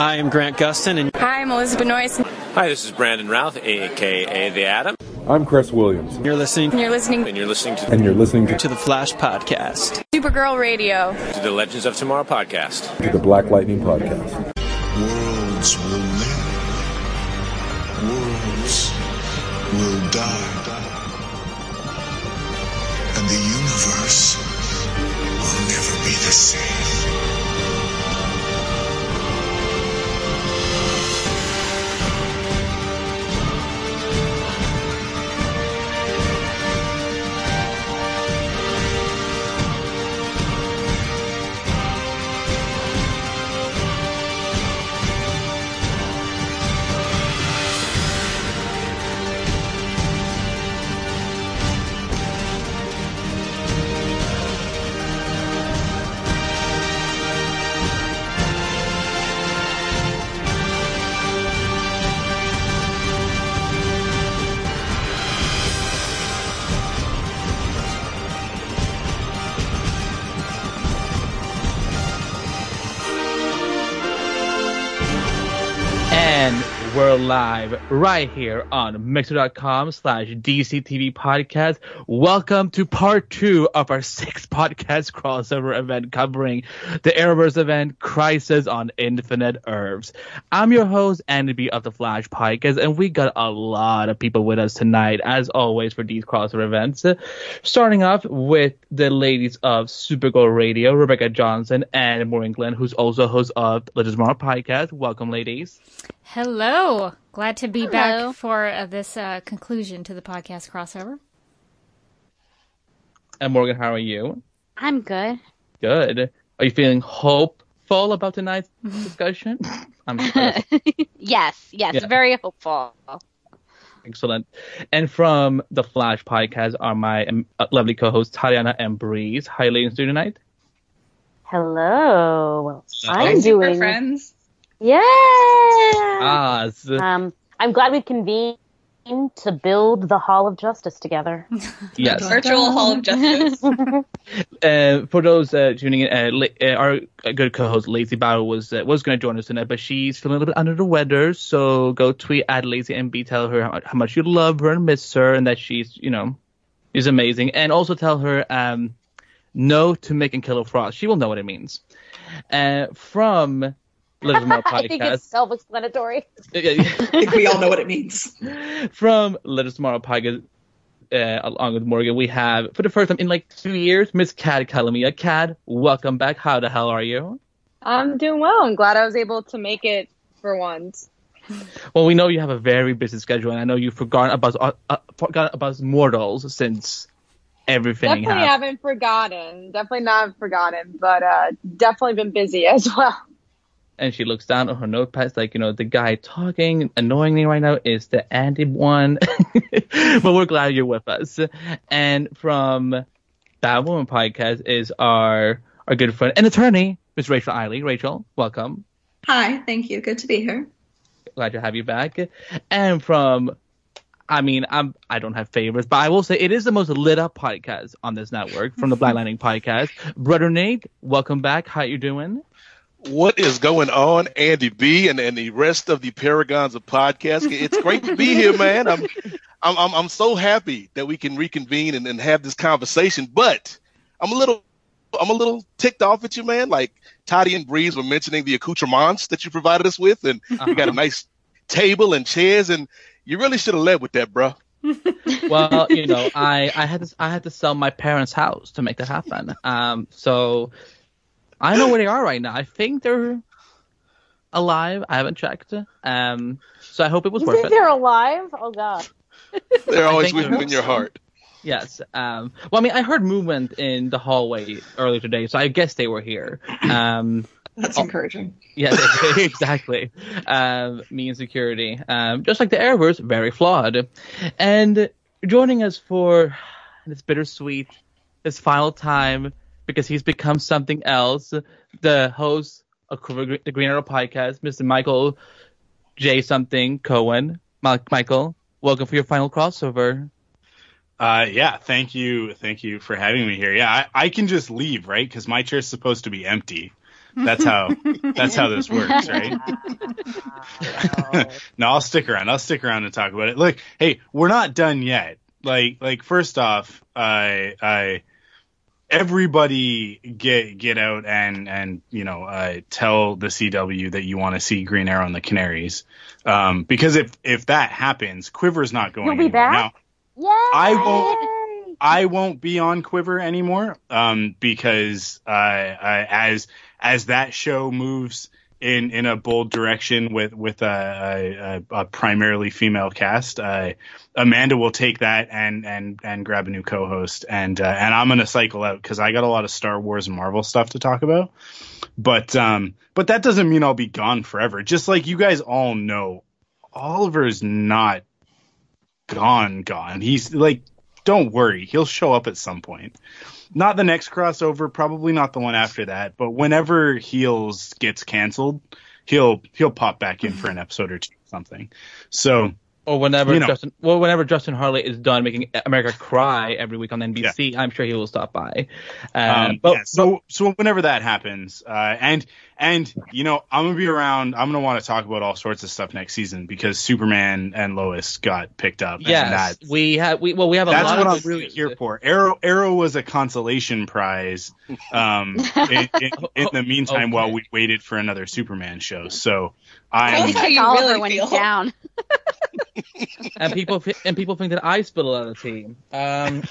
I am Grant Gustin, and Hi, I'm Elizabeth Noyce. Hi, this is Brandon Routh, aka The Atom, I'm Cress Williams, you're listening You're listening and you're listening to, and you're listening to, to the Flash Podcast. Supergirl Radio. to the Legends of Tomorrow podcast. to the Black Lightning Podcast. Worlds will live. Worlds will die. And the universe will never be the same. Live right here on mixer.com slash DCTV podcast. Welcome to part two of our sixth podcast crossover event covering the Arrowverse event Crisis on Infinite Earths. I'm your host, Andy of the Flash Podcast, and we got a lot of people with us tonight, as always, for these crossover events. Starting off with the ladies of Supergirl Radio, Rebecca Johnson and Morgan Glenn, who's also host of Legends Tomorrow podcast. Welcome, ladies. Hello. Glad to be Hello. back for uh, this uh, conclusion to the podcast crossover. And Morgan, how are you? I'm good. Good. Are you feeling hopeful about tonight's discussion? I'm yes, yes, Yeah. very hopeful. excellent. And from the Flash podcast are my um, uh, lovely co-hosts Tatiana and Breeze. How are you ladies doing tonight? Hello. I'm Hi, doing friends. Yeah. Ah, Um, I'm glad we convened to build the Hall of Justice together. yes. Virtual Hall of Justice. Uh, for those uh, tuning in, uh, La- uh, our good co-host Lazy Bauer was uh, was going to join us tonight, but she's feeling a little bit under the weather. So go tweet at Lazy MB, tell her how, how much you love her and miss her, and that she's you know is amazing, and also tell her um no to making Killer Frost. She will know what it means. Uh, from Little More I think it's Podcast. self-explanatory. I think we all know what it means. From Little Tomorrow Podcast, uh, along with Morgan, we have for the first time in like two years, Miss Kat Calamia. Kat, welcome back. How the hell are you? I'm doing well. I'm glad I was able to make it for once. Well, we know you have a very busy schedule, and I know you've forgotten about uh, uh, forgotten about mortals since everything Definitely happened. haven't forgotten. Definitely not forgotten, but uh, definitely been busy as well. And she looks down on her notepad, like you know, the guy talking annoyingly right now is the Andy one. but we're glad you're with us. And from Batwoman podcast is our our good friend and attorney, Miss Rachel Eiley. Rachel, welcome. Hi, thank you. Good to be here. glad to have you back. And from, I mean, I'm I don't have favorites, but I will say it is the most lit up podcast on this network from the Black Lightning podcast. Brother Nate, welcome back. How you doing? What is going on, Andy B, and, and the rest of the paragons of podcast? It's great to be here, man. I'm I'm I'm, I'm so happy that we can reconvene and, and have this conversation. But I'm a little I'm a little ticked off at you, man. Like Taddy and Breeze were mentioning the accoutrements that you provided us with, and you got a nice table and chairs, and you really should have led with that, bro. Well, you know, I I had to I had to sell my parents' house to make that happen. Um, so I know where they are right now. I think they're alive. I haven't checked. Um, so I hope it was You worth think it. they're alive? Oh God. They're always think with you in your heart. Yes. Um, well, I mean, I heard movement in the hallway earlier today, so I guess they were here. Um, That's encouraging. yeah, exactly. Um, me and security, um, just like the Arrowverse, very flawed. And joining us for this bittersweet, this final time, because he's become something else, the host of the Green Arrow podcast, Mr. Michael J. Something Cohen. Ma- Michael, welcome for your final crossover. Uh, yeah, thank you, thank you for having me here. Yeah, I, I can just leave, right? Because my chair's supposed to be empty. That's how that's how this works, right? no, I'll stick around. I'll stick around and talk about it. Look, hey, we're not done yet. Like like first off, I I everybody get get out and and you know uh, tell the CW that you want to see Green Arrow and the Canaries, um, because if if that happens, Quiver's not going You'll be anywhere. back? Now, I won't. I won't be on Quiver anymore um, because uh, I, as as that show moves in in a bold direction with with a, a, a primarily female cast, uh, Amanda will take that and and and grab a new co-host, and uh, and I'm gonna cycle out because I got a lot of Star Wars and Marvel stuff to talk about. But um, but that doesn't mean I'll be gone forever. Just like you guys all know, Oliver's not gone gone. He's like, don't worry, he'll show up at some point. Not the next crossover, probably not the one after that, but whenever Heels gets canceled, he'll he'll pop back in for an episode or two, or something. So Or whenever You know. Justin, well, whenever Justin Hartley is done making America cry every week on NBC, I'm sure he will stop by. Um, Um, but, yeah, so so whenever that happens, uh, and and you know I'm gonna be around. I'm gonna want to talk about all sorts of stuff next season because Superman and Lois got picked up. and yes, that's, we have we well we have a that's lot what of I'm really here for. Arrow Arrow was a consolation prize. Um, in, in, in the meantime, while we waited for another Superman show, so I'm. Like Oliver when he's down. and people and people think that I spill a lot of tea. Um,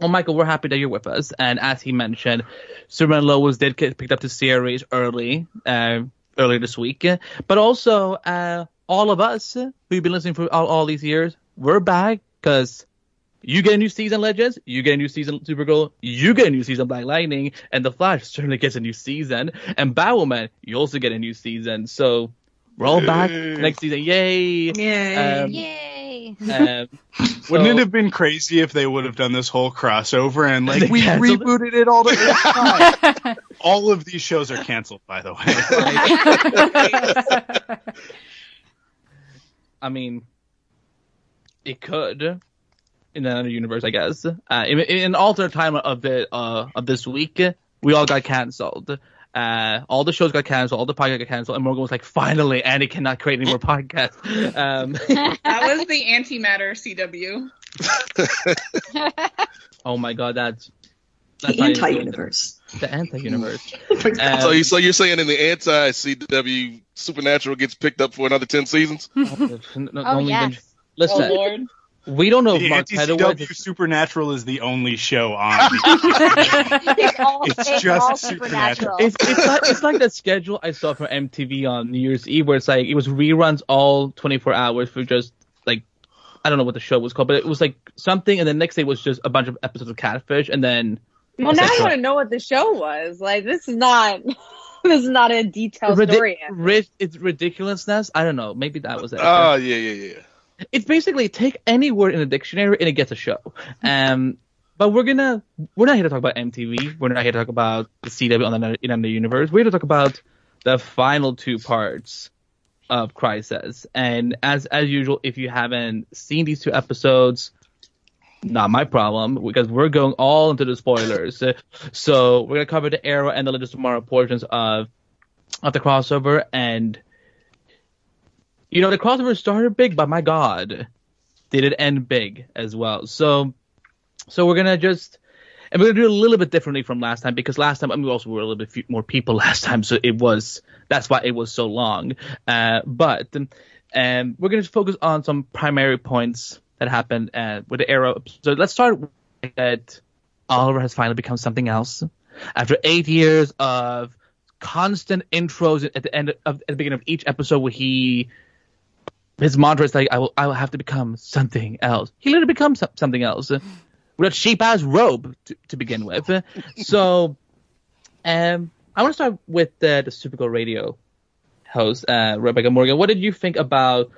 well, Michael, we're happy that you're with us, and as he mentioned, Superman Lois did get picked up to series early, uh, earlier this week, but also uh, all of us who've been listening for all, all these years, we're back because. You get a new season, Legends. You get a new season, Supergirl. You get a new season, Black Lightning, and The Flash certainly gets a new season. And Batwoman, you also get a new season. So we're all back next season. Yay! Yay! Um, Yay! um, Wouldn't it have been crazy if they would have done this whole crossover and like we canceled rebooted it all the time? all of these shows are canceled, by the way. I mean, it could in another universe, I guess. Uh, in, in an alternate time of the uh, of this week, we all got canceled. Uh, all the shows got canceled, all the podcasts got canceled, and Morgan was like, "Finally, Andy cannot create any more podcasts." Um, That was the antimatter CW. oh my god, that's that's The anti-universe. The anti-universe. so, you, so you're saying in the anti CW Supernatural gets picked up for another ten seasons? No, don't Oh, even- Listen, Oh Lord. We don't know if Mark Pedowitz anti-CW Supernatural is the only show on. It's all, It's it's just all supernatural. supernatural. it's it's like it's like that schedule I saw from MTV on New Year's Eve where it's like it was reruns all 24 hours for just like I don't know what the show was called, but it was like something, and the next day was just a bunch of episodes of Catfish, and then Well, now I want to know what the show was. Like, this is not, this is not a detailed Ridi- story. ri- it's ridiculousness. I don't know. Maybe that was it. Oh yeah, yeah, yeah. It's basically take any word in a dictionary and it gets a show. Um, but we're gonna we're not here to talk about MTV. We're not here to talk about the CW on the in the universe. We're here to talk about the final two parts of Crisis. And as as usual, if you haven't seen these two episodes, not my problem because we're going all into the spoilers. so we're gonna cover the Arrow and the Legends of Tomorrow portions of of the crossover and you know, the crossover started big, but my God, did it end big as well. So, so we're gonna just, and we're gonna do it a little bit differently from last time because last time I mean, we also were a little bit few more people last time, so it was that's why it was so long. Uh, but um, we're gonna focus on some primary points that happened uh, with the Arrow. So let's start with that Oliver has finally become something else after eight years of constant intros at the end of at the beginning of each episode where he his mantra is like I will I will have to become something else. He literally becomes something else with a cheap ass robe to, to begin with. so um I want to start with uh, the Supergirl radio host uh, Rebecca Morgan. What did you think about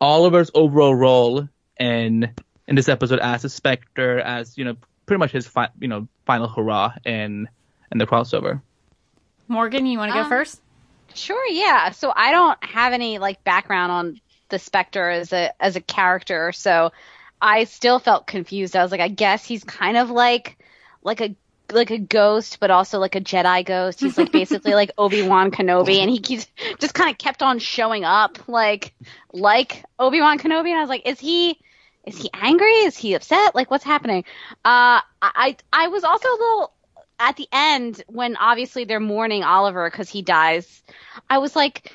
Oliver's overall role in in this episode as a Spectre, as you know, pretty much his fi- you know final hurrah in in the crossover? Morgan, you want to go Um, first? Sure, yeah. So I don't have any like background on the Spectre as a as a character, so I still felt confused. I was like, I guess he's kind of like like a like a ghost, but also like a Jedi ghost. He's like basically like Obi Wan Kenobi, and he keeps just kind of kept on showing up like like Obi Wan Kenobi. And I was like, is he is he angry? Is he upset? Like what's happening? Uh, I I was also a little at the end when obviously they're mourning Oliver because he dies. I was like,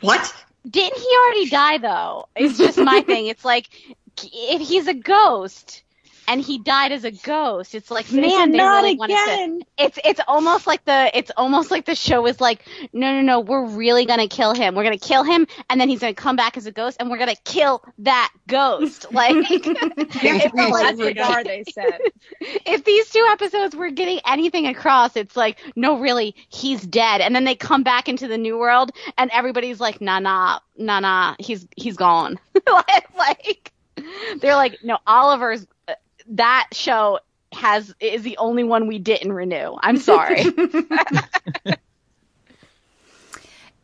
what? Didn't he already die though? It's just my thing. It's like if he's a ghost and he died as a ghost. It's like, man, they not really again. to. It's it's almost like the it's almost like the show is like, no, no, no, we're really gonna kill him. We're gonna kill him, and then he's gonna come back as a ghost, and we're gonna kill that ghost. Like, if, That's the bar they set. if these two episodes were getting anything across, it's like, no, really, he's dead, and then they come back into the new world, and everybody's like, nah, nah, nah, nah, he's he's gone. like, like, they're like, no, Oliver's that show has is the only one we didn't renew. I'm sorry.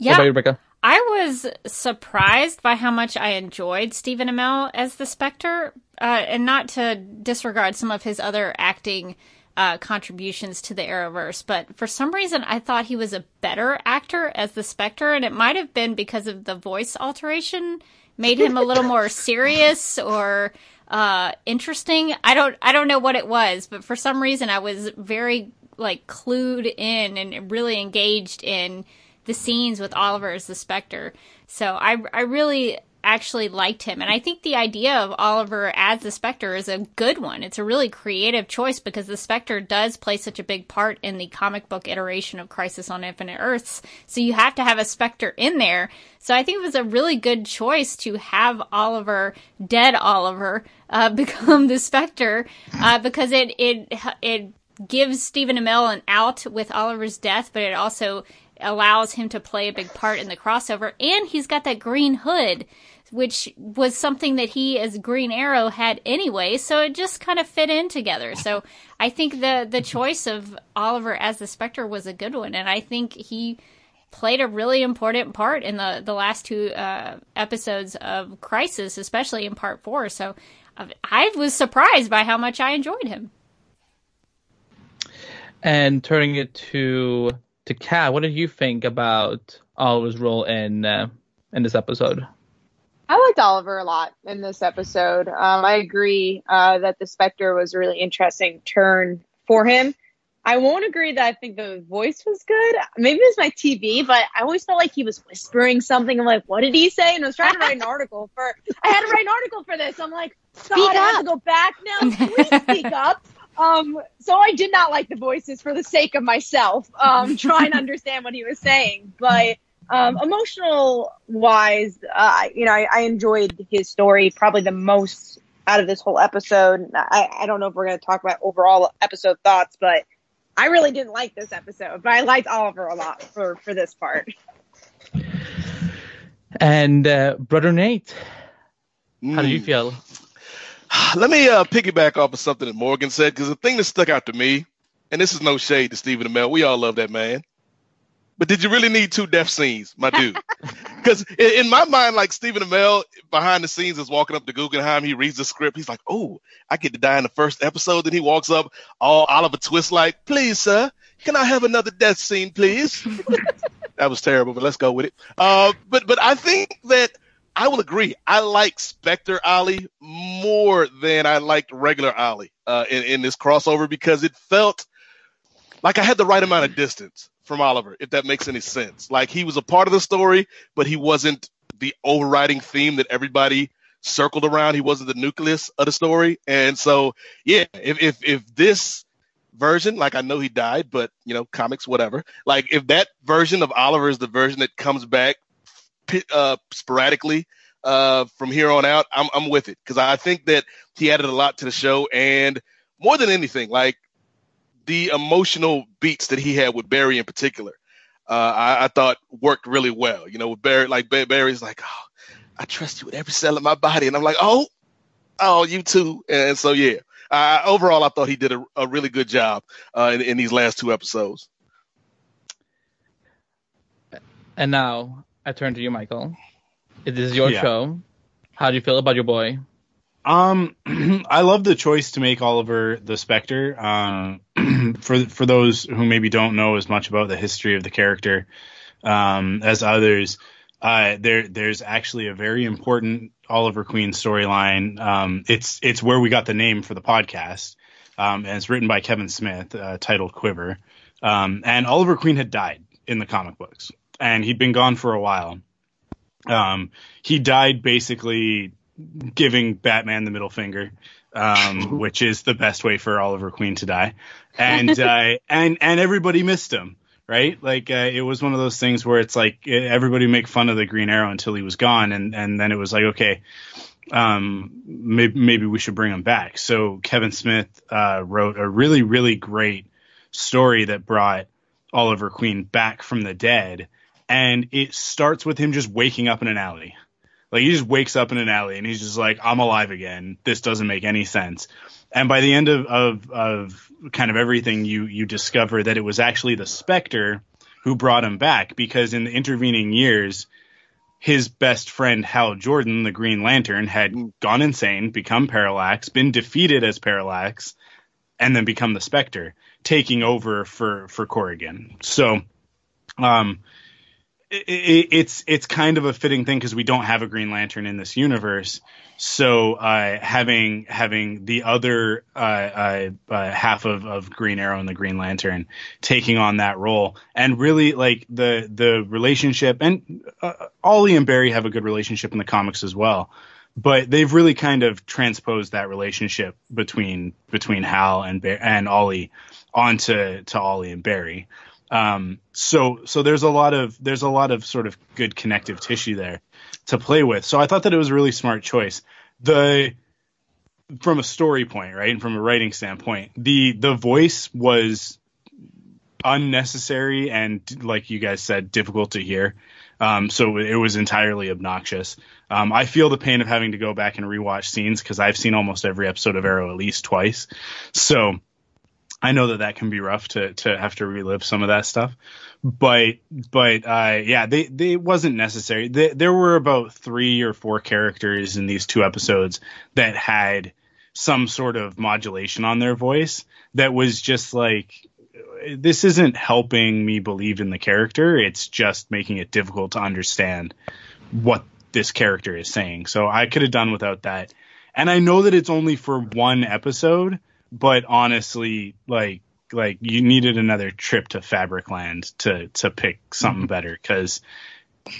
What about you, Rebecca? I was surprised by how much I enjoyed Stephen Amell as the Spectre, uh, and not to disregard some of his other acting uh, contributions to the Arrowverse, but for some reason I thought he was a better actor as the Spectre, and it might have been because of the voice alteration made him a little more serious or uh, interesting. I don't I don't know what it was, but for some reason I was very like clued in and really engaged in the scenes with Oliver as the Spectre. So I I really actually liked him and I think the idea of Oliver as the Spectre is a good one. It's a really creative choice because the Spectre does play such a big part in the comic book iteration of Crisis on Infinite Earths. So you have to have a Spectre in there. So I think it was a really good choice to have Oliver, dead Oliver, uh, become the Spectre uh, because it it it gives Stephen Amell an out with Oliver's death, but it also allows him to play a big part in the crossover. And he's got that green hood, which was something that he as Green Arrow had anyway. So it just kind of fit in together. So I think the, the choice of Oliver as the Spectre was a good one. And I think he played a really important part in the, the last two uh, episodes of Crisis, especially in part four. So I was surprised by how much I enjoyed him. And turning it to to Kat, what did you think about Oliver's role in uh, in this episode? I liked Oliver a lot in this episode. Um, I agree uh, that the Spectre was a really interesting turn for him. I won't agree that I think the voice was good. Maybe it was my TV, but I always felt like he was whispering something. I'm like, what did he say? And I was trying to write an article for. I had to write an article for this. I'm like, God, I have to go back now. Please speak up. Um, so I did not like the voices for the sake of myself, um, trying to understand what he was saying. But um, emotional wise, uh, you know, I, I enjoyed his story probably the most out of this whole episode. I, I don't know if we're going to talk about overall episode thoughts, but I really didn't like this episode. But I liked Oliver a lot for for this part. And uh, brother Nate, how do you Mm. feel? Let me uh, piggyback off of something that Morgan said because the thing that stuck out to me, and this is no shade to Stephen Amell, we all love that man. But did you really need two death scenes, my dude? Because in, in my mind, like Stephen Amell behind the scenes is walking up to Guggenheim, he reads the script, he's like, "Oh, I get to die in the first episode." Then he walks up, all Oliver Twist like, "Please, sir, can I have another death scene, please?" that was terrible, but let's go with it. Uh, but but I think that I will agree. I like Spectre Ollie more than I liked regular Ollie uh, in in this crossover because it felt like I had the right amount of distance from Oliver, if that makes any sense. Like he was a part of the story, but he wasn't the overriding theme that everybody circled around. He wasn't the nucleus of the story. And so, yeah, if if if this version, like I know he died, but you know, comics, whatever. Like if that version of Oliver is the version that comes back uh, sporadically uh, from here on out, I'm I'm with it because I think that he added a lot to the show, and more than anything, like the emotional beats that he had with Barry in particular, uh, I, I thought worked really well. You know, with Barry, like Barry's like, oh, I trust you with every cell of my body, and I'm like, oh, oh, you too. And so yeah, uh, overall, I thought he did a, a really good job uh, in, in these last two episodes. And now I turn to you, Michael. It is your Yeah. show. How do you feel about your boy? Um, I love the choice to make Oliver the Spectre. Um, for for those who maybe don't know as much about the history of the character um, as others, uh, there there's actually a very important Oliver Queen storyline. Um, it's it's where we got the name for the podcast, um, and it's written by Kevin Smith, uh, titled Quiver. Um, and Oliver Queen had died in the comic books, and he'd been gone for a while. Um, he died basically giving Batman the middle finger, um, which is the best way for Oliver Queen to die, and uh, and and everybody missed him right? Like uh, it was one of those things where it's like everybody make fun of the Green Arrow until he was gone, and and then it was like okay, um, maybe maybe we should bring him back. So Kevin Smith uh, wrote a really really great story that brought Oliver Queen back from the dead, and it starts with him just waking up in an alley. Like he just wakes up in an alley and he's just like, I'm alive again. This doesn't make any sense. And by the end of, of, of kind of everything, you, you discover that it was actually the Spectre who brought him back because in the intervening years, his best friend Hal Jordan, the Green Lantern, had gone insane, become Parallax, been defeated as Parallax, and then become the Spectre, taking over for for Corrigan. So, um, it, it's it's kind of a fitting thing because we don't have a Green Lantern in this universe. So uh, having having the other uh, uh, uh, half of, of Green Arrow and the Green Lantern taking on that role, and really like the the relationship, and uh, Ollie and Barry have a good relationship in the comics as well, but they've really kind of transposed that relationship between between Hal and Bar- and Ollie onto to Ollie and Barry. Um, so so there's a lot of there's a lot of sort of good connective tissue there to play with. So I thought that it was a really smart choice. The from a story point, right, and from a writing standpoint, the the voice was unnecessary and like you guys said, difficult to hear. Um, so it was entirely obnoxious. Um, I feel the pain of having to go back and rewatch scenes because I've seen almost every episode of Arrow at least twice. So I know that that can be rough to to have to relive some of that stuff, but but uh, yeah, they they wasn't necessary. They, there were about three or four characters in these two episodes that had some sort of modulation on their voice that was just like this isn't helping me believe in the character. It's just making it difficult to understand what this character is saying. So I could have done without that. And I know that it's only for one episode but honestly, like like you needed another trip to Fabricland to to pick something better because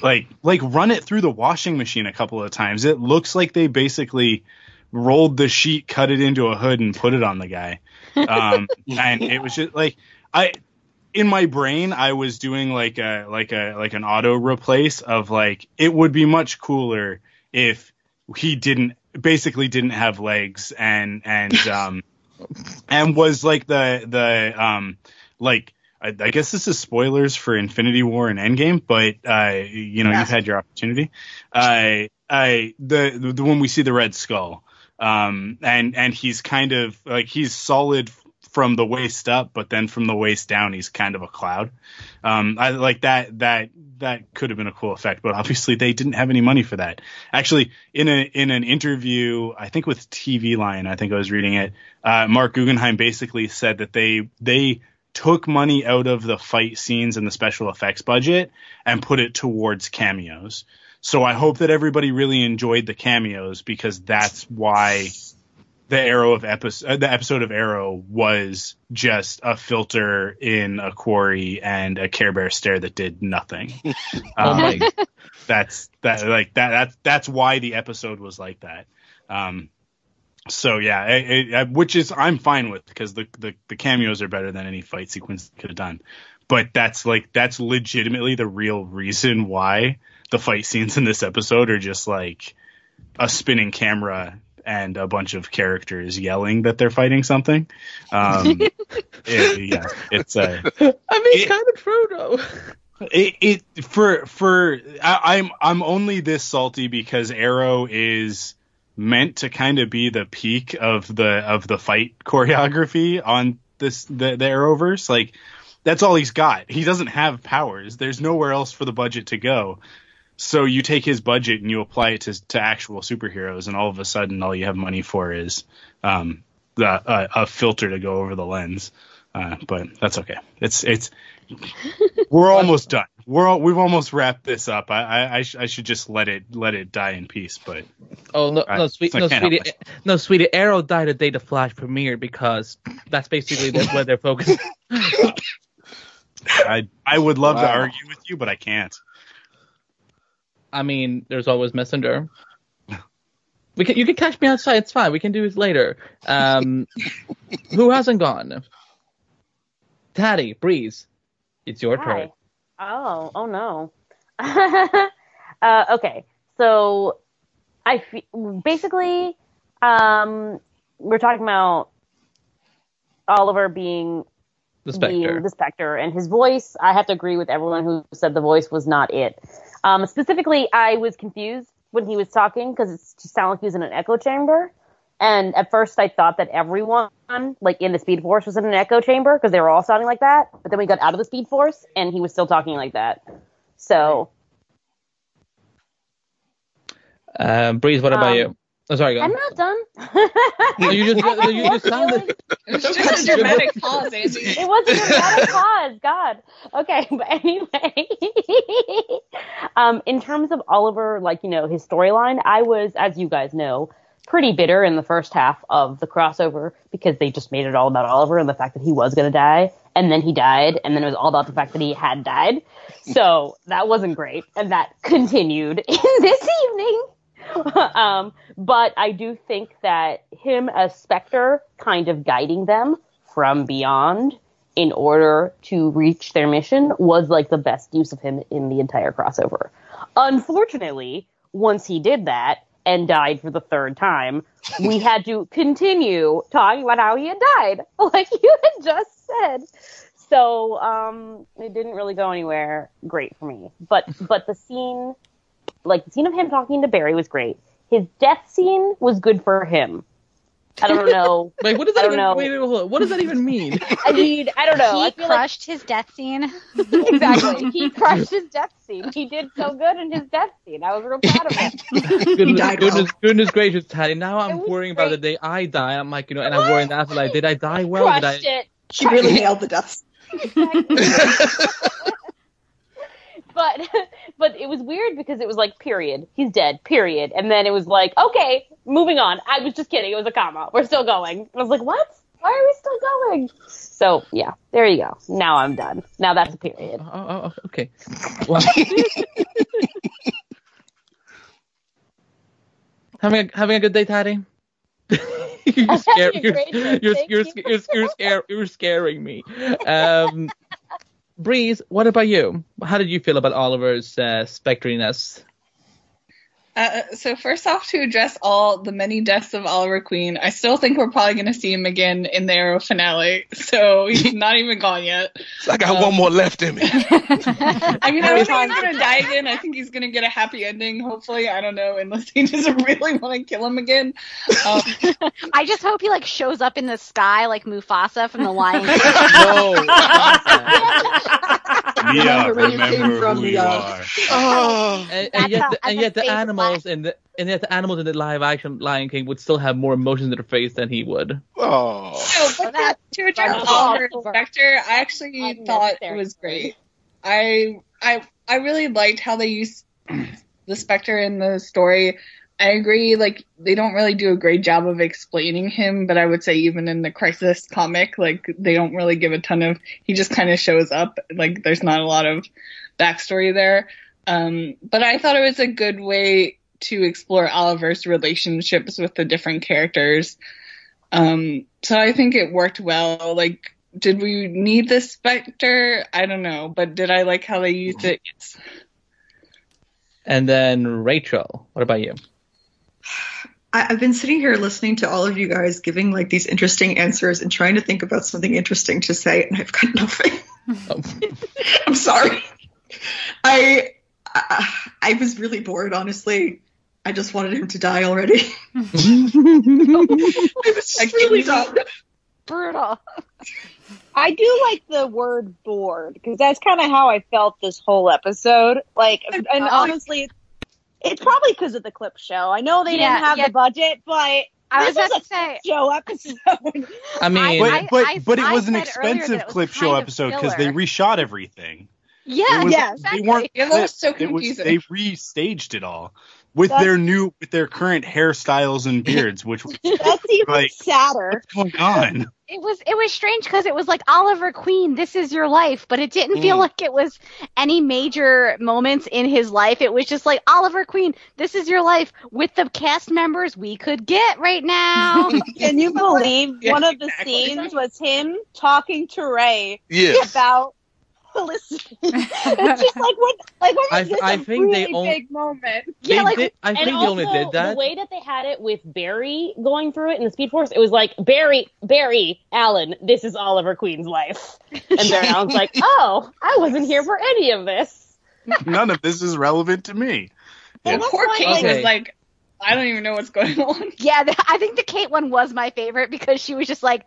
like like run it through the washing machine a couple of times. It looks like they basically rolled the sheet, cut it into a hood, and put it on the guy. Um, and it was just like I in my brain I was doing like a like a like an auto replace of like it would be much cooler if he didn't basically didn't have legs and and um and was like the the um like I, I, guess this is spoilers for Infinity War and Endgame, but uh, you know yes. you've had your opportunity. I uh, I the, the when we see the Red Skull, um, and and he's kind of like he's solid from the waist up, but then from the waist down, he's kind of a cloud. Um, I like that. That that could have been a cool effect, but obviously they didn't have any money for that. Actually, in a in an interview, I think with TV Line, I think I was reading it. Uh, Marc Guggenheim basically said that they they took money out of the fight scenes and the special effects budget and put it towards cameos. So I hope that everybody really enjoyed the cameos because that's why the arrow of episode uh, the episode of arrow was just a filter in a quarry and a care bear stare that did nothing. Um, that's that like that that's that's why the episode was like that. Um so yeah it, it, which is i'm fine with because the, the the cameos are better than any fight sequence could have done. But that's like that's legitimately the real reason why the fight scenes in this episode are just like a spinning camera and a bunch of characters yelling that they're fighting something. Um, it, yeah, it's uh, I mean, it, kind of Frodo. It, it for for I, I'm I'm only this salty because Arrow is meant to kind of be the peak of the of the fight choreography on this the, the Arrowverse. Like that's all he's got. He doesn't have powers. There's nowhere else for the budget to go. So you take his budget and you apply it to, to actual superheroes, and all of a sudden, all you have money for is um, the, uh, a filter to go over the lens. Uh, but that's okay. It's it's we're almost done. We're all, we've almost wrapped this up. I I, I, sh- I should just let it let it die in peace. But Oh no, I- no, sweet, no, can't sweetie, no, sweetie. Arrow died the day the Flash premiered because that's basically the, where they're focused. I I would love to argue with you, but I can't. I mean, there's always Messenger. We can, you can catch me outside. It's fine. We can do it later. Um, who hasn't gone? Taddy, Breeze, it's your turn. Oh, oh no. uh, okay, so I fe- basically um, we're talking about Oliver being The Spectre. being the Spectre, and his voice. I have to agree with everyone who said the voice was not it. Um, specifically, I was confused when he was talking because it just sounded like he was in an echo chamber. And at first, I thought that everyone, like in the Speed Force, was in an echo chamber because they were all sounding like that. But then we got out of the Speed Force, and he was still talking like that. So Um, Breeze, what about Um, you? Oh, sorry, go. I'm not done. No, you just no, you just sounded. It was just a dramatic pause, Andy. it was a dramatic pause. God. Okay, but anyway, um, in terms of Oliver, like you know his storyline, I was, as you guys know, pretty bitter in the first half of the crossover because they just made it all about Oliver and the fact that he was going to die, and then he died, and then it was all about the fact that he had died. So that wasn't great, and that continued in this evening. um, but I do think that him as Spectre kind of guiding them from beyond in order to reach their mission was like the best use of him in the entire crossover. Unfortunately, once he did that and died for the third time, we had to continue talking about how he had died, like you had just said. So um, it didn't really go anywhere great for me. But but the scene like the scene of him talking to Barry was great. His death scene was good for him. I don't know. Wait, what does I that don't even? know. Wait, wait, hold on. What does that even mean? I mean, I don't know. He I feel crushed his death scene. exactly. He crushed his death scene. He did so good in his death scene. I was real proud of him. goodness, goodness, goodness gracious, Taddy. Now I'm was worrying about the day I die. I'm like, you know, and I'm worrying after, like, did I die well? Did I? it. She really nailed the deaths. But but it was weird because it was like period. He's dead. Period. And then it was like okay, moving on. I was just kidding. It was a comma. We're still going. I was like, what? Why are we still going? So yeah, there you go. Now I'm done. Now that's a period. Oh, oh, oh, okay. Well, having a, having a good day, Taddy. you're, scare, Having a you're, you're, you're, you. you're, you're, scare, you're scaring me. Um, Breeze, what about you? How did you feel about Oliver's uh, spectriness? Uh, so first off, to address all the many deaths of Oliver Queen, I still think we're probably going to see him again in the Arrow finale. So he's not even gone yet. I got one more left in me. I mean, I don't think he's going to die again. I think he's going to get a happy ending. Hopefully, I don't know, unless they just really want to kill him again. Um, I just hope he like shows up in the sky like Mufasa from the Lion King. No. Mia, Remember where came remember from, who Mia. you are. Oh, and, and yet, the, and yet the say the animals in the and yet the animals in the live action Lion King would still have more emotions in their face than he would. oh. No, but that- to, to address that's Oliver. Spectre, I actually thought it was great. I I I really liked how they used the Spectre in the story. I agree, like they don't really do a great job of explaining him, but I would say even in the Crisis comic, like they don't really give a ton of. He just kind of shows up. Like there's not a lot of backstory there. Um, but I thought it was a good way to explore Oliver's relationships with the different characters. Um, so I think it worked well. Like, did we need the Spectre? I don't know, but did I like how they used it? Yes. And then Rachel, what about you? I, I've been sitting here listening to all of you guys giving like these interesting answers and trying to think about something interesting to say, and I've got nothing. Oh. I'm sorry. I, I I was really bored, honestly. I just wanted him to die already. I was just really. Brutal. I do like the word bored because that's kind of how I felt this whole episode. Like, and honestly, it's probably because of the clip show. I know they Yeah, didn't have yeah. the budget, but I was this about is to say. show episode. I mean, But I- but I- but it I was an expensive was clip show episode because they filler. reshot everything. Yeah, It was- yeah, They weren't. It was so clipped. It was- confusing. they restaged it all with That's- their new with their current hairstyles and beards, which was That's even Like- sadder. what's going on? It was it was strange because it was like Oliver Queen, this is your life, but it didn't feel Mm. like it was any major moments in his life. It was just like Oliver Queen, this is your life with the cast members we could get right now. Can you believe Yeah, one of the exactly. scenes was him talking to Ray Yes. about Felicity? it's just like what, like what I- was this I a think they really big moment? Yeah, like, did, I and think they only did that. The way that they had it with Barry going through it in the Speed Force, it was like Barry, Barry, Allen, this is Oliver Queen's life, and Barry Allen's like, oh, I wasn't here for any of this. None of this is relevant to me. And Yeah. poor point, Kate Okay. was like, I don't even know what's going on. yeah, the, I think the Kate one was my favorite because she was just like,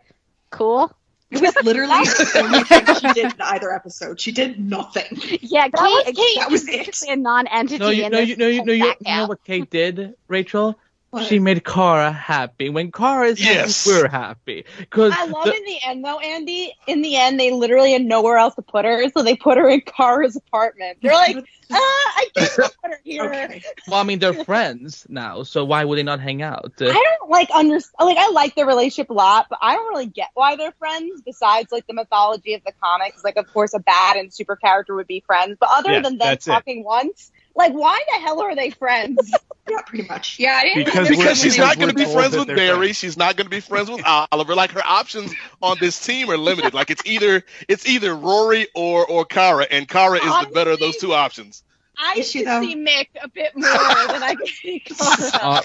cool. It was literally the only thing she did in either episode. She did nothing. Yeah, Kate, was Kate, Kate. That was is it. a non-entity. No, you in know, this you know, you know, you, you know what Kate did, Rachel? What? She made Kara happy. When Kara is Yes. happy, we're happy. Cause I love the- in the end though, Andy. In the end, they literally had nowhere else to put her, so they put her in Kara's apartment. They're like, ah, I can't put her here. Okay. well, I mean, they're friends now, so why would they not hang out? I don't like under like I like their relationship a lot, but I don't really get why they're friends. Besides, like the mythology of the comics, like of course a bad and super character would be friends, but other Yeah, than them that's it. talking once, like why the hell are they friends? Yeah, pretty much. Yeah, I didn't Because Because she's not going to be friends with Barry. friends. She's not going to be friends with Oliver. Like her options on this team are limited. Like it's either it's either Rory or or Kara, and Kara is the better of those two options. I should see Mick a bit more than I can see Kara. Uh,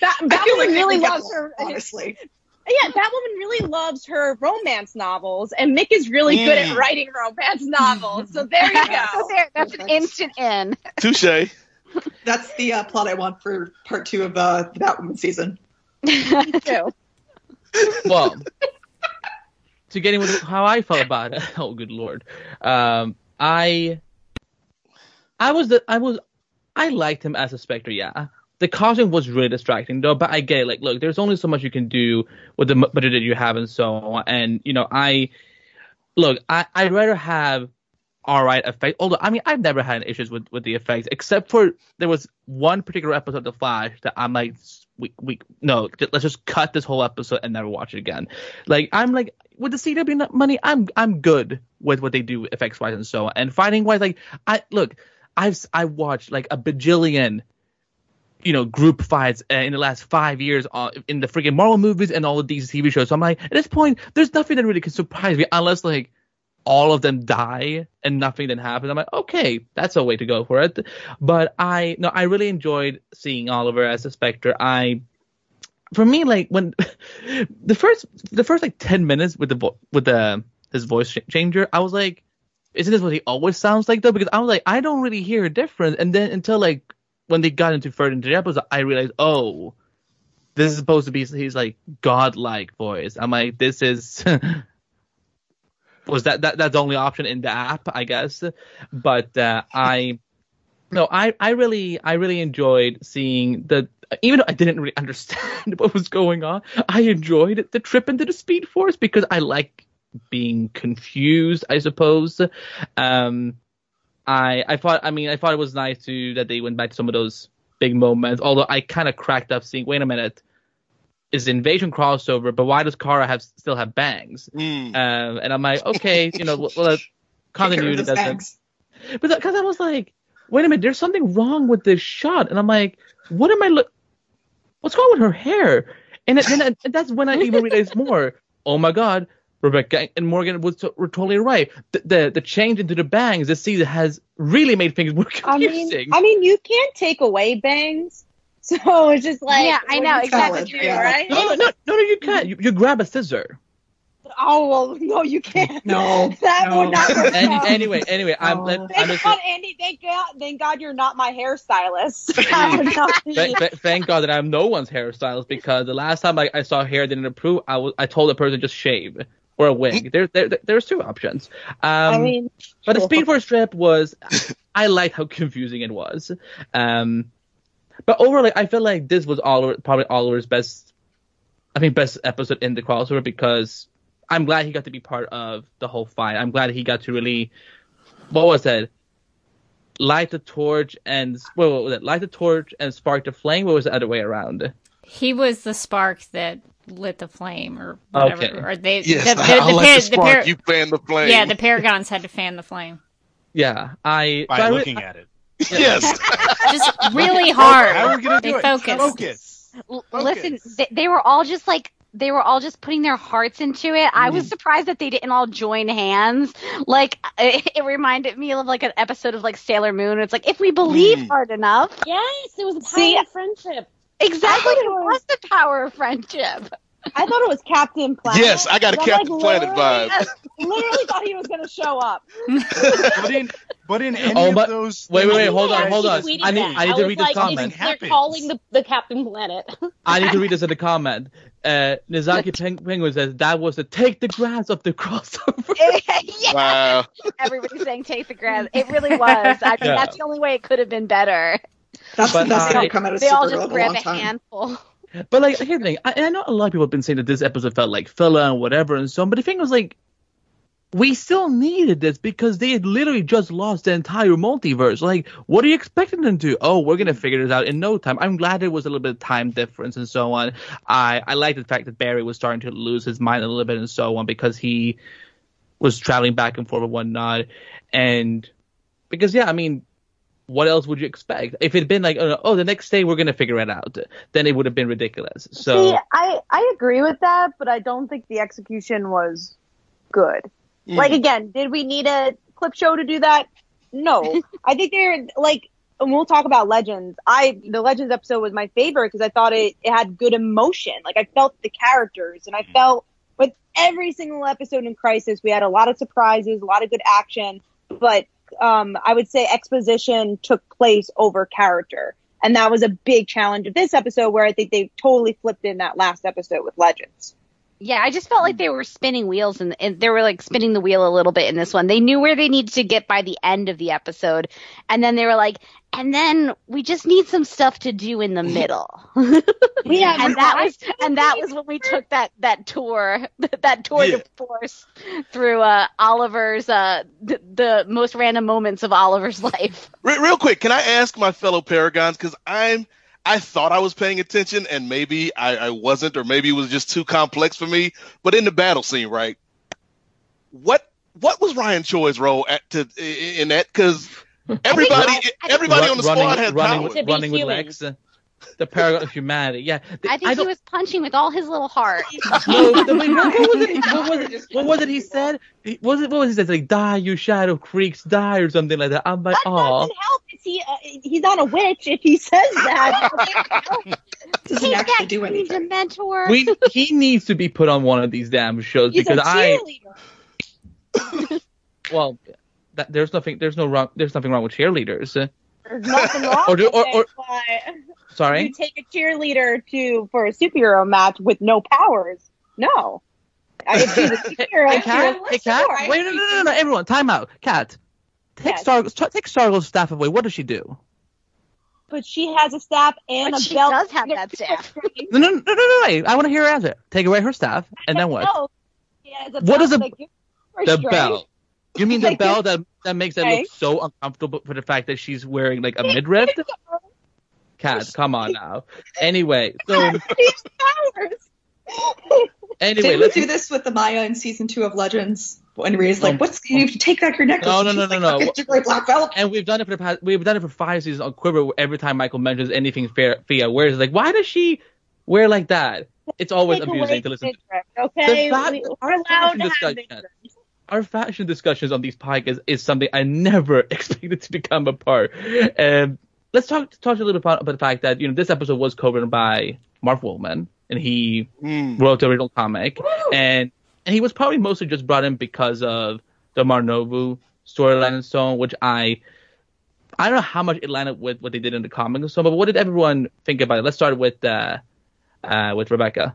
that I that feel like really would loves her. Honestly, Yeah, that woman really loves her romance novels, and Mick is really good at Mm. writing romance novels. So there you go. So go. there, that's an instant in. Touche. that's the uh, plot I want for part two of uh, the Batwoman season. Too. well, to get into how I felt about it. Oh, good lord. Um, I, I was the, I was, I liked him as a Spectre. Yeah, the costume was really distracting though. But I get it. Like, look, there's only so much you can do with the budget that you have and so on. And you know, I, look, I, I'd rather have all right effect. Although, I mean, I've never had issues with with the effects, except for there was one particular episode of The Flash that I'm like, we we no, let's just cut this whole episode and never watch it again. Like I'm like with the CW money, I'm I'm good with what they do effects wise and so on. And fighting wise, like I look, I've I watched like a bajillion. You know, group fights uh, in the last five years uh, in the freaking Marvel movies and all of these TV shows. So I'm like, at this point, there's nothing that really can surprise me unless like all of them die and nothing then happens. I'm like, okay, that's a way to go for it. But I no, I really enjoyed seeing Oliver as a Spectre. I for me like when the first the first like 10 minutes with the vo- with the his voice ch- changer, I was like isn't this what he always sounds like though? Because I was like, I don't really hear a difference. And then until like when they got into further into the episode, I realized, oh, this is supposed to be his like godlike voice. I'm like, this is was that, that that's the only option in the app, I guess. But uh, I no, I I really I really enjoyed seeing the even though I didn't really understand what was going on, I enjoyed the trip into the Speed Force because I like being confused, I suppose. Um, I I thought I mean I thought it was nice to that they went back to some of those big moments. Although I kind of cracked up seeing wait a minute, is invasion crossover, but why does Kara have still have bangs? Mm. Um, and I'm like, okay, you know, well, continuity doesn't. But because I was like, wait a minute, there's something wrong with this shot, and I'm like, what am I look? What's wrong with her hair? And then and that's when I even realized more. Oh my god, Rebecca and Morgan was to, were totally right. The, the the change into the bangs this season has really made things more I confusing. mean, I mean, you can't take away bangs, so it's just like Yeah, I know, exactly. do, Yeah. right? no, no, no, no, no, you can't. You, you grab a scissor. Oh well, no, you can't. No, that no. would not work. Any, out. anyway, anyway, I'm, No. let, I'm Thank God, Andy. Thank God, thank God you're not my hairstylist. That would not be- Th- th- thank God that I'm no one's hairstylist because the last time I, I saw hair didn't approve, I was I told the person just shave or a wig. There, there, there's two options. Um, I mean, but the. Speed Force trip was, I liked how confusing it was. Um, But overall, like, I feel like this was Oliver, probably Oliver's best, I think, best episode in the crossover because I'm glad he got to be part of the whole fight. I'm glad he got to really, what was that? Light the torch and what was it? Light the torch and spark the flame. Or was the other way around? He was the spark that lit the flame, or whatever. Okay. Or they, Yes, the, the, I'll the, let par- the the spark, par- you fan the flame. Yeah, the Paragons had to fan the flame. Yeah, I By so I re- looking at it. Yes. Just really hard. How are we gonna they do it? focused. Focus. L- Listen, they, they were all just like they were all just putting their hearts into it. I Mm. was surprised that they didn't all join hands. Like it, it reminded me of like an episode of like Sailor Moon. It's like if we believe Mm. hard enough, Yes, it was a power See- of friendship. Exactly. It was the power of friendship. I thought it was Captain Planet. Yes, I got a I'm, Captain Planet literally- vibe. Literally thought he was going to show up. But in but in any Oh, of those wait, wait, wait, hold on, hold on. Tweeted I need. I need to read like, this comment. They're calling the, the Captain Planet. I need to read this in the comment. Uh, Nizaki Peng- Penguin says that was the take the grass of the crossover. yeah. Wow. Everybody's saying take the grass. It really was. I mean, Yeah. that's the only way it could have been better. That's But the best I- outcome out of They all just in a long a time. handful. But like, here's the thing. I, I know a lot of people have been saying that this episode felt like filler and whatever and so on. But the thing was like, we still needed this because they had literally just lost the entire multiverse. Like, what are you expecting them to? Do? Oh, we're gonna figure this out in no time. I'm glad there was a little bit of time difference and so on. I I like the fact that Barry was starting to lose his mind a little bit and so on because he was traveling back and forth and whatnot. And because yeah, I mean, what else would you expect? If it had been like, oh, oh, the next day we're gonna figure it out, then it would have been ridiculous. So. See, I, I agree with that, but I don't think the execution was good. Mm. Like, again, did we need a clip show to do that? No. I think they're, like, and we'll talk about Legends. I, the Legends episode was my favorite because I thought it, it had good emotion. Like, I felt the characters and I mm. felt with every single episode in Crisis, we had a lot of surprises, a lot of good action, but, um, I would say exposition took place over character. And that was a big challenge of this episode where I think they totally flipped in that last episode with Legends. Yeah, I just felt like they were spinning wheels and, and they were like spinning the wheel a little bit in this one. They knew where they needed to get by the end of the episode. And then they were like, and then we just need some stuff to do in the middle. Yeah, and that was and that was when we took that that tour that tour Yeah. de force through uh Oliver's uh the, the most random moments of Oliver's life. Re- real quick, can I ask my fellow Paragons because I'm I thought I was paying attention and maybe I, I wasn't or maybe it was just too complex for me. But in the battle scene, right? What what was Ryan Choi's role at to in that? Because everybody everybody on the running, squad had running, power. with, To be running with human. Lex, the paragon of humanity. Yeah, I think he was punching with all his little heart. No, the- wait, what, what was it? What was it? What was it? He said. He, was it? What was he said? Like, die, you shadow creeks, die, or something like that. I'm like, That oh, doesn't help. Is he, uh, he's not a witch if he says that. Doesn't Take actually that, do Queen's anything. Mentor. we he needs to be put on one of these damn shows he's because I well, that, there's nothing. There's no wrong. There's nothing wrong with cheerleaders. There's nothing wrong Or do- with or- it, or- but Sorry. you take a cheerleader to for a superhero match with no powers. No. I if she's a superhero. Hey, Kat. Hey, Kat. sure. Wait, no, no, no, no, everyone, time out. Kat. Take Yes. Star. Take Stargirl's staff away. What does she do? But she has a staff and But a she belt. does have that staff. No, no, no, no, no. Wait. I want to hear her answer. Take away her staff, and then what? No. She has a belt is a- that gives her The strength. bell. You mean the Like bell that that makes it look so uncomfortable for the fact that she's wearing like a midriff? Kat, come on now. Anyway, so She anyway, Didn't we let's do this with the Maya in season two of Legends? When Rhea's like, Um, "What's you have to take back your necklace?" No, And no, no, like, no, no. It's a great black belt. and we've done it for the past we've done it for five seasons on Quiver. Every time Michael mentions anything fair, Fia wears, it's like, why does she wear like that? It's always Take amusing to listen. to. midriff, Okay, The fa- we, our we're allowed to have discussion. Our fashion discussions on these podcasts is something I never expected to become a part. Um, let's talk talk a little bit about, about the fact that you know this episode was covered by Marv Wolfman, and he Mm. wrote the original comic, and and he was probably mostly just brought in because of the Mar Novu storyline and so on, which I I don't know how much it lined up with what they did in the comic and so on, but what did everyone think about it? Let's start with uh, uh, with Rebecca.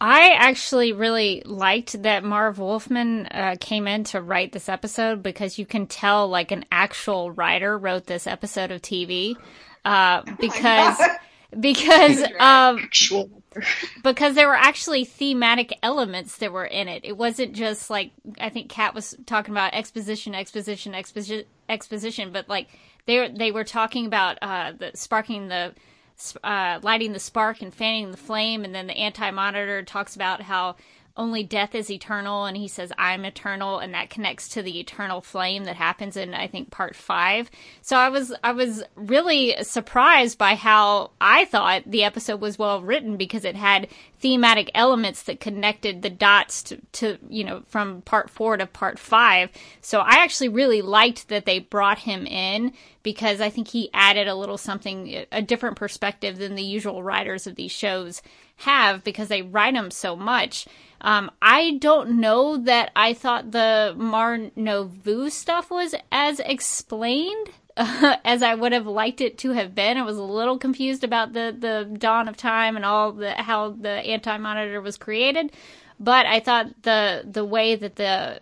I actually really liked that Marv Wolfman uh, came in to write this episode because you can tell like an actual writer wrote this episode of TV. uh, because because um because there were actually thematic elements that were in it. It wasn't just like I think Kat was talking about exposition, exposition, exposition, exposition, but like they were, they were talking about uh, the sparking the uh, lighting the spark and fanning the flame, and then the anti monitor talks about how only death is eternal and he says i'm eternal and that connects to the eternal flame that happens in i think part five. So i was i was really surprised by how i thought the episode was well written because it had thematic elements that connected the dots to, to you know from part four to part five. So i actually really liked that they brought him in because i think he added a little something a different perspective than the usual writers of these shows have because they write them so much. Um, I don't know that I thought the Mar Novu stuff was as explained uh, as I would have liked it to have been. I was a little confused about the, the dawn of time and all the how the anti monitor was created. But I thought the the way that the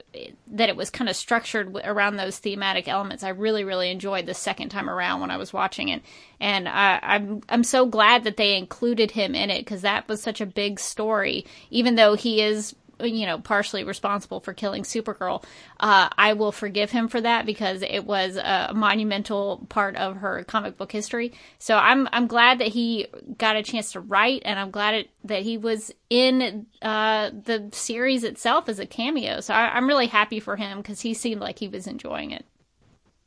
that it was kind of structured around those thematic elements, I really really enjoyed the second time around when I was watching it, and I, I'm I'm so glad that they included him in it because that was such a big story, even though he is you know, partially responsible for killing Supergirl. Uh, I will forgive him for that because it was a monumental part of her comic book history. So I'm I'm glad that he got a chance to write, and I'm glad it, that he was in uh, the series itself as a cameo. So I, I'm really happy for him because he seemed like he was enjoying it.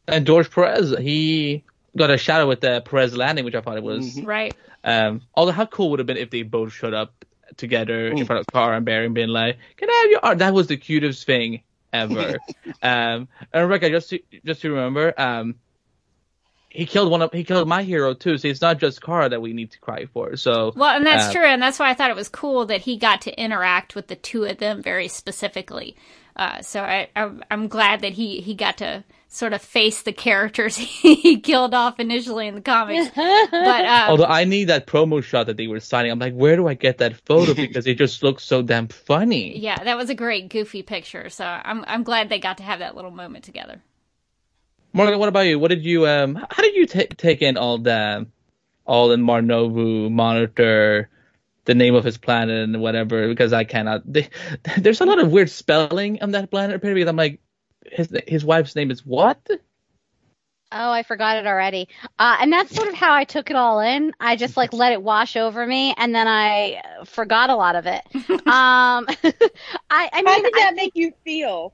And George Perez, he got a shadow with the Perez landing, which I thought it was mm-hmm. right. Um, although how cool would have been if they both showed up together in front of Kara and Barry and being like, "Can I have your art?" That was the cutest thing ever. um, and Rebecca, just to, just to remember, um, he killed one of he killed my hero too. So it's not just Kara that we need to cry for. So well, and that's uh, true, and that's why I thought it was cool that he got to interact with the two of them very specifically. Uh, so I, I I'm glad that he he got to sort of face the characters he killed off initially in the comics. but um, although I need that promo shot that they were signing, I'm like, where do I get that photo because it just looks so damn funny. Yeah, that was a great goofy picture. So I'm I'm glad they got to have that little moment together. Morgan, what about you? What did you um? How did you t- take in all the all in Mar Novu monitor? the name of his planet and whatever because I cannot. They, there's a lot of weird spelling on that planet apparently. I'm like, his his wife's name is what? Oh, I forgot it already. Uh, and that's sort of how I took it all in. I just like let it wash over me, and then I forgot a lot of it. um, I, I mean, how did that I, make you feel?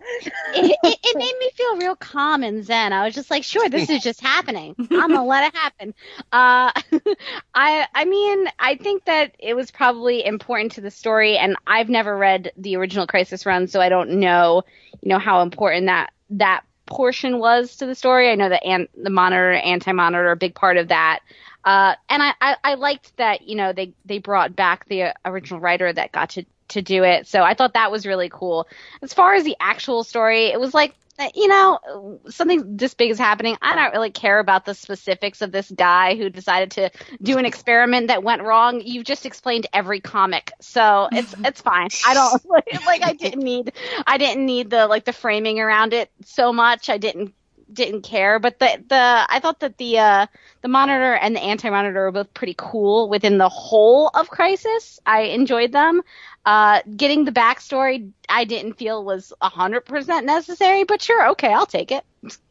It, it, it, made me feel real calm and zen. I was just like, sure, this is just happening. I'm gonna let it happen. Uh, I, I mean, I think that it was probably important to the story, and I've never read the original Crisis Run, so I don't know, you know, how important that that portion was to the story. I know that an- the monitor, anti-monitor, a big part of that. Uh, and I, I, I liked that, you know, they, they brought back the original writer that got to, to do it. So I thought that was really cool. As far as the actual story, it was like Uh, you know, something this big is happening. I don't really care about the specifics of this guy who decided to do an experiment that went wrong. You've just explained every comic, so it's it's fine. I don't like, like I didn't need I didn't need the like the framing around it so much. I didn't didn't care, but the the I thought that the uh the monitor and the anti monitor were both pretty cool within the whole of Crisis. I enjoyed them. Uh, getting the backstory I didn't feel was a hundred percent necessary, but sure, okay, I'll take it.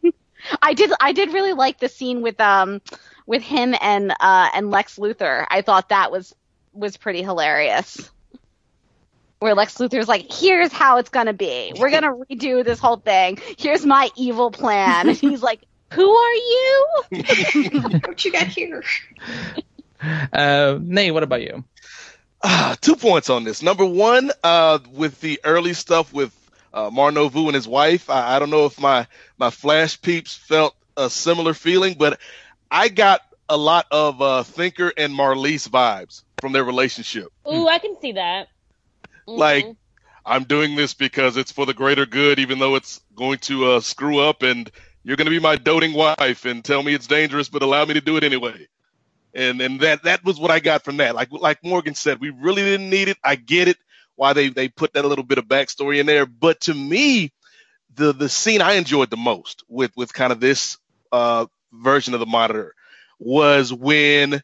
I did I did really like the scene with um with him and uh and Lex Luthor. I thought that was was pretty hilarious. Where Lex Luthor's like, here's how it's gonna be. We're gonna redo this whole thing. Here's my evil plan. And he's like, Who are you? what you got here? Uh, Nate, what about you? Uh, two points on this. Number one, uh, with the early stuff with uh, Mar Novu and his wife, I, I don't know if my my Flash peeps felt a similar feeling, but I got a lot of uh, Thinker and Marlize vibes from their relationship. Ooh, I can see that. Mm-hmm. Like, I'm doing this because it's for the greater good, even though it's going to uh, screw up, and you're going to be my doting wife and tell me it's dangerous, but allow me to do it anyway and and that that was what I got from that. Like like Morgan said, we really didn't need it. I get it why they they put that little bit of backstory in there, but to me, the the scene I enjoyed the most with with kind of this uh, version of the monitor was when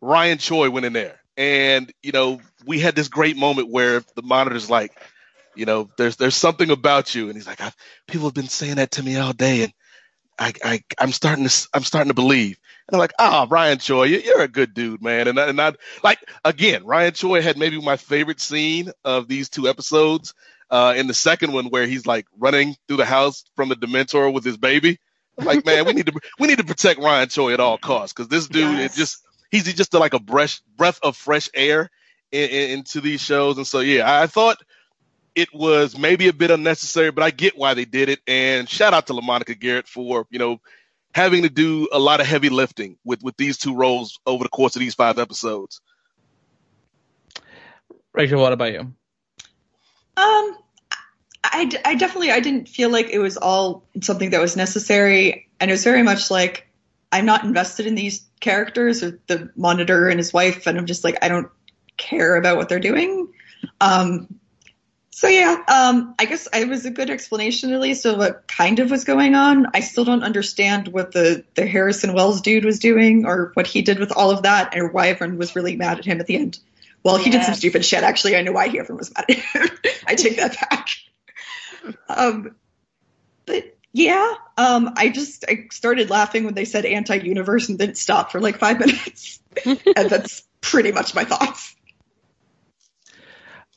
Ryan Choi went in there. And, you know, we had this great moment where the monitor's like, you know, there's there's something about you. And he's like, I've, people have been saying that to me all day. And I, I I'm starting to I'm starting to believe. And I'm like, ah, Ryan Choi, you- you're a good dude, man. And I, and I like again, Ryan Choi had maybe my favorite scene of these two episodes. Uh, in the second one where he's like running through the house from the Dementor with his baby. I'm like, man, we need to we need to protect Ryan Choi at all costs because this dude is just he's just like a breath breath of fresh air in, in, into these shows. And so yeah, I thought it was maybe a bit unnecessary, but I get why they did it. And shout out to LaMonica Garrett for you know having to do a lot of heavy lifting with with these two roles over the course of these five episodes. Rachel, what about you? Um, I, d- I definitely I didn't feel like it was all something that was necessary, and it was very much like I'm not invested in these characters or the monitor and his wife, and I'm just like I don't care about what they're doing. Um, so yeah, um, I guess I was a good explanation at least of what kind of was going on. I still don't understand what the the Harrison Wells dude was doing or what he did with all of that, or why everyone was really mad at him at the end. Well, he did some stupid shit. Actually, I know why he everyone was mad at him. I take that back. Um, but yeah, um, I just I started laughing when they said anti-universe and didn't stop for like five minutes, and that's pretty much my thoughts.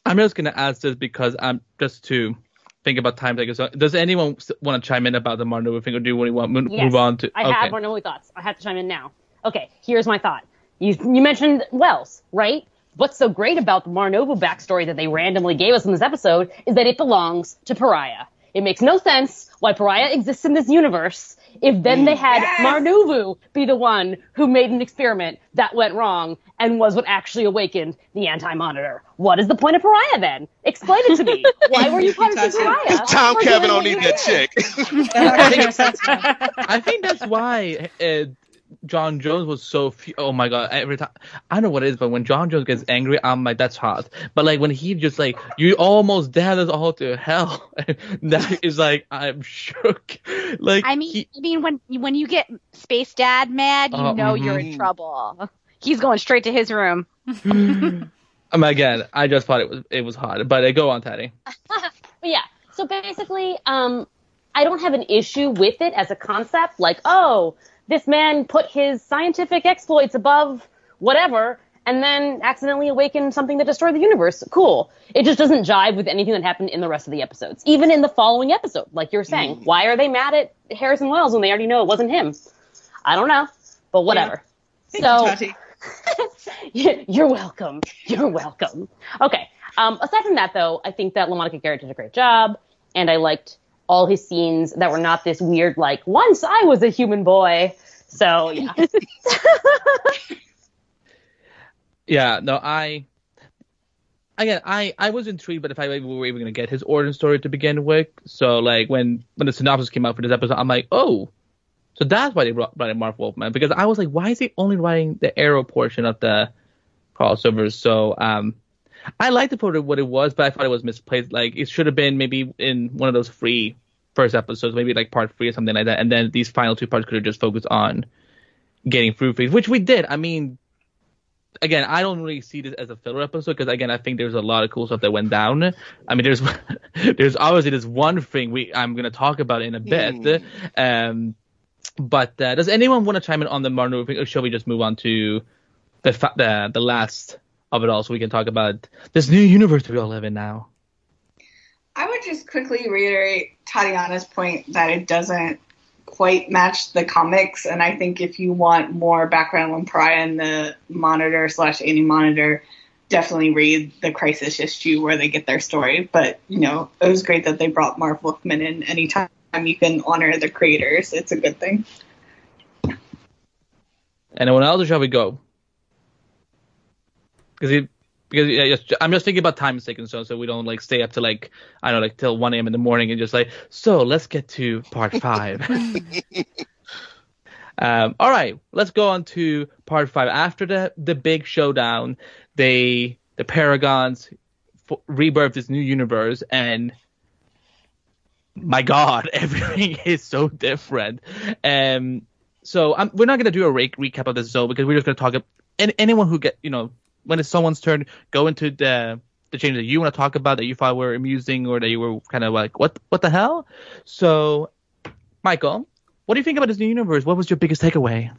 I'm just gonna ask this because I'm just to think about time taken. So, does anyone want to chime in about the Martin thing, or do we want to move, Yes, move on to? I okay. have one of thoughts. I have to chime in now. Okay, here's my thought. You you mentioned Wells, right? What's so great about the Mar Novu backstory that they randomly gave us in this episode is that it belongs to Pariah. It makes no sense why Pariah exists in this universe if then they had Mar Novu be the one who made an experiment that went wrong and was what actually awakened the anti-monitor. What is the point of Pariah then? Explain it to me. Why were you punishing Pariah? Tom for Kevin doing don't what need you that did? chick. I think that's why uh, J'onn J'onzz was so. Fu- oh my god! Every time I don't know what it is, but when J'onn J'onzz gets angry, I'm like, that's hot. But like when he just like, you almost damned us all to hell. that is like, I'm shook. Like I mean, I mean, when when you get Space Dad mad, you Oh, know you're in trouble. He's going straight to his room. um, again, I just thought it was it was hot. But uh, go on, Taddy. Yeah, so basically, um, I don't have an issue with it as a concept. Like, oh, this man put his scientific exploits above whatever, and then accidentally awakened something that destroyed the universe. Cool. It just doesn't jive with anything that happened in the rest of the episodes. Even in the following episode, like you're saying, why are they mad at Harrison Wells when they already know it wasn't him? I don't know, but whatever. Thank so. You, you're welcome. You're welcome. Okay. Um, aside from that, though, I think that LaMonica Garrett did a great job, and I liked all his scenes that were not this weird, like, once I was a human boy. So, yeah. Yeah, no, I again, I I was intrigued, but if I we were even gonna get his origin story to begin with, so like when when the synopsis came out for this episode, I'm like, oh, so that's why they brought, brought in Marv Wolfman because I was like, why is he only writing the Arrow portion of the crossovers? So um, I liked it for what it was, but I thought it was misplaced. Like it should have been maybe in one of those free first episodes, maybe like part three or something like that, and then these final two parts could have just focused on getting through things, which we did. I mean, again, I don't really see this as a filler episode because again, I think there's a lot of cool stuff that went down. I mean, there's there's obviously this one thing we I'm gonna talk about in a bit. Um, but uh, does anyone want to chime in on the Martin Luther King, or shall we just move on to the fa- the the last of it all, so we can talk about this new universe we all live in now? I would just quickly reiterate Tatiana's point that it doesn't quite match the comics, and I think if you want more background on Pariah and the Monitor slash Anti Monitor, definitely read the Crisis issue where they get their story. But you know, it was great that they brought Marv Wolfman in. Anytime you can honor the creators, it's a good thing. Anyone else, or shall we go? Because it, because yeah, just, I'm just thinking about time sake and so on, so we don't like stay up to like I don't know like till 1 a.m. in the morning and just like so let's get to part five. um, all right, let's go on to part five. After the the big showdown, they the Paragons f- rebirth this new universe and my God, everything is so different. Um, so um, we're not gonna do a re- recap of this zone because we're just gonna talk. And anyone who get you know when it's someone's turn, go into the the changes that you want to talk about that you thought were amusing or that you were kind of like what what the hell. So, Michael, what do you think about this new universe? What was your biggest takeaway?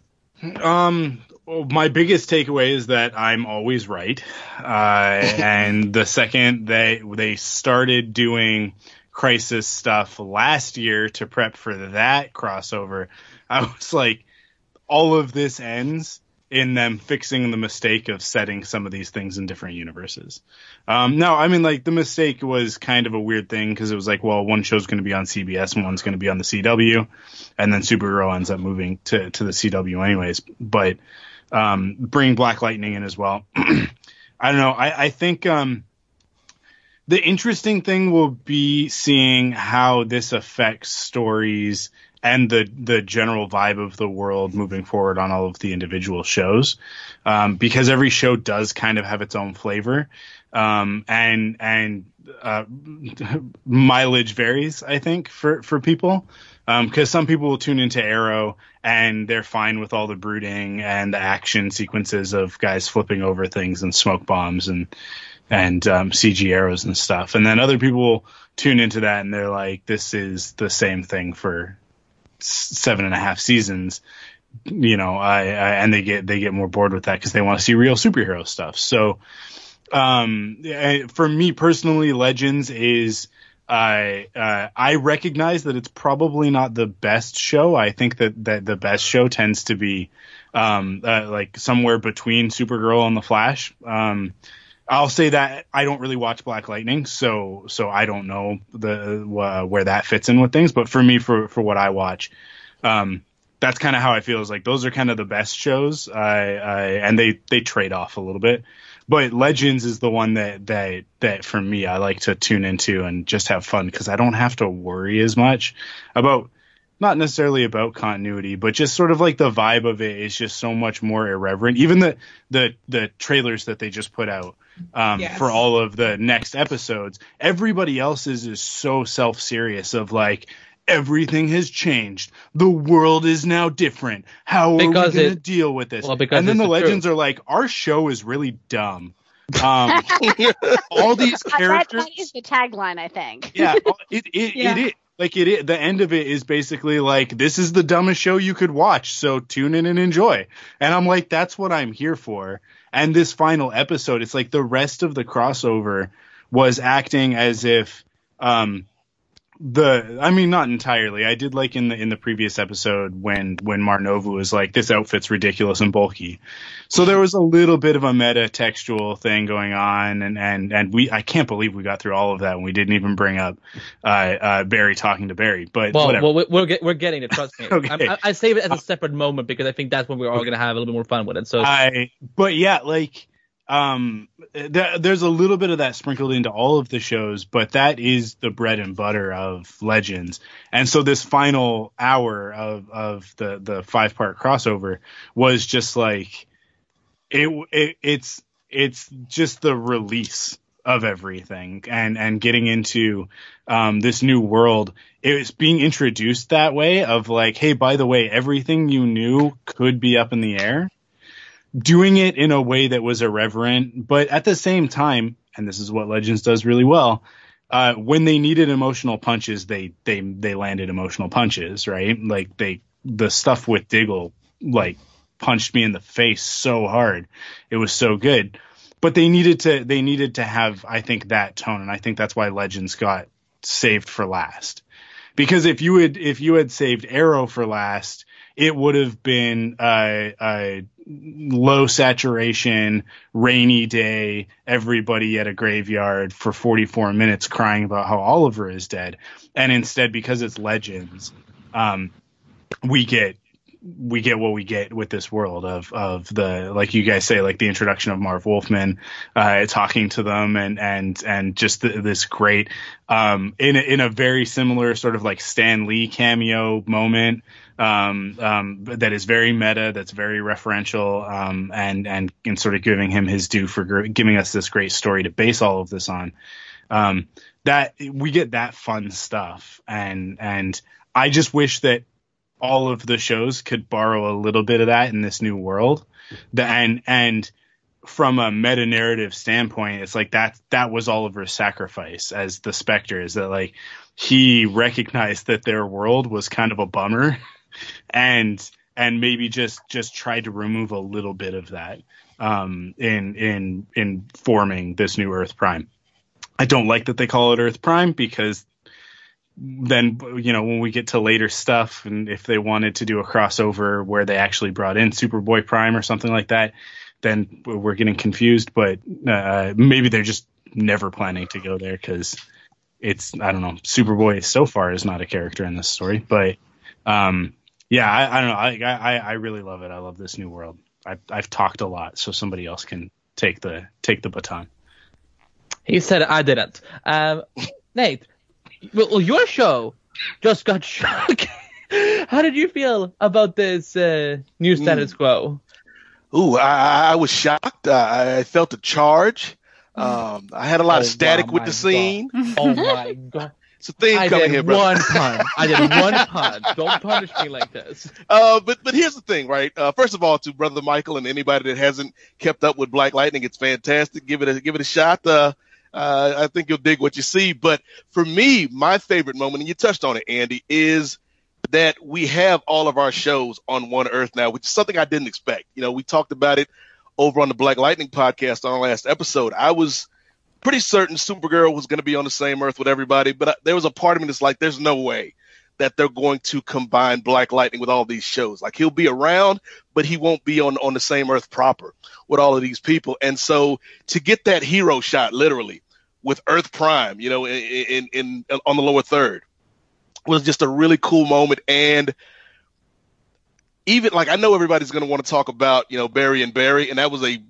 Um, well, my biggest takeaway is that I'm always right. Uh, and the second they they started doing crisis stuff last year to prep for that crossover, I was like, all of this ends in them fixing the mistake of setting some of these things in different universes. Um, no, I mean, like, the mistake was kind of a weird thing because it was like, well, one show's going to be on CBS and one's going to be on the CW, and then Supergirl ends up moving to, to the CW anyways. But, um, bring Black Lightning in as well. I don't know. I, I think, um, the interesting thing will be seeing how this affects stories and the the general vibe of the world moving forward on all of the individual shows, um, because every show does kind of have its own flavor, um, and and uh, mileage varies. I think for for people, because um, some people will tune into Arrow and they're fine with all the brooding and the action sequences of guys flipping over things and smoke bombs and and um, CG arrows and stuff, and then other people tune into that and they're like, this is the same thing for seven and a half seasons you know I, I, and they get they get more bored with that because they want to see real superhero stuff so um for me personally legends is uh, uh, I recognize that it's probably not the best show. I think that, that the best show tends to be um, uh, like somewhere between Supergirl and The Flash. Um, I'll say that I don't really watch Black Lightning, so so I don't know the uh, where that fits in with things. But for me, for for what I watch, um, that's kind of how I feel. Is like those are kind of the best shows. I, I and they they trade off a little bit. But Legends is the one that that that for me I like to tune into and just have fun because I don't have to worry as much about not necessarily about continuity, but just sort of like the vibe of it is just so much more irreverent. Even the the the trailers that they just put out um, Yes. for all of the next episodes, everybody else's is so self serious of like everything has changed. The world is now different. How are we going to deal with this? well, because and then the the legends are like, our show is really dumb. Um, all these That, characters that is the tagline, I think. yeah, it it, Yeah. it is. Like it, is- the end of it is basically like this is the dumbest show you could watch, so tune in and enjoy. And I'm like, that's what I'm here for. And this final episode, it's like the rest of the crossover was acting as if um the I mean not entirely. I did like in the in the previous episode when when Mar Novu was like this outfit's ridiculous and bulky. So there was a little bit of a meta textual thing going on and and and we I can't believe we got through all of that and we didn't even bring up uh uh Barry talking to Barry. But Well, whatever. well, we- we're we're getting it. Trust me. Okay. I'm- I, I save it as a separate moment because I think that's when we're all gonna have a little bit more fun with it. So I but yeah, like um there, there's a little bit of that sprinkled into all of the shows, but that is the bread and butter of Legends. And so this final hour of of the the five part crossover was just like it, it it's it's just the release of everything and and getting into um this new world it was being introduced that way of like hey by the way everything you knew could be up in the air doing it in a way that was irreverent, but at the same time, and this is what Legends does really well, uh, when they needed emotional punches, they they they landed emotional punches, right? Like they the stuff with Diggle like punched me in the face so hard, it was so good. But they needed to they needed to have I think that tone, and I think that's why Legends got saved for last. Because if you had if you had saved Arrow for last, it would have been a, a low saturation, rainy day, everybody at a graveyard for 44 minutes crying about how Oliver is dead. And instead, because it's legends, um, we get we get what we get with this world of of the like you guys say like the introduction of Marv Wolfman uh talking to them and and and just th this great um in in a very similar sort of like Stan Lee cameo moment um um that is very meta that's very referential um and and and sort of giving him his due for gr- giving us this great story to base all of this on um that we get that fun stuff and and I just wish that all of the shows could borrow a little bit of that in this new world. The, and and from a meta narrative standpoint, it's like that that was Oliver's sacrifice as the Spectre is that like he recognized that their world was kind of a bummer and and maybe just just tried to remove a little bit of that um, in in in forming this new Earth Prime. I don't like that they call it Earth Prime because then you know when we get to later stuff and if they wanted to do a crossover where they actually brought in Superboy Prime or something like that, then we're getting confused. But uh, maybe they're just never planning to go there because it's I don't know. Superboy so far is not a character in this story, but um, yeah, I, I don't know. I, I I really love it. I love this new world. I've I've talked a lot, so somebody else can take the take the baton. He said I didn't. Um, Nate, well, your show just got shot. How did you feel about this uh, new status quo? Ooh, I, I was shocked. Uh, I felt a charge. Um, I had a lot Oh, of static wow, with my the scene. Oh my god. It's a theme I coming here, brother. one pun. I did one pun. Don't punish me like this. Uh, but but here's the thing, right? Uh, first of all, to brother Michael and anybody that hasn't kept up with Black Lightning, it's fantastic. Give it a give it a shot. Uh, uh, I think you'll dig what you see. But for me, my favorite moment, and you touched on it, Andy, is that we have all of our shows on one Earth now, which is something I didn't expect. You know, we talked about it over on the Black Lightning podcast on our last episode. I was pretty certain Supergirl was going to be on the same Earth with everybody, but I, there was a part of me that's like, there's no way that they're going to combine Black Lightning with all these shows. Like he'll be around, but he won't be on on the same Earth proper with all of these people. And so to get that hero shot, literally with Earth Prime, you know, in in, in on the lower third, was just a really cool moment. And even like I know everybody's going to want to talk about you know Barry and Barry, and that was a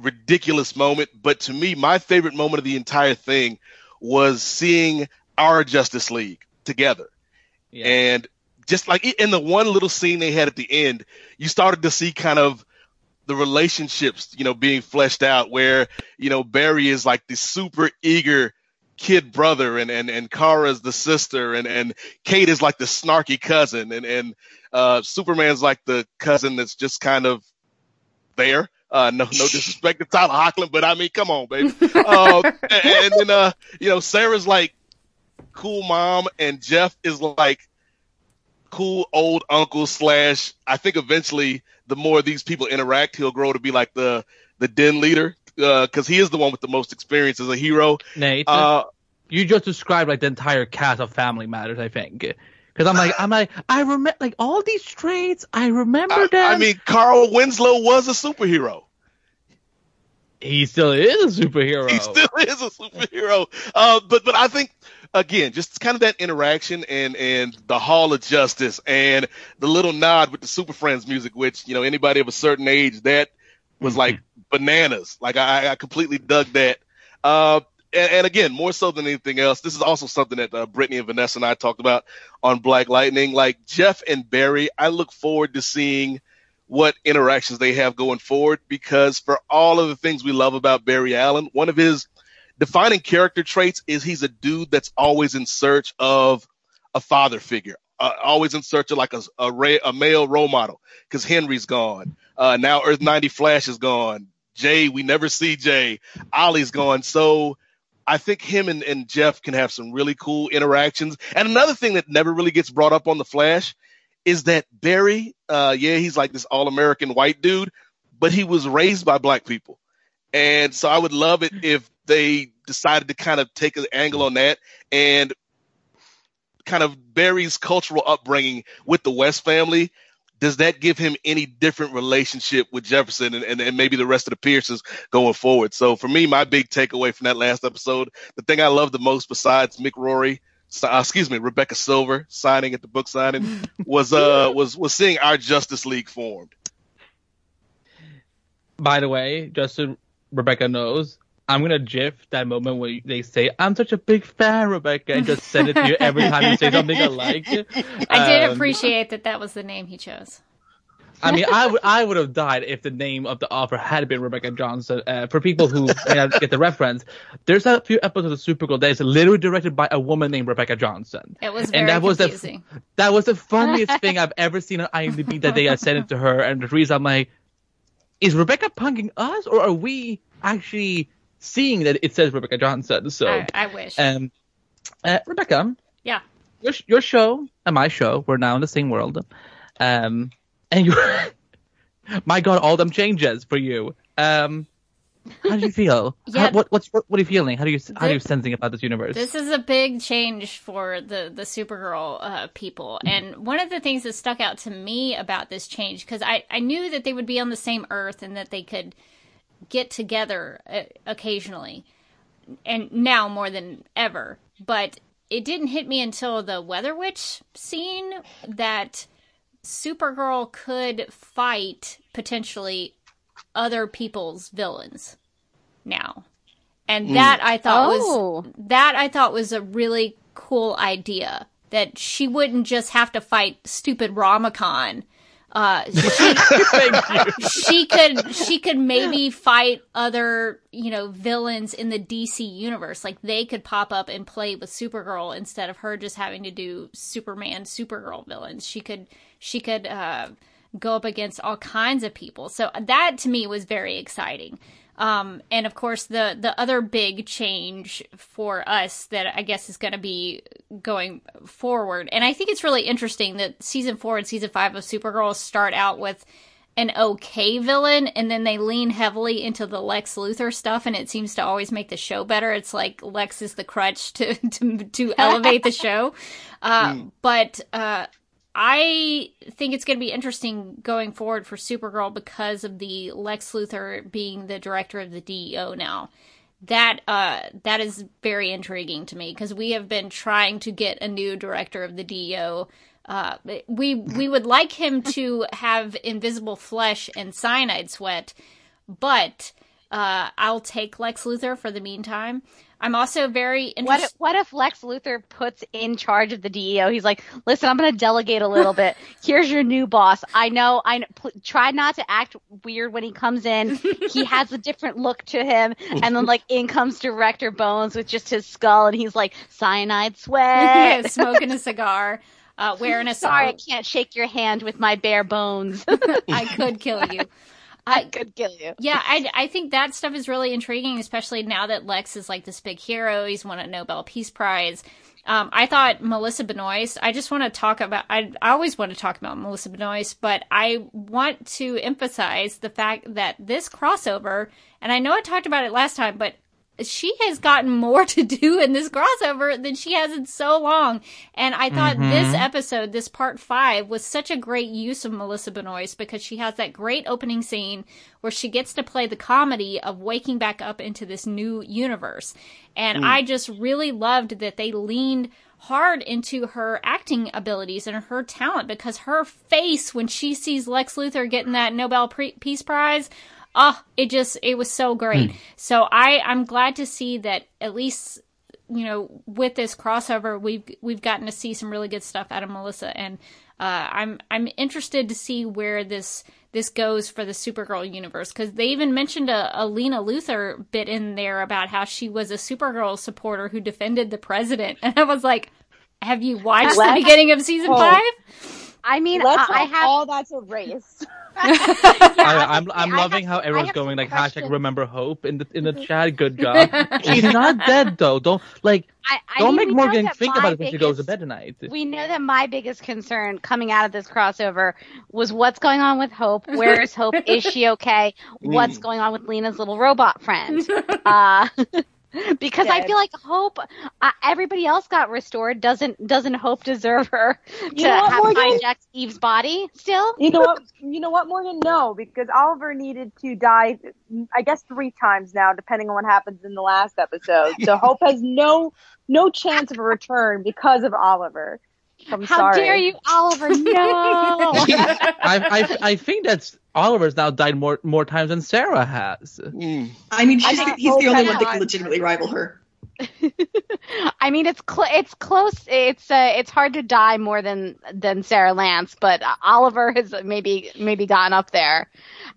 ridiculous moment. But to me, my favorite moment of the entire thing was seeing our Justice League together. And just like in the one little scene they had at the end, you started to see kind of the relationships, you know, being fleshed out where, you know, Barry is like the super eager kid brother and, and, and Kara's the sister and, and Kate is like the snarky cousin and, and, uh, Superman's like the cousin that's just kind of there. Uh, no, no disrespect to Tyler Hoechlin, but I mean, come on, baby. Uh, and, and then, uh, you know, Sara's like cool mom and Jeff is like cool old uncle slash, I think eventually the more these people interact, he'll grow to be like the, the den leader. Uh, cause he is the one with the most experience as a hero. Nate, Uh, you just described like the entire cast of Family Matters, I think. Because I'm like, I'm like, I remember like all these traits. I remember them. I mean, Carl Winslow was a superhero. he still is a superhero. He still is a superhero. Uh, but but I think again, just kind of that interaction and and the Hall of Justice and the little nod with the Super Friends music, which you know anybody of a certain age that was like bananas. Like I, I completely dug that. Uh, and, and again, more so than anything else, this is also something that uh, Brittany and Vanessa and I talked about on Black Lightning. Like Jeff and Barry, I look forward to seeing what interactions they have going forward because for all of the things we love about Barry Allen, one of his defining character traits is he's a dude that's always in search of a father figure, uh, always in search of like a, a, ra- a male role model because Henry's gone. Uh, now Earth 90 Flash is gone. Jay, we never see Jay. Ollie's gone. So I think him and, and Jeff can have some really cool interactions. And another thing that never really gets brought up on the Flash is that Barry, uh, yeah, he's like this all American white dude, but he was raised by black people. And so I would love it if they decided to kind of take an angle on that and kind of Barry's cultural upbringing with the West family. Does that give him any different relationship with Jefferson and, and, and maybe the rest of the Pierces going forward? So for me, my big takeaway from that last episode, the thing I love the most besides Mick Rory, uh, excuse me, Rebecca Silver signing at the book signing was, uh, was, was seeing our Justice League formed. By the way, Justin Rebecca knows, I'm gonna gif that moment where they say, "I'm such a big fan, Rebecca," and just send it to you every time you say something I like. I did Um, appreciate that that was the name he chose. I mean, I would I would have died if the name of the author had been Rebecca Johnson. Uh, for people who get the reference, there's a few episodes of Supergirl that is literally directed by a woman named Rebecca Johnson. It was very and that was confusing. the that was the funniest thing I've ever seen on IMDb that I sent it to her. And the reason I'm like, is Rebecca punking us, or are we actually seeing that it says Rebecca Johnson? So, I, I wish. um, uh, Rebecca, yeah. your your show and my show we're now in the same world um and you my god all them changes for you um how do you feel Yeah. How- what what's what, what are you feeling how do you how are you This- sensing about this universe This is a big change for the the Supergirl uh, people, and one of the things that stuck out to me about this change because I I knew that they would be on the same Earth and that they could get together uh, occasionally, and now more than ever. But it didn't hit me until the Weather Witch scene that Supergirl could fight potentially other people's villains now. And Mm. that I thought Oh. was that I thought was a really cool idea that she wouldn't just have to fight stupid Rama Khan. Uh, she, she could she could maybe fight other you know villains in the DC universe. Like they could pop up and play with Supergirl instead of her just having to do Superman Supergirl villains. She could she could uh, go up against all kinds of people. So that to me was very exciting. Um, and of course, the the other big change for us that I guess is going to be going forward, and I think it's really interesting that season four and season five of Supergirl start out with an okay villain, and then they lean heavily into the Lex Luthor stuff, and it seems to always make the show better. It's like Lex is the crutch to to, to elevate the show, uh, but. Uh, I think it's going to be interesting going forward for Supergirl because of the Lex Luthor being the director of the DEO now. That uh that is very intriguing to me because we have been trying to get a new director of the DEO. Uh, we we would like him to have invisible flesh and cyanide sweat, but uh, I'll take Lex Luthor for the meantime. I'm also very What interested. if, what if Lex Luthor puts in charge of the DEO? He's like, listen, I'm going to delegate a little bit. Here's your new boss. I know. I know, pl- try not to act weird when he comes in. he has a different look to him, and then like in comes Director Bones with just his skull, and he's like cyanide yeah, sweat. smoking a cigar, uh, wearing a Sorry, I can't shake your hand with my bare bones. I could kill you. I could kill you. Yeah, I, I think that stuff is really intriguing, especially now that Lex is like this big hero. He's won a Nobel Peace Prize. Um, I thought Melissa Benoist. I just want to talk about. I, I always want to talk about Melissa Benoist, but I want to emphasize the fact that this crossover, and I know I talked about it last time, but she has gotten more to do in this crossover than she has in so long. And I thought Mhm. this episode, this part five, was such a great use of Melissa Benoist because she has that great opening scene where she gets to play the comedy of waking back up into this new universe. And Mm. I just really loved that they leaned hard into her acting abilities and her talent because her face when she sees Lex Luthor getting that Nobel Pre- Peace Prize, oh, it just it was so great. So I I'm glad to see that at least you know with this crossover we've we've gotten to see some really good stuff out of Melissa and uh, I'm I'm interested to see where this this goes for the Supergirl universe because they even mentioned a, a Lena Luthor bit in there about how she was a Supergirl supporter who defended the president and I was like, have you watched the beginning of season hope. five? I mean, Let's I, I have all that's erased. I, I'm I'm loving how everyone's going like hashtag remember hope in the in the chat. Good job. She's not dead though. Don't like I, I don't mean, make Morgan think about it when she goes to bed tonight. We know that my biggest concern coming out of this crossover was what's going on with Hope. Where is Hope? Is she okay? What's Mm. going on with Lena's little robot friend? Uh, because I feel like Hope, uh, everybody else got restored. Doesn't doesn't Hope deserve her to You know what, have Morgan? hijacked Eve's body still? You know what? You know what, Morgan? No, because Oliver needed to die. I guess three times now, depending on what happens in the last episode. So Hope has no no chance of a return because of Oliver. I'm How sorry. dare you, Oliver? No. I, I I think that's Oliver's now died more more times than Sara has. I mean, she's I the, he's the only one that can legitimately rival her. I mean, it's cl- it's close. It's uh, it's hard to die more than than Sara Lance, but Oliver has maybe maybe gotten up there.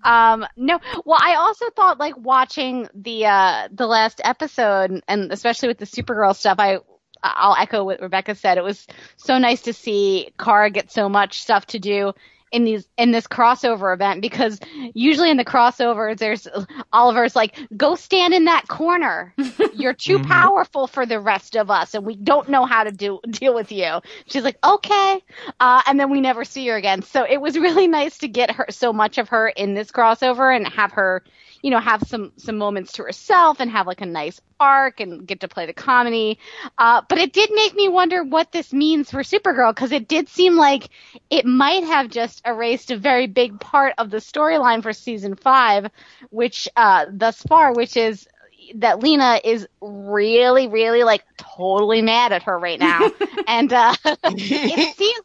Um, no, well, I also thought like watching the uh, the last episode, and especially with the Supergirl stuff, I I'll echo what Rebecca said. It was so nice to see Kara get so much stuff to do in these in this crossover event because usually in the crossovers there's Oliver's like go stand in that corner you're too Mhm. powerful for the rest of us and we don't know how to do deal with you she's like okay uh, and then we never see her again so it was really nice to get her so much of her in this crossover and have her you know have some some moments to herself and have like a nice arc and get to play the comedy. Uh, but it did make me wonder what this means for supergirl because it did seem like it might have just erased a very big part of the storyline for season five which uh, thus far which is that Lena is really, really like totally mad at her right now, and uh, it seems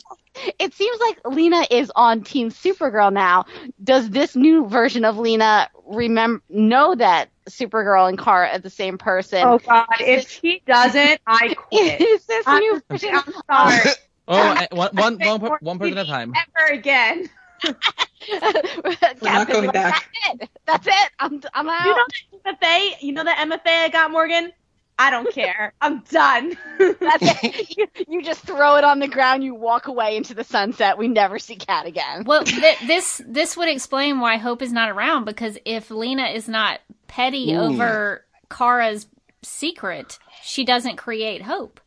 it seems like Lena is on Team Supergirl now. Does this new version of Lena remember know that Supergirl and Kara are the same person? Oh God! If she doesn't, I quit. Is this I'm, new version? I'm sorry. Oh, one, one, one, per- one person at a time. Ever again? We're not going back. That's it. That's it. I'm I'm out. You know that MFA? You know that MFA I got, Morgan? I don't care. I'm done. That's it. You, you just throw it on the ground. You walk away into the sunset. We never see Kat again. Well, th- this this would explain why Hope is not around because if Lena is not petty Ooh. over Kara's secret, she doesn't create hope.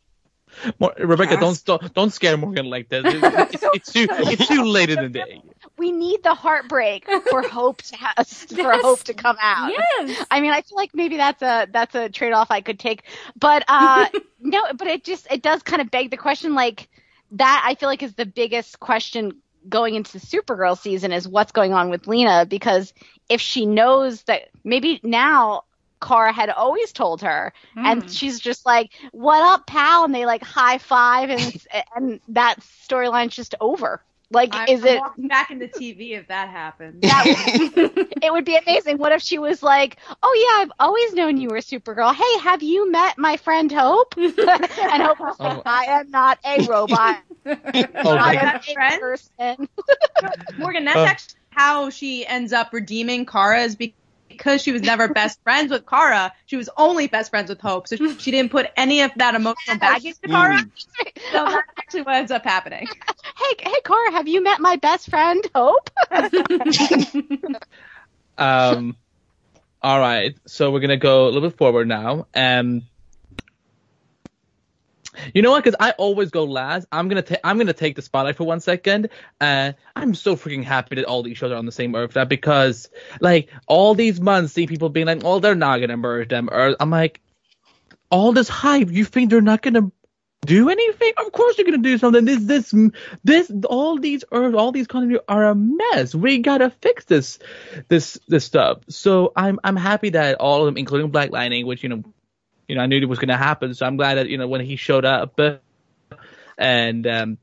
More, Rebecca, don't, don't don't scare Morgan like that. It's, it's, it's too it's too late in the day. We need the heartbreak for hope to ha- for hope to come out. Yes. I mean, I feel like maybe that's a that's a trade off I could take, but uh, no, but it just it does kind of beg the question. Like that, I feel like is the biggest question going into Supergirl season is what's going on with Lena because if she knows that maybe now. Kara had always told her, and she's just like, "What up, pal?" And they like high five, and and that storyline's just over. Like, I'm, is I'm it? walking back into TV if that happens? it would be amazing. What if she was like, "Oh yeah, I've always known you were Supergirl. Hey, have you met my friend Hope?" and Hope was like, Oh. "I am not a robot. Oh, I am a person." Morgan, that's Uh. actually how she ends up redeeming Kara is be- because she was never best friends with Kara. She was only best friends with Hope, so she, she didn't put any of that emotional baggage to Kara. So that's actually what ends up happening. Hey, hey, Kara, have you met my best friend Hope? Um, all right, so we're gonna go a little bit forward now. Um, you know what? Because I always go last. I'm gonna ta- I'm gonna take the spotlight for one second. Uh, I'm so freaking happy that all these shows are on the same Earth now because like all these months, see people being like, "Oh, they're not gonna merge them," or I'm like, all this hype. You think they're not gonna do anything? Of course they're gonna do something. This, this, this, all these Earth, all these continents are a mess. We gotta fix this, this, this stuff. So I'm, I'm happy that all of them, including Black Lightning, which you know, you know, I knew it was gonna happen. So I'm glad that you know when he showed up, and um,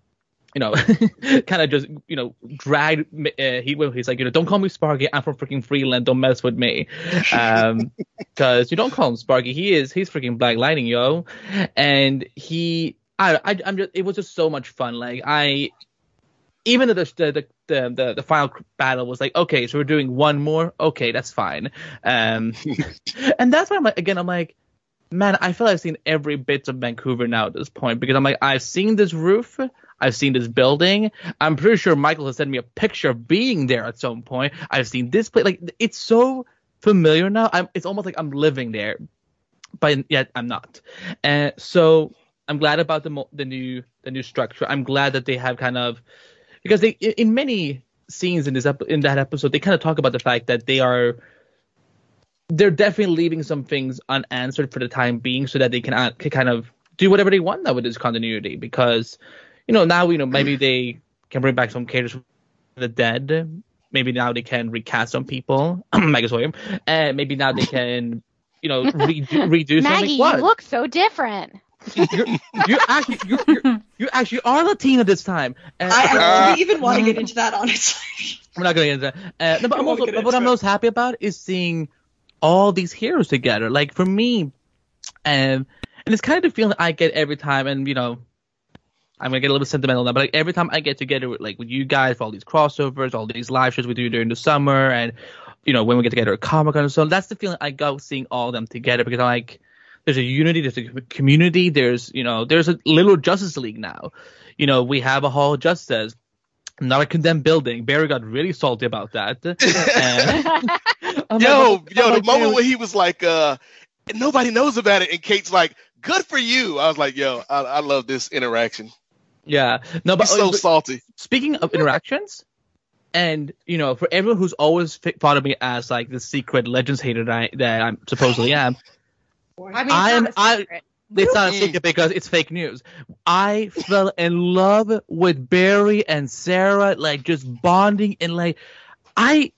you know, kind of just you know dragged. me- Uh, he he's like, you know, don't call me Sparky. I'm from freaking Freeland. Don't mess with me. Um, because you don't call him Sparky. He is he's freaking Black Lightning, yo. And he, I, I, I'm just. It was just so much fun. Like I, even though the the the the, the final battle was like, okay, so we're doing one more. Okay, that's fine. Um, and that's why I'm like, again, I'm like. Man, I feel I've seen every bit of Vancouver now at this point because I'm like, I've seen this roof, I've seen this building. I'm pretty sure Michael has sent me a picture of being there at some point. I've seen this place. Like, it's so familiar now. I'm, it's almost like I'm living there, but yet I'm not. And so I'm glad about the the new the new structure. I'm glad that they have kind of because they in many scenes in this in that episode they kind of talk about the fact that they are they're definitely leaving some things unanswered for the time being so that they can, uh, can kind of do whatever they want now with this continuity because you know now you know maybe they can bring back some characters from the dead maybe now they can recast some people Maggie Sawyer and maybe now they can you know redo, redo Maggie, something you look so different. you actually you you you actually are Latina this time. And, I actually even want to get into that, honestly. We're not going to get into that. Uh, no, but I I'm also, but what I'm it. most happy about is seeing all these heroes together. Like for me, um, and it's kind of the feeling I get every time, and you know, I'm gonna get a little bit sentimental now, but like every time I get together with like with you guys for all these crossovers, all these live shows we do during the summer, and you know when we get together at Comic Con and so on, that's the feeling I got seeing all of them together because I'm like, there's a unity, there's a community, there's you know there's a little Justice League now, you know we have a Hall of Justice. Not a condemned building. Barry got really salty about that. And- I'm yo, like, yo, I'm the like, moment Barry- where he was like, uh, nobody knows about it, and Kate's like, good for you. I was like, yo, I, I love this interaction. Yeah, no, but He's so but salty. Speaking of interactions, and you know, for everyone who's always fi- thought of me as like the secret Legends hater that I that I supposedly am, I mean, I am it's not a I. It's not a secret because it's fake news. I fell in love with Barry and Sara, like just bonding and like I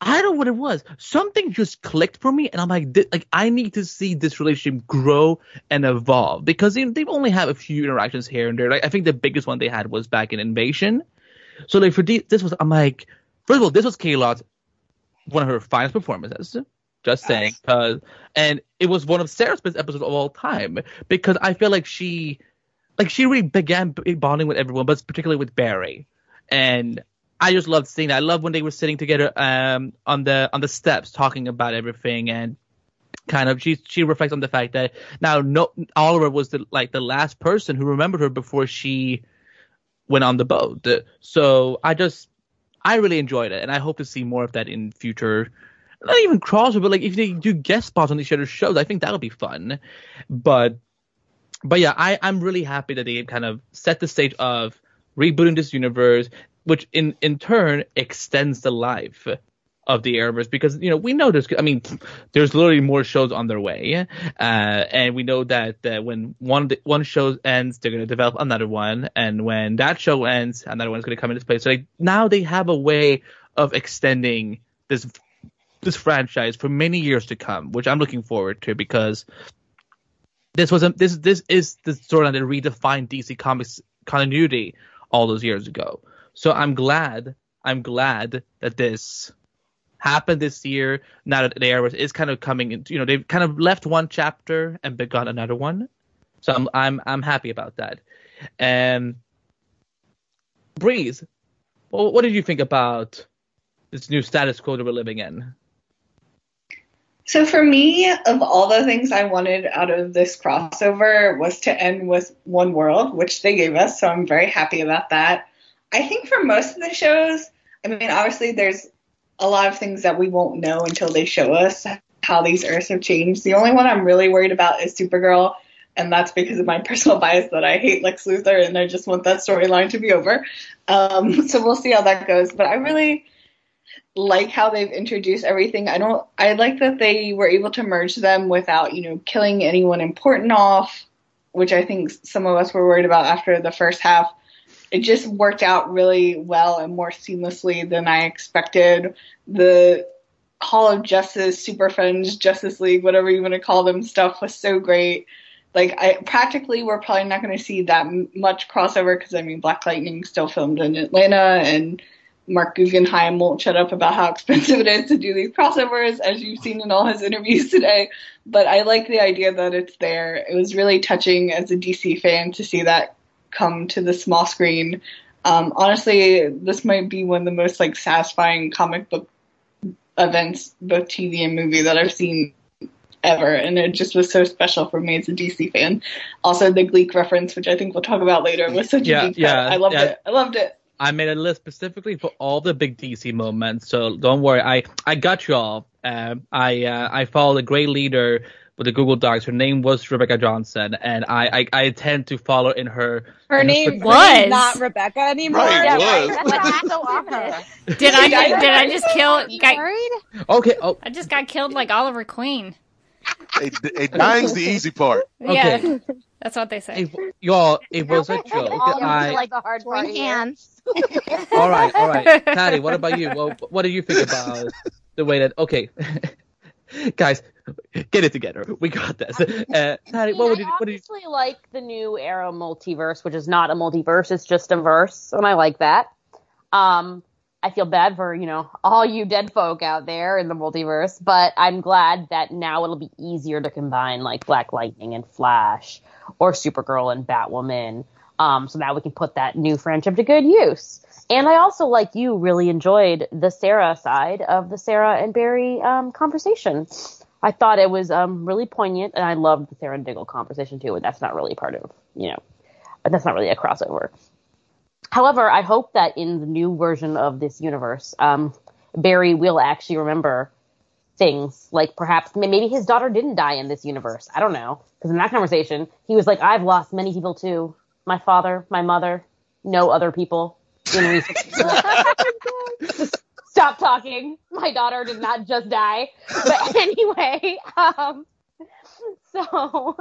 I don't know what it was. Something just clicked for me, and I'm like, like I need to see this relationship grow and evolve because they, they've only had a few interactions here and there. Like I think the biggest one they had was back in Invasion. So like for this was, I'm like, first of all, this was Caity's one of her finest performances. Just saying, 'cause- and it was one of Sara's best episodes of all time because I feel like she, like she really began bonding with everyone, but particularly with Barry, and I just loved seeing that. I love when they were sitting together um on the on the steps talking about everything and kind of she she reflects on the fact that now no Oliver was the like the last person who remembered her before she went on the boat. So I just I really enjoyed it and I hope to see more of that in future not even crossover, but like if they do guest spots on each other's shows, I think that would be fun. But but yeah, I, I'm really happy that they kind of set the stage of rebooting this universe, which in in turn extends the life of the Arrowverse because you know we know there's I mean there's literally more shows on their way, uh, and we know that when one one show ends, they're gonna develop another one, and when that show ends, another one's gonna come into place. So like now they have a way of extending this this franchise for many years to come, which I'm looking forward to because this was a, this this is the storyline that redefined DC Comics continuity all those years ago. So I'm glad I'm glad that this happened this year. Now that the Arrowverse is kind of coming into you know they've kind of left one chapter and begun another one. So I'm I'm I'm happy about that. And Breeze, what did you think about this new status quo that we're living in? So for me, of all the things I wanted out of this crossover was to end with one world, which they gave us, so I'm very happy about that. I think for most of the shows, I mean, obviously there's a lot of things that we won't know until they show us how these Earths have changed. The only one I'm really worried about is Supergirl, and that's because of my personal bias that I hate Lex Luthor and I just want that storyline to be over. Um, so we'll see how that goes. But I really like how they've introduced everything. I don't I like that they were able to merge them without, you know, killing anyone important off, which I think some of us were worried about after the first half. It just worked out really well and more seamlessly than I expected. The Hall of Justice, Super Friends, Justice League, whatever you want to call them, stuff was so great. Like I practically, we're probably not going to see that m- much crossover because I mean, Black Lightning still filmed in Atlanta, and Marc Guggenheim won't shut up about how expensive it is to do these crossovers, as you've seen in all his interviews today. But I like the idea that it's there. It was really touching as a DC fan to see that come to the small screen. Um, honestly, this might be one of the most like satisfying comic book events, both TV and movie, that I've seen ever, and it just was so special for me as a DC fan. Also, the Gleek reference, which I think we'll talk about later, was such Yeah, a deep yeah. I loved yeah. it. I loved it. I made a list specifically for all the big DC moments, so don't worry. I I got you all. Um, I uh, I followed a great leader with the Google Docs. Her name was Rebecca Johnson, and I I, I tend to follow in her. Her in name Was. was not Rebecca anymore. Right, Yeah, was. right. That's so obvious. Did I did I just kill? Got, Okay. Oh, I just got killed like Oliver Queen. Hey, hey, dying's the easy part. Yeah, Okay. that's what they say. it, y'all, it was a joke. All I, like the hard part hands. all right, all right. Taddy, what about you? Well, what do you think about the way that? Okay, guys, get it together. We got this. Uh, Taddy, what would you? I What do you? like the new Arrow multiverse, which is not a multiverse; it's just a verse, and I like that. Um, I feel bad for, you know, all you dead folk out there in the multiverse, but I'm glad that now it'll be easier to combine like Black Lightning and Flash or Supergirl and Batwoman. Um, so now we can put that new friendship to good use. And I also, like you, really enjoyed the Sara side of the Sara and Barry um, conversation. I thought it was um, really poignant, and I loved the Sara and Diggle conversation too. And that's not really part of, you know, that's not really a crossover. However, I hope that in the new version of this universe, um, Barry will actually remember things like perhaps maybe his daughter didn't die in this universe. I don't know because in that conversation he was like, "I've lost many people too. My father, my mother, no other people recent." Just Stop talking. My daughter did not just die. But anyway, um, so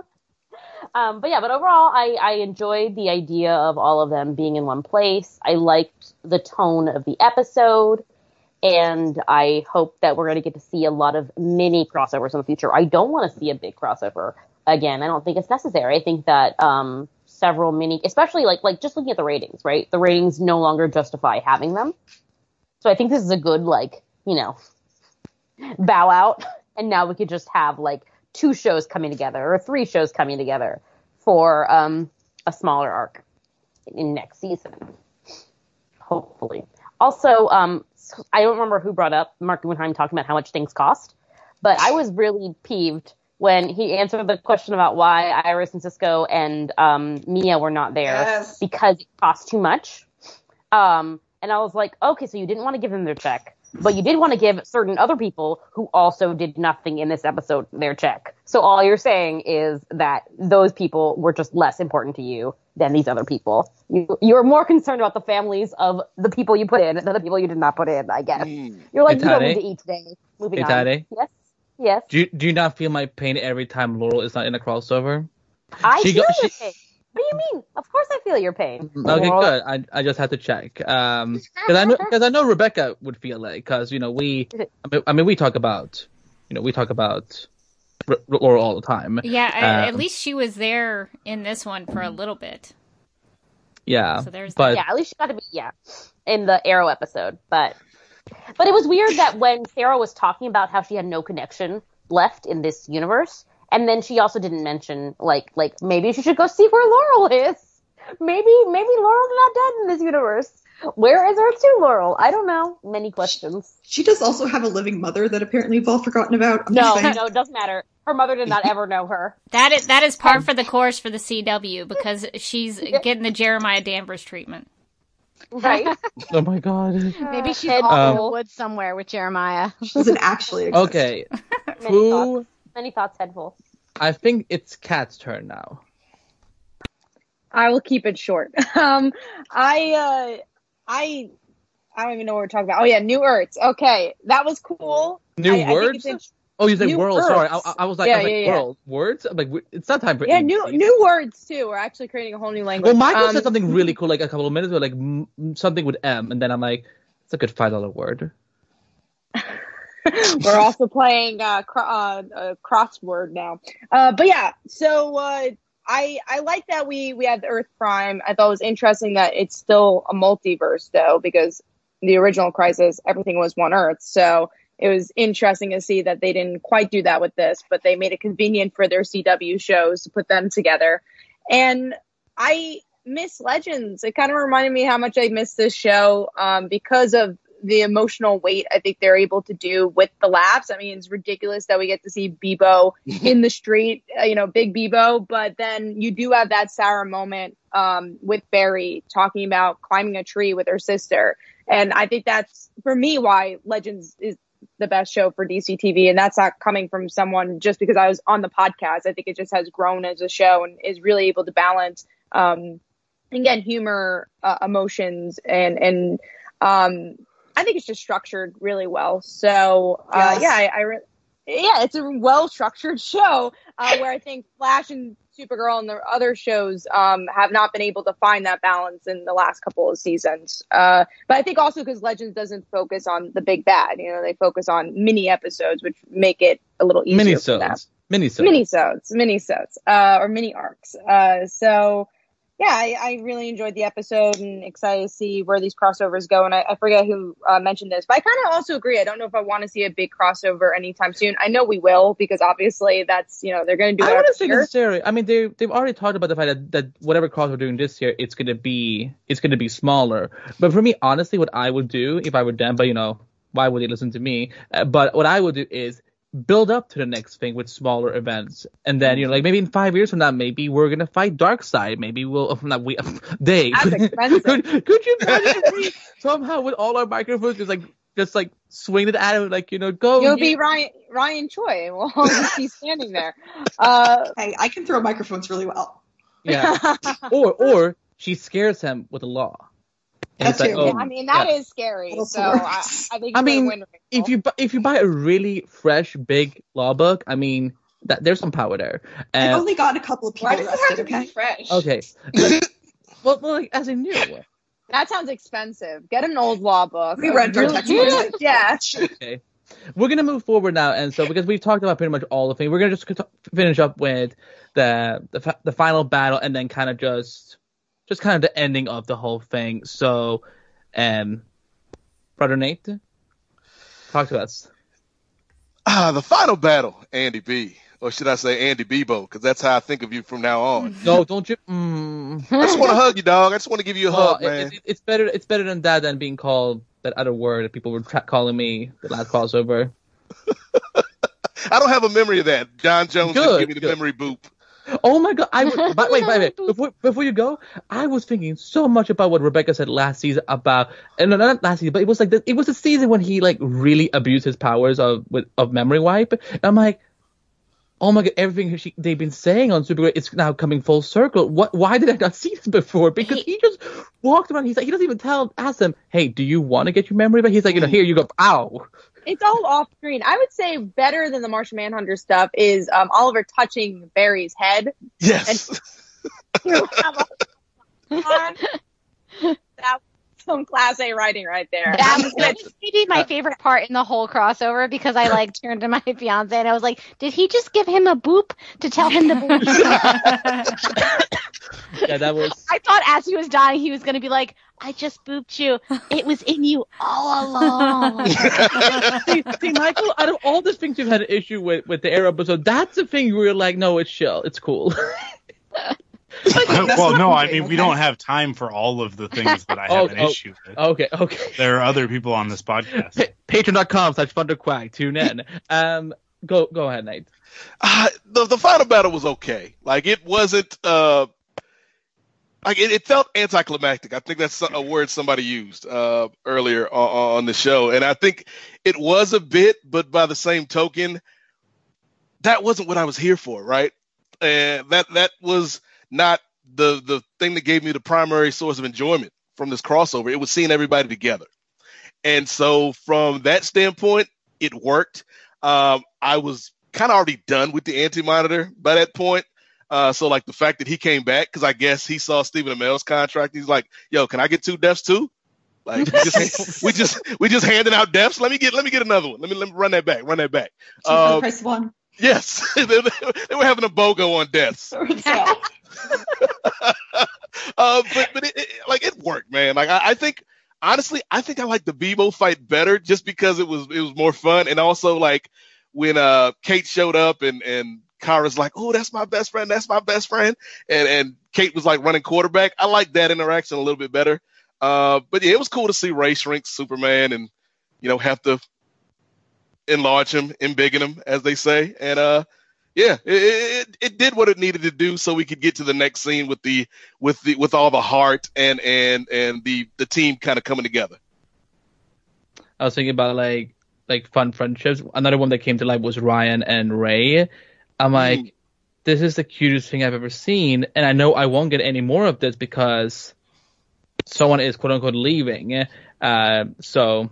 um, but yeah, but overall, I, I enjoyed the idea of all of them being in one place. I liked the tone of the episode, and I hope that we're going to get to see a lot of mini crossovers in the future. I don't want to see a big crossover again. I don't think it's necessary. I think that um, several mini, especially like like just looking at the ratings, right? The ratings no longer justify having them. So I think this is a good like you know bow out, and now we could just have like two shows coming together or three shows coming together for um, a smaller arc in next season. Hopefully. Also, um, I don't remember who brought up Marc Guggenheim talking about how much things cost, but I was really peeved when he answered the question about why Iris and Cisco and um, Mia were not there Yes. because it cost too much. Um, and I was like, okay, so you didn't want to give them their check, but you did want to give certain other people who also did nothing in this episode their check. So all you're saying is that those people were just less important to you than these other people. You you're more concerned about the families of the people you put in than the people you did not put in. I guess you're like you don't need to eat today. Moving Hey, on. Yes. Yes. Do you, do you not feel my pain every time Laurel is not in a crossover? I She feel go- your pain. What do you mean? Of course I feel your pain. Okay, Laurel- good. I I just had to check. Um, because I know because I know Rebecca would feel it because you know we I mean, I mean we talk about you know we talk about R- Laurel all the time. Yeah, I, at Um, least she was there in this one for a little bit. yeah. So there's but yeah, at least she got to be yeah in the Arrow episode, but but it was weird that when Sara was talking about how she had no connection left in this universe, and then she also didn't mention like like maybe she should go see where Laurel is. Maybe maybe Laurel's not dead in this universe. Where is Earth Two Laurel? I don't know. Many questions. She does also have a living mother that apparently we've all forgotten about. I'm No, no, it doesn't matter. Her mother did not ever know her. That is that is par for the course for the CW because she's getting the Jeremiah Danvers treatment. Right. oh my god. Maybe she's Head off in the Um, woods somewhere with Jeremiah. She doesn't actually exist. Okay. Many Who? thoughts. Many thoughts, headful. I think it's Kat's turn now. I will keep it short. Um, I, uh, I, I don't even know what we're talking about. Oh yeah, New Earths. Okay, that was cool. New I- I think words? it's in- Oh, you said New world. Sorry, I, I- was like, Yeah, I was like yeah, yeah. world words. I'm like, it's not time for yeah, new new words too. We're actually creating a whole new language. Well, Michael Um, said something really cool like a couple of minutes ago, like m- something with M, and then I'm like, it's a good five dollar word. We're also playing uh, cro- uh, uh, crossword now. Uh, but yeah, so uh, I I like that we we had the Earth Prime. I thought it was interesting that it's still a multiverse though, because the original Crisis everything was one Earth. So it was interesting to see that they didn't quite do that with this, but they made it convenient for their CW shows to put them together. And I miss Legends. It kind of reminded me how much I miss this show um, because of the emotional weight I think they're able to do with the laughs. I mean, it's ridiculous that we get to see Beebo in the street, uh, you know, big Beebo, but then you do have that sour moment um, with Barry talking about climbing a tree with her sister. And I think that's for me why Legends is the best show for DC TV. And that's not coming from someone just because I was on the podcast. I think it just has grown as a show and is really able to balance, um, again, humor, uh, emotions and, and, um, I think it's just structured really well. So, uh, Yes. yeah, I, I re- yeah, it's a well structured show, uh, where I think Flash and Supergirl and the other shows, um, have not been able to find that balance in the last couple of seasons. Uh, but I think also because Legends doesn't focus on the big bad, you know, they focus on mini episodes, which make it a little easier for them Minisodes. Minisodes. minisodes, minisodes, uh, or mini arcs. Uh, so yeah, I, I really enjoyed the episode and excited to see where these crossovers go. And I, I forget who uh, mentioned this, but I kind of also agree. I don't know if I want to see a big crossover anytime soon. I know we will because obviously that's you know they're going to do I it wouldn't every say necessarily. I mean, they they've already talked about the fact that, that whatever cross we're doing this year, it's gonna be it's gonna be smaller. But for me, honestly, what I would do if I were them, but you know, why would they listen to me? Uh, but what I would do is build up to the next thing with smaller events, and then you know, like maybe in five years from now, maybe we're gonna fight Darkseid. Maybe we'll not we they That's expensive. could, could you imagine somehow with all our microphones just like just like swing it at him like you know go You'll you- be Ryan Ryan Choi. and We'll just be standing there. Uh, Hey, I can throw microphones really well. Yeah. or or she scares him with the law. And it's That like, oh, I mean, that is yeah. scary. Also So I. I think I mean, gonna if you bu- if you buy a really fresh big law book, I mean that there's some power there. I've only gotten a couple of people Why does it have arrested. to be Okay. fresh? okay. well, well, like, as in new. That sounds expensive. Get an old law book. We rent our Really- textbooks. Yeah. Okay. We're gonna move forward now, and so because we've talked about pretty much all the things, we're gonna just finish up with the the, the final battle, and then kind of just just kind of the ending of the whole thing. So, um, brother Nate, talk to us. Ah, the final battle, Andy B, or should I say Andy Beebo, because that's how I think of you from now on. No, don't you? Mm. I just want to hug you, dog. I just want to give you a Well, hug, it- man. it- it's better. It's better than that than being called that other word that people were tra- calling me the last crossover. I don't have a memory of that. J'onn J'onzz Good, just give me the good. memory boop. Oh my god! I was, but wait, wait, wait. Before before you go, I was thinking so much about what Rebecca said last season about, and no, not last season, but it was like the, it was the season when he like really abused his powers of with, of memory wipe. And I'm like, oh my god, everything she, they've been saying on Supergirl, it's now coming full circle. What? Why did I not see this before? Because he just walked around. He's like, he doesn't even tell, ask them, hey, do you want to get your memory back? He's like, you know, here you go. Ow. It's all off screen. I would say better than the Martian Manhunter stuff is um, Oliver touching Barry's head. Yes. You have a- that was some class A writing right there. That was, maybe my favorite part in the whole crossover because I like turned to my fiance and I was like, "Did he just give him a boop to tell him to boop?" Yeah, that was. I thought as he was dying, he was going to be like, "I just booped you. It was in you all along." see, see, Michael, out of all the things you've had an issue with with the Arrow episode, that's the thing where you're like, no, it's chill, it's cool. Well, no, I mean we don't have time for all of the things that I have Oh, an oh, issue with. Okay, okay. There are other people on this podcast. Pa- Patreon.com slash Thunderquack. Tune in. Um, go go ahead, Nate. Uh, the the final battle was okay. Like it wasn't. Uh, like it, it felt anticlimactic. I think that's a word somebody used uh, earlier on, on the show, and I think it was a bit. But by the same token, that wasn't what I was here for, right? And that that was not the the thing that gave me the primary source of enjoyment from this crossover. It was seeing everybody together, and so from that standpoint, it worked. Um, I was kind of already done with the anti monitor by that point. Uh, so like the fact that he came back because I guess he saw Stephen Amell's contract. He's like, "Yo, can I get two deaths too?" Like we just we just we just handing out deaths. Let me get let me get another one. Let me let me run that back. Run that back. Um, of one. Yes, they, they were having a BOGO on deaths. uh, but but it, it, like it worked, man. Like I, I think honestly, I think I like the Beebo fight better just because it was it was more fun, and also like when uh Kate showed up and and Kara's like, oh, that's my best friend, that's my best friend, and and Kate was like running quarterback. I like that interaction a little bit better. Uh, but yeah, it was cool to see Ray shrink Superman and you know have to enlarge him, embiggen him, as they say, and uh yeah, it, it, it did what it needed to do so we could get to the next scene with the with the with all the heart and and and the the team kind of coming together. I was thinking about like like fun friendships. Another one that came to life was Ryan and Ray. I'm like, this is the cutest thing I've ever seen, and I know I won't get any more of this because someone is quote unquote leaving. Uh, so,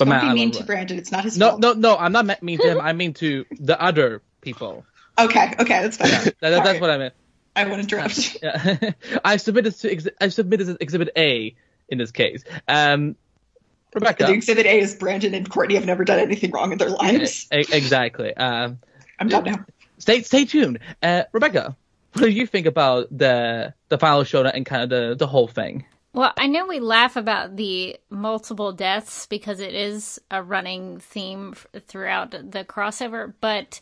but Don't man, be I mean to. Brandon. It's not his No, fault. no, no. I'm not mean to him. I mean to the other people. Okay, okay, that's fine. That, that- that's what I meant. I won't interrupt. Yeah. I submitted to ex- I submitted Exhibit A in this case. Um, Rebecca. The exhibit A is Brandon and Courtney have never done anything wrong in their lives. E- exactly. Um, I'm done now. Stay stay tuned. Uh, Rebecca, what do you think about the the final showdown and kind of the the whole thing? Well, I know we laugh about the multiple deaths because it is a running theme throughout the crossover, but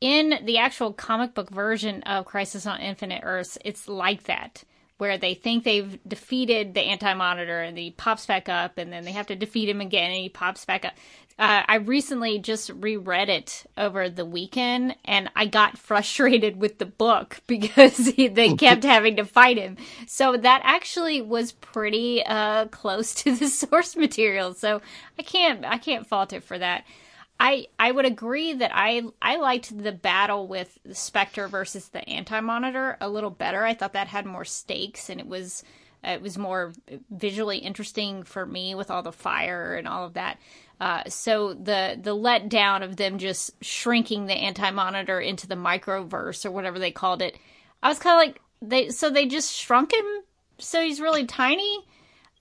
in the actual comic book version of Crisis on Infinite Earths, it's like that, where they think they've defeated the Anti Monitor and he pops back up, and then they have to defeat him again and he pops back up. Uh, I recently just reread it over the weekend, and I got frustrated with the book because he, they kept having to fight him. So that actually was pretty uh, close to the source material. So I can't I can't fault it for that. I I would agree that I I liked the battle with the Spectre versus the Anti Monitor a little better. I thought that had more stakes and it was it was more visually interesting for me with all the fire and all of that. Uh, so the the letdown of them just shrinking the Anti Monitor into the microverse or whatever they called it, I was kind of like they so they just shrunk him so he's really tiny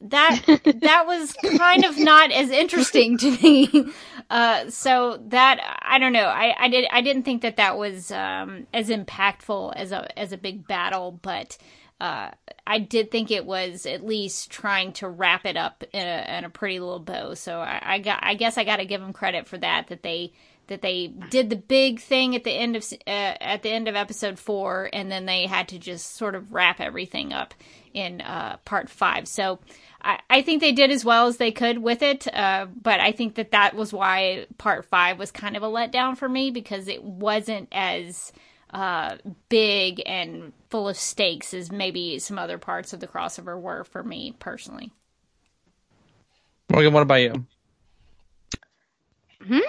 that that was kind of not as interesting to me. Uh, so that I don't know. I, I did I didn't think that that was um, as impactful as a as a big battle, but uh, I did think it was at least trying to wrap it up in a, in a pretty little bow. So I, I got I guess I got to give them credit for that that they that they did the big thing at the end of uh, at the end of episode four, and then they had to just sort of wrap everything up in uh, part five. So I, I think they did as well as they could with it, uh, but I think that that was why part five was kind of a letdown for me because it wasn't as uh, big and full of stakes as maybe some other parts of the crossover were for me personally. Morgan, what about you? Hmm?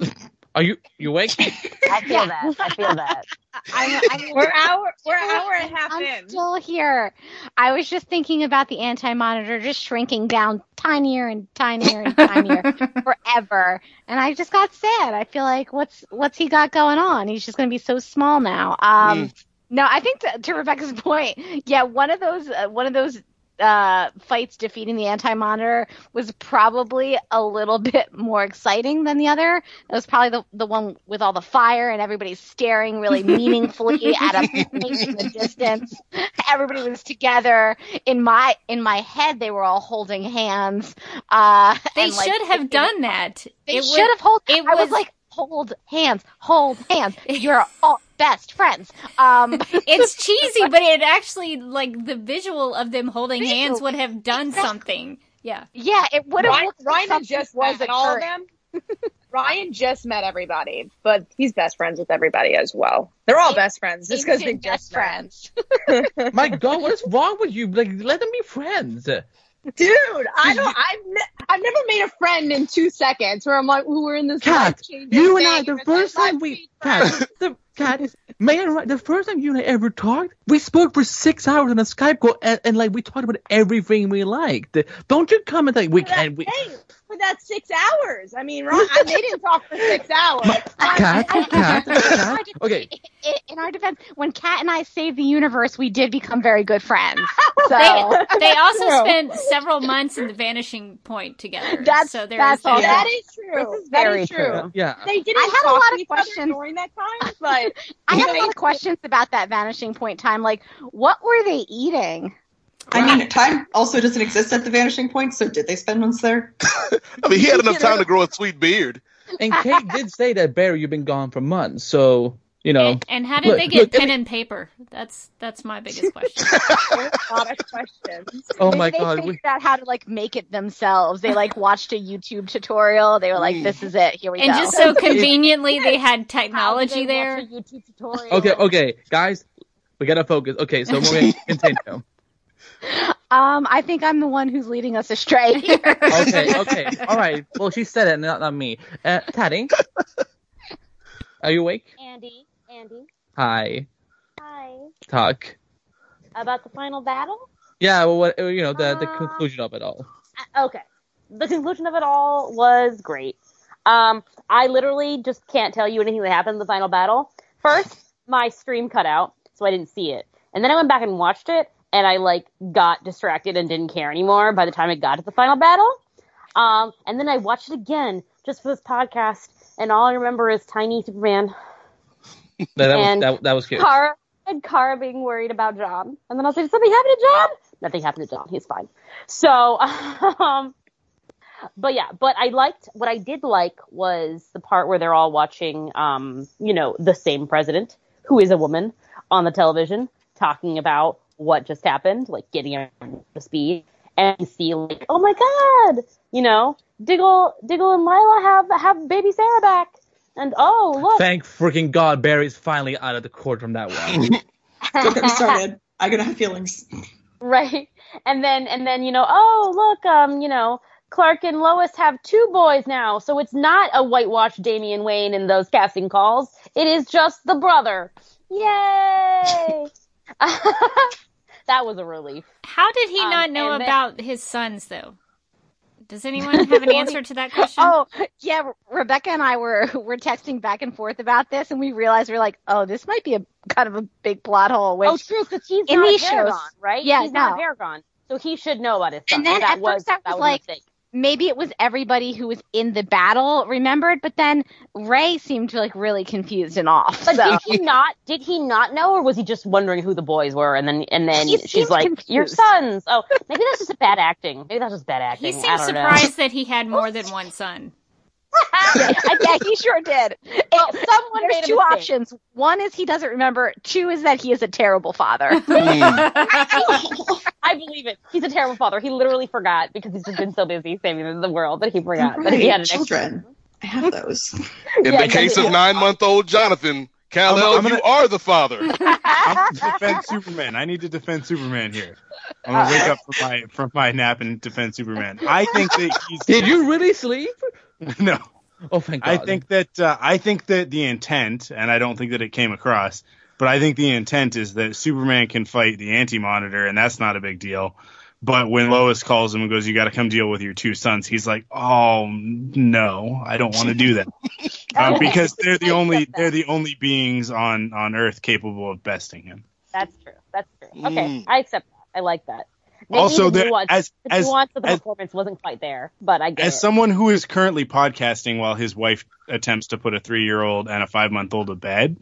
Are you you awake? I feel that. I feel that. I'm, I'm, we're hour we're an hour and a half I'm in. still here. I was just thinking about the anti-monitor just shrinking down tinier and tinier and tinier forever, and I just got sad. I feel like what's what's he got going on? He's just going to be so small now. Um, No, I think to, to Rebecca's point, yeah, one of those uh, one of those uh, fights defeating the anti-monitor was probably a little bit more exciting than the other. It was probably the the one with all the fire and everybody staring really meaningfully at a point in the distance. Everybody was together. In my in my head, they were all holding hands. Uh, They and, like, should have done that. They It should would- have hold. it I was was- like, hold hands, hold hands. You're all best friends. Um, it's cheesy, but it actually like the visual of them holding hands would have done something. Yeah. yeah, it would have Ryan, looked like Ryan had something just was met all of them. Ryan just met everybody, but he's best friends with everybody as well. They're all best friends just because they Ancient just best friends. My God, what is wrong with you? Like, let them be friends. Dude, I don't. I've ne- I've never made a friend in two seconds where I'm like, we were in this. Life-changing you and I, the first time we. Kat, the, I interrupt? the first time you and I ever talked, we spoke for six hours on a Skype call, and, and like we talked about everything we liked. Don't you come and like we can't. We, for that six hours. I mean, Ron, they didn't talk for six hours. Kat, Kat, Kat. Okay, in, in our defense, when Kat and I saved the universe, we did become very good friends. So They they also True. spent several months in the vanishing point together. That's- so there that's is that. That is true. This is That very is true. true. yeah. They didn't I had a lot of questions. during that time, but I had a lot of questions about that vanishing point time. Like, what were they eating? I mean, time also doesn't exist at the vanishing point, so did they spend months there? I mean, he had enough time to grow a sweet beard. And Kate did say that Barry, you've been gone for months, so you know. And, and how did Look, they get look, pen every- and paper? That's that's my biggest question. a lot of questions. Oh my they God, They figured we, out how to like make it themselves. They like watched a YouTube tutorial. They were like, "This is it. Here we and go." And just so conveniently, they had technology they there. a YouTube tutorial? okay, okay, guys, we gotta focus. Okay, so we're gonna continue. Um, I think I'm the one who's leading us astray here. Okay, okay, all right. Well, she said it, not not me. Uh, Taddy, are you awake? Andy, Andy, Hi, hi. talk. About the final battle? Yeah, well, what you know, the the Uh, conclusion of it all. Okay. The conclusion of it all was great. Um, I literally just can't tell you anything that happened in the final battle. First, my stream cut out, so I didn't see it. And then I went back and watched it, and I like got distracted and didn't care anymore by the time it got to the final battle. Um, and then I watched it again just for this podcast, and all I remember is tiny Superman, That, that was and that, that was cute. Kara and Kara being worried about J'onn. And then I was like, did something happen to J'onn? Nothing happened to J'onn. He's fine. So, um, but yeah, but I liked, what I did like was the part where they're all watching, um, you know, the same president, who is a woman, on the television, talking about what just happened, like getting on the speed. And you see like, oh my god, you know, Diggle, Diggle and Lyla have, have baby Sara back. And oh, look. Thank freaking God Barry's finally out of the court from that one. Don't get me started. I'm gonna have feelings. right? And then and then you know, oh look, um, you know, Clark and Lois have two boys now, so it's not a whitewashed Damian Wayne in those casting calls. It is just the brother. Yay! that was a relief. How did he Um, not know and then- about his sons, though? Does anyone have an answer to that question? Oh, yeah. Rebecca and I were were texting back and forth about this, and we realized we are like, oh, this might be a kind of a big plot hole. Which oh, true, because he's in not these Paragon, shows, right? Yeah, he's not no. a Paragon, so he should know about his son. And then that at was first I that was was like, a mistake. Maybe it was everybody who was in the battle remembered, but then Ray seemed like really confused and off. But so. did he not? Did he not know, or was he just wondering who the boys were? And then, and then He she's seemed like, "Your sons." Oh, maybe that's just bad acting. Maybe that's just bad acting. he I seemed don't surprised that he had more than one son. yeah, yeah, he sure did. Well, It- someone There's made two mistake. options. One is he doesn't remember. Two is that he is a terrible father. Hmm. I believe it. He's a terrible father. He literally forgot because he's just been so busy saving the world that he forgot that he had an extra. children. I have those. In Yeah, the case of nine month old Jonathan, Kal I'm- El, you are the father. I'm to defend Superman. I need to defend Superman here. I'm gonna wake up from my from my nap and defend Superman. I think that he's. Did you really sleep? No. Oh, thank God. I think that uh, I think that the intent, and I don't think that it came across, but I think the intent is that Superman can fight the Anti-Monitor, and that's not a big deal. But when Lois calls him and goes, "You got to come deal with your two sons," he's like, "Oh no, I don't want to do that," uh, because they're the only they're the only beings on on Earth capable of besting him. That's true. That's true. Okay, Mm. I accept that. I like that. Maybe Also, the there- nuance, as- the as- nuance of the as- performance wasn't quite there, but I get As it. someone who is currently podcasting while his wife attempts to put a three year old and a five month old to bed,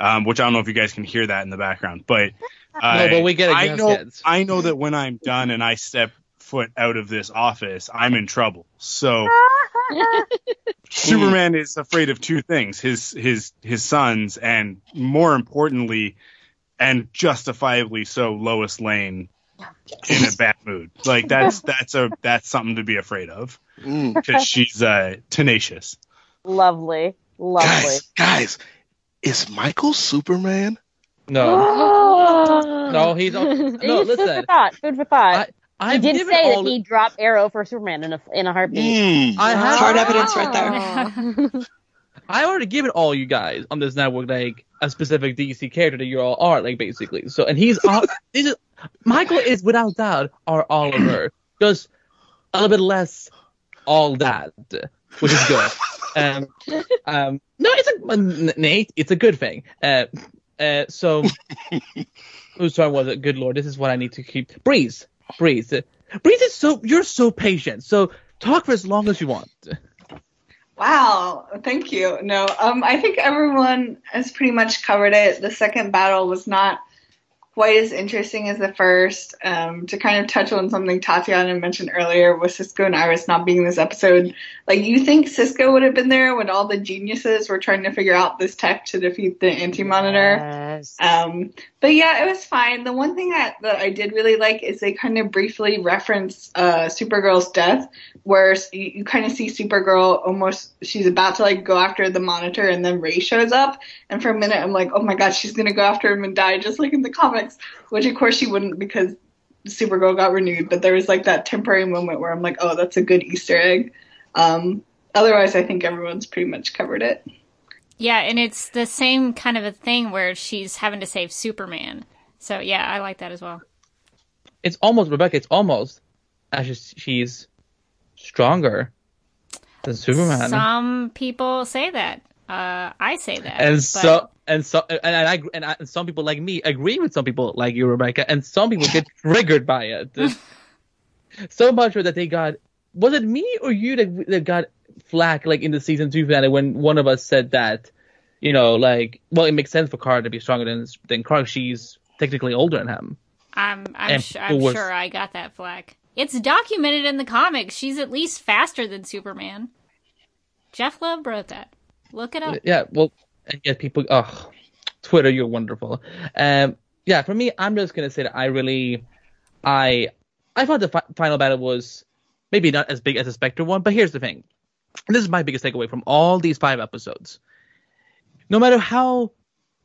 um, which I don't know if you guys can hear that in the background, but uh, No, but we get it, I know, kids. I know that when I'm done and I step foot out of this office, I'm in trouble. So Superman is afraid of two things: his his his sons, and more importantly, and justifiably so, Lois Lane in a bad mood. Like that's that's a that's something to be afraid of Mm. because she's uh, tenacious. Lovely, lovely. Guys, guys, is Michael Superman? no, no, he's no. Food for thought. Food for thought. I he did given say that he dropped Arrow for Superman in a in a heartbeat. Mm. I have Hard evidence right there. I already given all you guys on this network like a specific DC character that you all are like basically. So and he's all this is Michael is without doubt our Oliver, just a little bit less all that, which is good. um, um, no, it's a n- Nate, it's a good thing. Uh, uh, so whose turn was it? Good lord, this is what I need to keep. Breeze, Breeze, Breeze is so you're so patient. So talk for as long as you want. Wow, thank you. No, um, I think everyone has pretty much covered it. The second battle was not quite as interesting as the first. Um, to kind of touch on something Tatiana mentioned earlier with Cisco and Iris not being in this episode, like you think Cisco would have been there when all the geniuses were trying to figure out this tech to defeat the Anti-Monitor. Yes. Um, but yeah, it was fine. The one thing that, that I did really like is they kind of briefly reference uh, Supergirl's death, where you, you kind of see Supergirl almost she's about to like go after the Monitor, and then Ray shows up, and for a minute I'm like, oh my god, she's gonna go after him and die, just like in the comics. Which of course she wouldn't because Supergirl got renewed, but there was like that temporary moment where I'm like, oh, that's a good Easter egg. Um, otherwise, I think everyone's pretty much covered it. Yeah, and it's the same kind of a thing where she's having to save Superman. So yeah, I like that as well. It's almost Rebecca. It's almost as she's stronger than Superman. Some people say that. Uh, I say that. and but- so and so and, and I and, I, and some people like me agree with some people like you, Rebecca, and some people get triggered by it. so much so that they got was it me or you that that got flack like in the season two finale when one of us said that you know, like, well, it makes sense for Kara to be stronger than than Clark. She's technically older than him. I'm I'm, su- I'm was- sure I got that flack. It's documented in the comics. She's at least faster than Superman. Jeph Loeb wrote that. Look it up. Yeah, well, and yet people, oh, Twitter, you're wonderful. Um, yeah, for me, I'm just gonna say that I really, I, I thought the fi- final battle was maybe not as big as the Spectre one, but here's the thing, and this is my biggest takeaway from all these five episodes. No matter how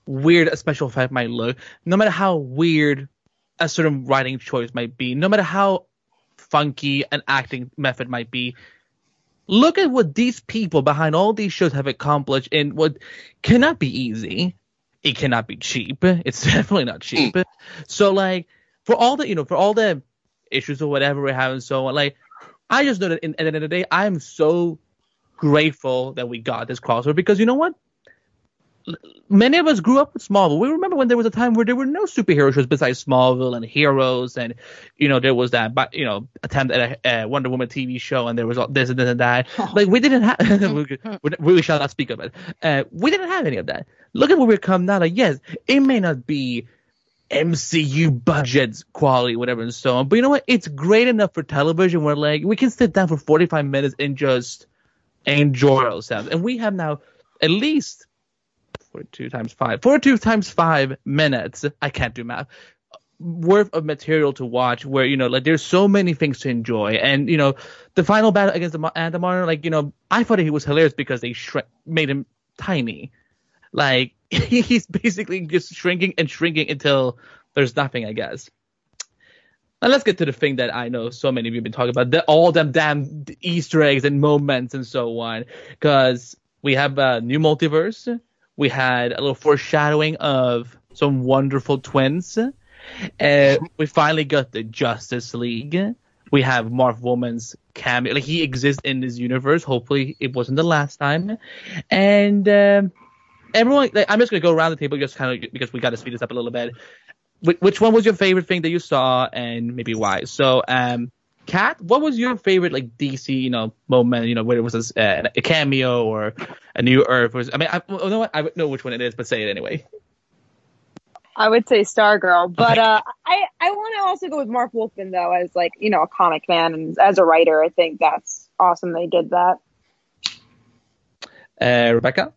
weird a special effect might look, no matter how weird a certain writing choice might be, no matter how funky an acting method might be, look at what these people behind all these shows have accomplished in what cannot be easy. It cannot be cheap. It's definitely not cheap. Mm. So like for all the you know for all the issues or whatever we have and so on, like I just know that in, at the end of the day, I'm so grateful that we got this crossover because you know what? Many of us grew up with Smallville. We remember when there was a time where there were no superhero shows besides Smallville and Heroes, and you know there was that, but you know, attempt at a, a Wonder Woman TV show, and there was all this and this and that. Like we didn't have, we, we, we shall not speak of it. Uh, we didn't have any of that. Look at where we've come now. Like yes, it may not be MCU budgets, quality, whatever, and so on. But you know what? It's great enough for television where like we can sit down for 45 minutes and just enjoy ourselves. And we have now at least 42 times 5, 42 times 5 minutes. I can't do math. Worth of material to watch where, you know, like there's so many things to enjoy. And, you know, the final battle against the Anti-Monitor, like, you know, I thought he was hilarious because they shri- made him tiny. Like, he's basically just shrinking and shrinking until there's nothing, I guess. Now let's get to the thing that I know so many of you have been talking about, the, all them damn Easter eggs and moments and so on. Because we have a new multiverse. We had a little foreshadowing of some wonderful twins. Uh, we finally got the Justice League. We have Marv Wolfman's cameo. Like he exists in this universe. Hopefully it wasn't the last time. And um, everyone, like, I'm just gonna go around the table just kind of because we got to speed this up a little bit. Which, which one was your favorite thing that you saw, and maybe why? So, um, Kat, what was your favorite like DC, you know, moment? You know, whether it was a, uh, a cameo or a new Earth? Was I mean, I, I know I know which one it is, but say it anyway. I would say Stargirl, but uh, I I want to also go with Marv Wolfman though, as like you know a comic man and as a writer, I think that's awesome they did that. Uh, Rebecca.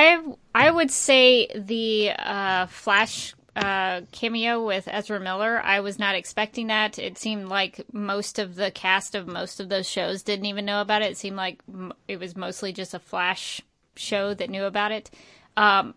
I I would say the uh, Flash uh, cameo with Ezra Miller. I was not expecting that. It seemed like most of the cast of most of those shows didn't even know about it. It seemed like it was mostly just a Flash show that knew about it. Um,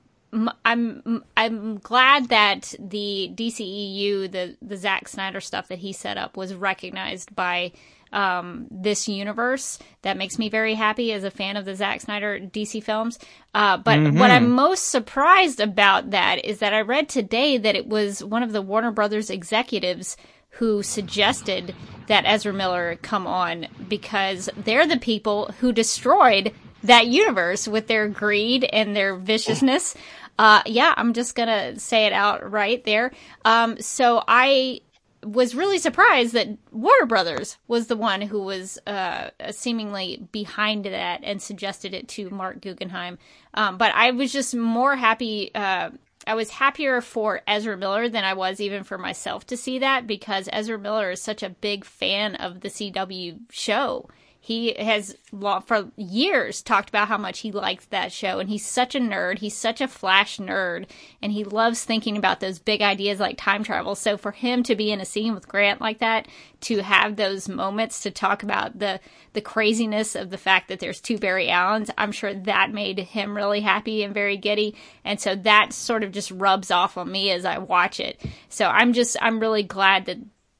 I'm I'm glad that the DCEU, the the Zack Snyder stuff that he set up, was recognized by um, this universe. That makes me very happy as a fan of the Zack Snyder DC films. Uh, but Mhm. what I'm most surprised about that is that I read today that it was one of the Warner Brothers executives who suggested that Ezra Miller come on because they're the people who destroyed that universe with their greed and their viciousness. Uh, yeah, I'm just gonna say it out right there. Um, so I was really surprised that Warner Brothers was the one who was uh, seemingly behind that and suggested it to Marc Guggenheim. Um, but I was just more happy. Uh, I was happier for Ezra Miller than I was even for myself to see that because Ezra Miller is such a big fan of the CW show. He has for years talked about how much he likes that show, and he's such a nerd. He's such a Flash nerd, and he loves thinking about those big ideas like time travel. So for him to be in a scene with Grant like that, to have those moments to talk about the the craziness of the fact that there's two Barry Allens, I'm sure that made him really happy and very giddy. And so that sort of just rubs off on me as I watch it. So I'm just I'm really glad that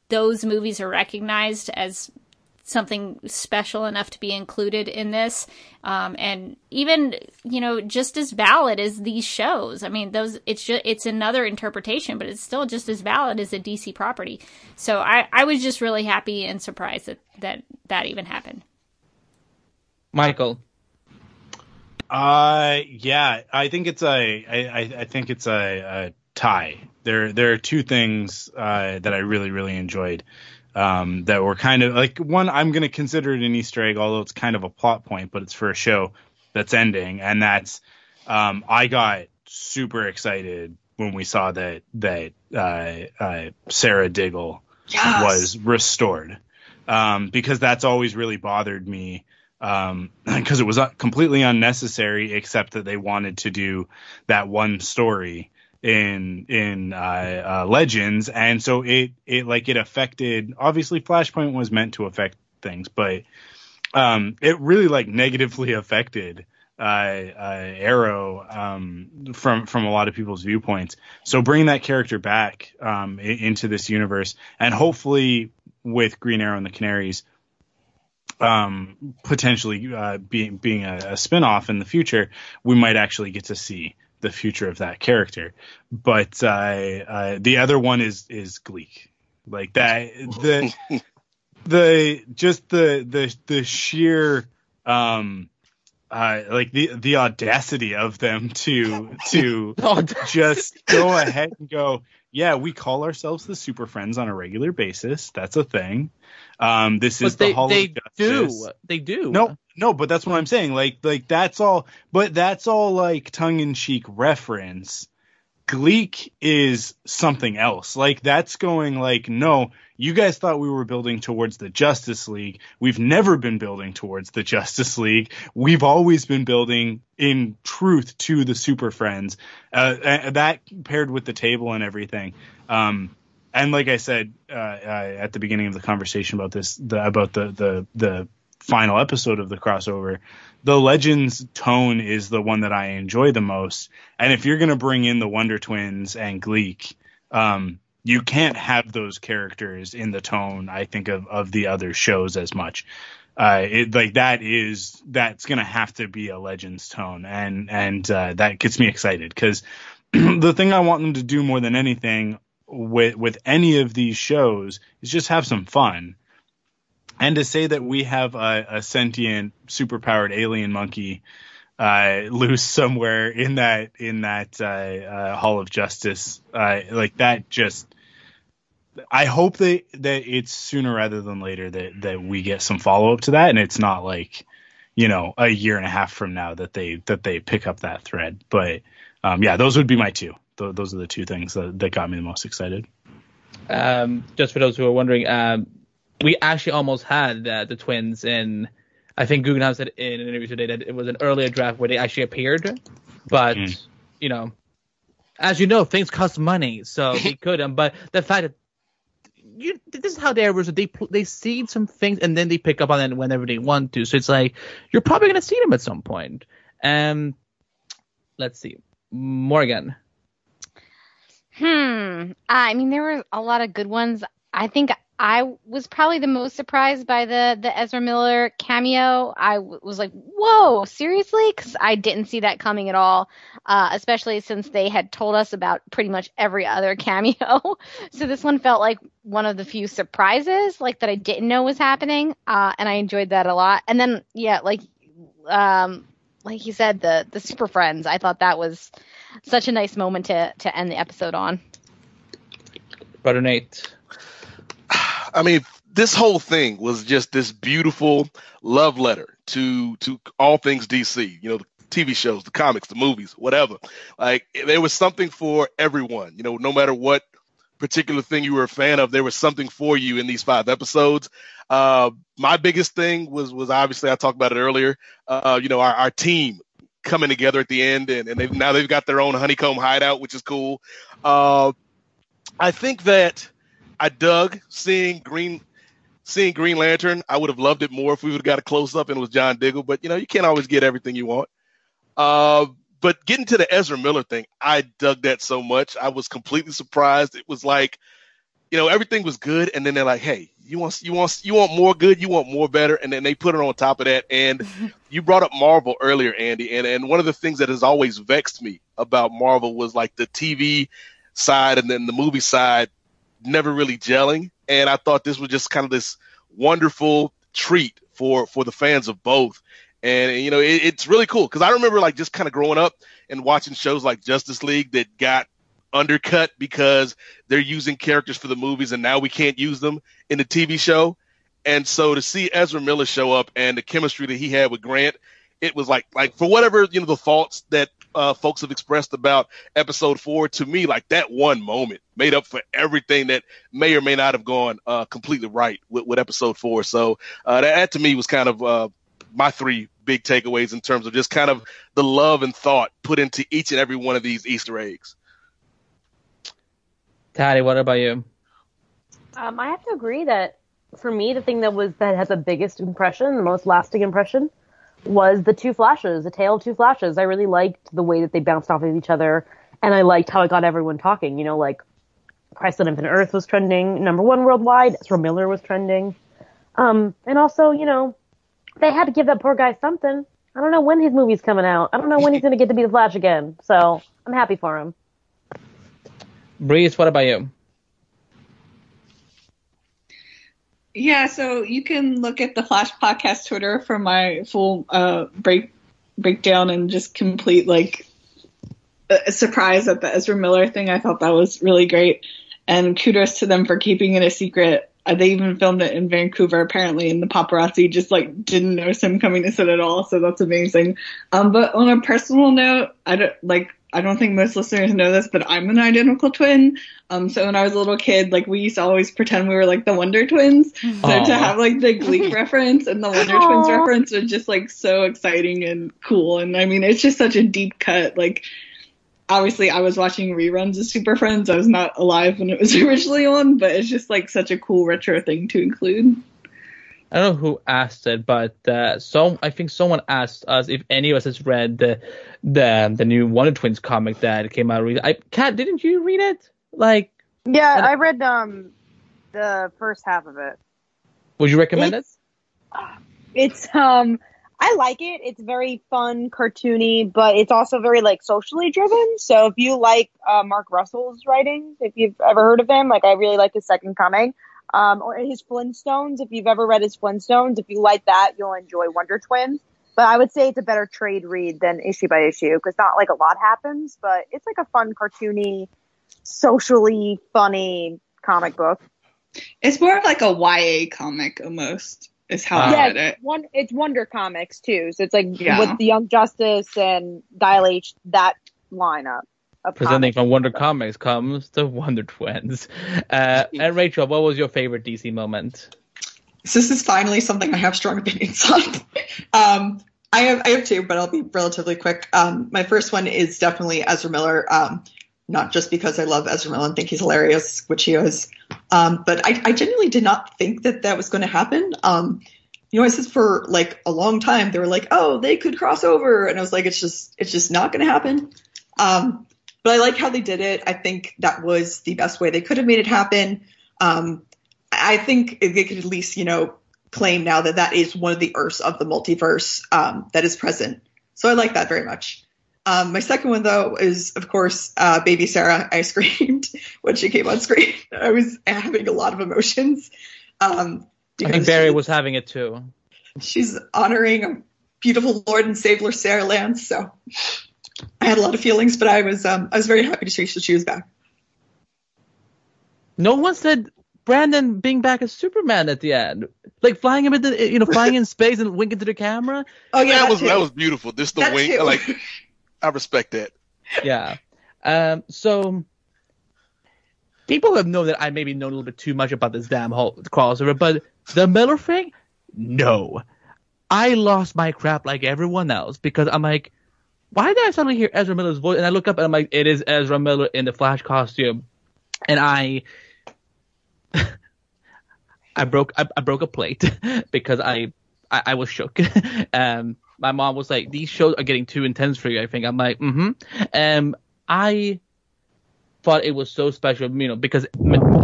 those movies are recognized as something special enough to be included in this um, and even you know just as valid as these shows i mean those it's just it's another interpretation but it's still just as valid as a dc property so i i was just really happy and surprised that that that even happened Michael. Uh, yeah, I think it's a, I, I, I think it's a, a tie. There, there are two things uh, that I really, really enjoyed. Um, that were kind of like one. I'm going to consider it an Easter egg, although it's kind of a plot point, but it's for a show that's ending, and that's um, I got super excited when we saw that that uh, uh, Sara Diggle Yes. was restored um, because that's always really bothered me because it was uh, completely unnecessary except that they wanted to do that one story in in uh, uh, legends and so it it like it affected obviously flashpoint was meant to affect things but um it really like negatively affected uh, uh arrow um from from a lot of people's viewpoints. So bring that character back um into this universe and hopefully with green arrow and the canaries um potentially uh being being a, a spin-off in the future we might actually get to see the future of that character but uh, uh the other one is is gleek like that the the just the the the sheer um uh like the the audacity of them to to just go ahead and go yeah we call ourselves the super friends on a regular basis that's a thing um this is they, the Hall of they Justice. do. They do. No, no, but that's what I'm saying. Like, like that's all. But that's all like tongue in cheek reference. Gleek is something else. Like that's going like, no, you guys thought we were building towards the Justice League. We've never been building towards the Justice League. We've always been building in truth to the Super Friends. Uh, that paired with the table and everything. Um, and like I said uh, uh, at the beginning of the conversation about this, the, about the the the final episode of the crossover, the Legends tone is the one that I enjoy the most. And if you're gonna bring in the Wonder Twins and Gleek, um, you can't have those characters in the tone I think of of the other shows as much. Uh, it like that is that's gonna have to be a Legends tone, and and uh, that gets me excited because the thing I want them to do more than anything with with any of these shows is just have some fun. And to say that we have a, a sentient, superpowered alien monkey uh, loose somewhere in that in that uh, uh, Hall of Justice, uh, like that, just I hope that that it's sooner rather than later that that we get some follow up to that, and it's not like you know a year and a half from now that they that they pick up that thread. But um, yeah, those would be my two. Th- those are the two things that, that got me the most excited. um, just for those who are wondering, um, we actually almost had uh, the twins in. I think Guggenheim said in an interview today that it was an earlier draft where they actually appeared, but you know, as you know, things cost money, so they couldn't. But the fact that you, this is how they are, so they they see some things and then they pick up on it whenever they want to. So it's like you're probably gonna see them at some point. Um, let's see, Morgan. Hmm. I mean, there were a lot of good ones. I think I was probably the most surprised by the the Ezra Miller cameo. I w- was like, "Whoa, seriously?" Because I didn't see that coming at all. Uh, especially since they had told us about pretty much every other cameo. so this one felt like one of the few surprises, like that I didn't know was happening. Uh, and I enjoyed that a lot. And then, yeah, like, um, like you said, the the Super Friends. I thought that was such a nice moment to to end the episode on. Brother Nate. I mean, this whole thing was just this beautiful love letter to to all things DC. You know, the TV shows, the comics, the movies, whatever. Like there was something for everyone. You know, no matter what particular thing you were a fan of, there was something for you in these five episodes. Uh, my biggest thing was was obviously I talked about it earlier. Uh, you know, our, our team coming together at the end, and, and they've, now they've got their own honeycomb hideout, which is cool. Uh, I think that I dug seeing Green seeing Green Lantern. I would have loved it more if we would have got a close up and it was John Diggle, but you know, you can't always get everything you want. Uh, but getting to the Ezra Miller thing, I dug that so much. I was completely surprised. It was like, you know, everything was good, and then they're like, "Hey, you want you want you want more good, you want more better," and then they put it on top of that. And you brought up Marvel earlier, Andy, and and one of the things that has always vexed me about Marvel was like the TV side and then the movie side never really gelling. And I thought this was just kind of this wonderful treat for for the fans of both. And you know, it, it's really cool because I remember like just kind of growing up and watching shows like Justice League that got undercut because they're using characters for the movies and now we can't use them in the TV show. And so to see Ezra Miller show up and the chemistry that he had with Grant, it was like like for whatever you know the faults that uh, folks have expressed about episode four. To me, like that one moment made up for everything that may or may not have gone uh, completely right with, with episode four. So uh, that, that to me was kind of uh, my three big takeaways in terms of just kind of the love and thought put into each and every one of these Easter eggs. Taddy, what about you? Um, I have to agree that for me, the thing that was that had the biggest impression, the most lasting impression, was the two flashes, the tale of two flashes. I really liked the way that they bounced off of each other, and I liked how it got everyone talking. You know, like Crisis on Infinite Earth was trending, number one worldwide. Ezra Miller was trending, um, and also, you know, they had to give that poor guy something. I don't know when his movie's coming out. I don't know when he's going to get to be the Flash again. So I'm happy for him. Breeze, what about you? Yeah, so you can look at the Flash Podcast Twitter for my full uh, break breakdown and just complete like surprise at the Ezra Miller thing. I thought that was really great, and kudos to them for keeping it a secret. Uh, they even filmed it in Vancouver apparently, and the paparazzi just like didn't notice him coming to set at all. So that's amazing. Um, but on a personal note, I don't like I don't think most listeners know this, but I'm an identical twin. Um, so when I was a little kid, like we used to always pretend we were like the Wonder Twins. So Aww. to have like the Gleek reference and the Wonder Twins reference was just like so exciting and cool. And I mean, it's just such a deep cut. Like, obviously, I was watching reruns of Super Friends. I was not alive when it was originally on, but it's just like such a cool retro thing to include. I don't know who asked it, but uh, some I think someone asked us if any of us has read the the the new Wonder Twins comic that came out. Recently. I Kat, didn't you read it? Like, Yeah, I read um the first half of it. would you recommend it? It's um I like it. It's very fun, cartoony, but it's also very like socially driven. So if you like uh, Mark Russell's writings, if you've ever heard of him, like I really like his second coming. Um, or his Flintstones. If you've ever read his Flintstones, if you like that, you'll enjoy Wonder Twins. But I would say it's a better trade read than issue by issue because not like a lot happens, but it's like a fun, cartoony, socially funny comic book. It's more of like a YA comic almost. Is how I yeah, read it. one, it's Wonder Comics too, so it's like Yeah. with the Young Justice and Dial H that lineup. Of Presenting comics. from Wonder Comics comes the Wonder Twins. Uh, and Rachel, what was your favorite DC moment? So this is finally something I have strong opinions on. um, I have I have two, but I'll be relatively quick. Um, my first one is definitely Ezra Miller. Um, not just because I love Ezra Miller and think he's hilarious, which he is, um, but I, I genuinely did not think that that was going to happen. Um, you know, I said for like a long time they were like, oh, they could cross over, and I was like, it's just it's just not going to happen. Um, but I like how they did it. I think that was the best way they could have made it happen. Um, I think they could at least, you know, claim now that that is one of the Earths of the multiverse um, that is present. So I like that very much. Um, my second one, though, is of course uh, Baby Sara. I screamed when she came on screen. I was having a lot of emotions. Um, I think Barry was having it too. she's honoring a beautiful Lord and Savior Sara Lance. So I had a lot of feelings, but I was um, I was very happy to see that she was back. No one said Brandon being back as Superman at the end, like flying him into you know flying in space and winking to the camera. Oh yeah, that that was too. that was beautiful. This the That wing. too. Like I respect that. yeah. Um, so people have known that I maybe know a little bit too much about this damn whole crossover, but the Miller thing, no. I lost my crap like everyone else because I'm like, why did I suddenly hear Ezra Miller's voice? And I look up and I'm like, it is Ezra Miller in the Flash costume, and I. I broke I, I broke a plate because I I, I was shook. um, my mom was like, "These shows are getting too intense for you." I think I'm like, "Mm-hmm." Um, I thought it was so special, you know, because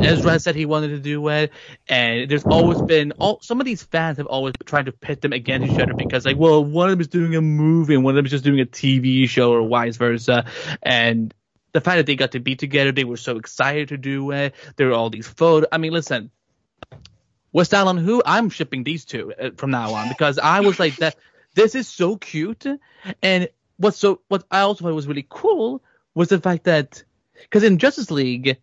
Ezra said he wanted to do it, and there's always been all some of these fans have always trying to pit them against each other because like, well, one of them is doing a movie and one of them is just doing a TV show or vice versa, and the fact that they got to be together, they were so excited to do it. There were all these photos. I mean, listen, West Island Who, I'm shipping these two uh, from now on because I was like that. This is so cute, and what's so what I also thought was really cool was the fact that because in Justice League,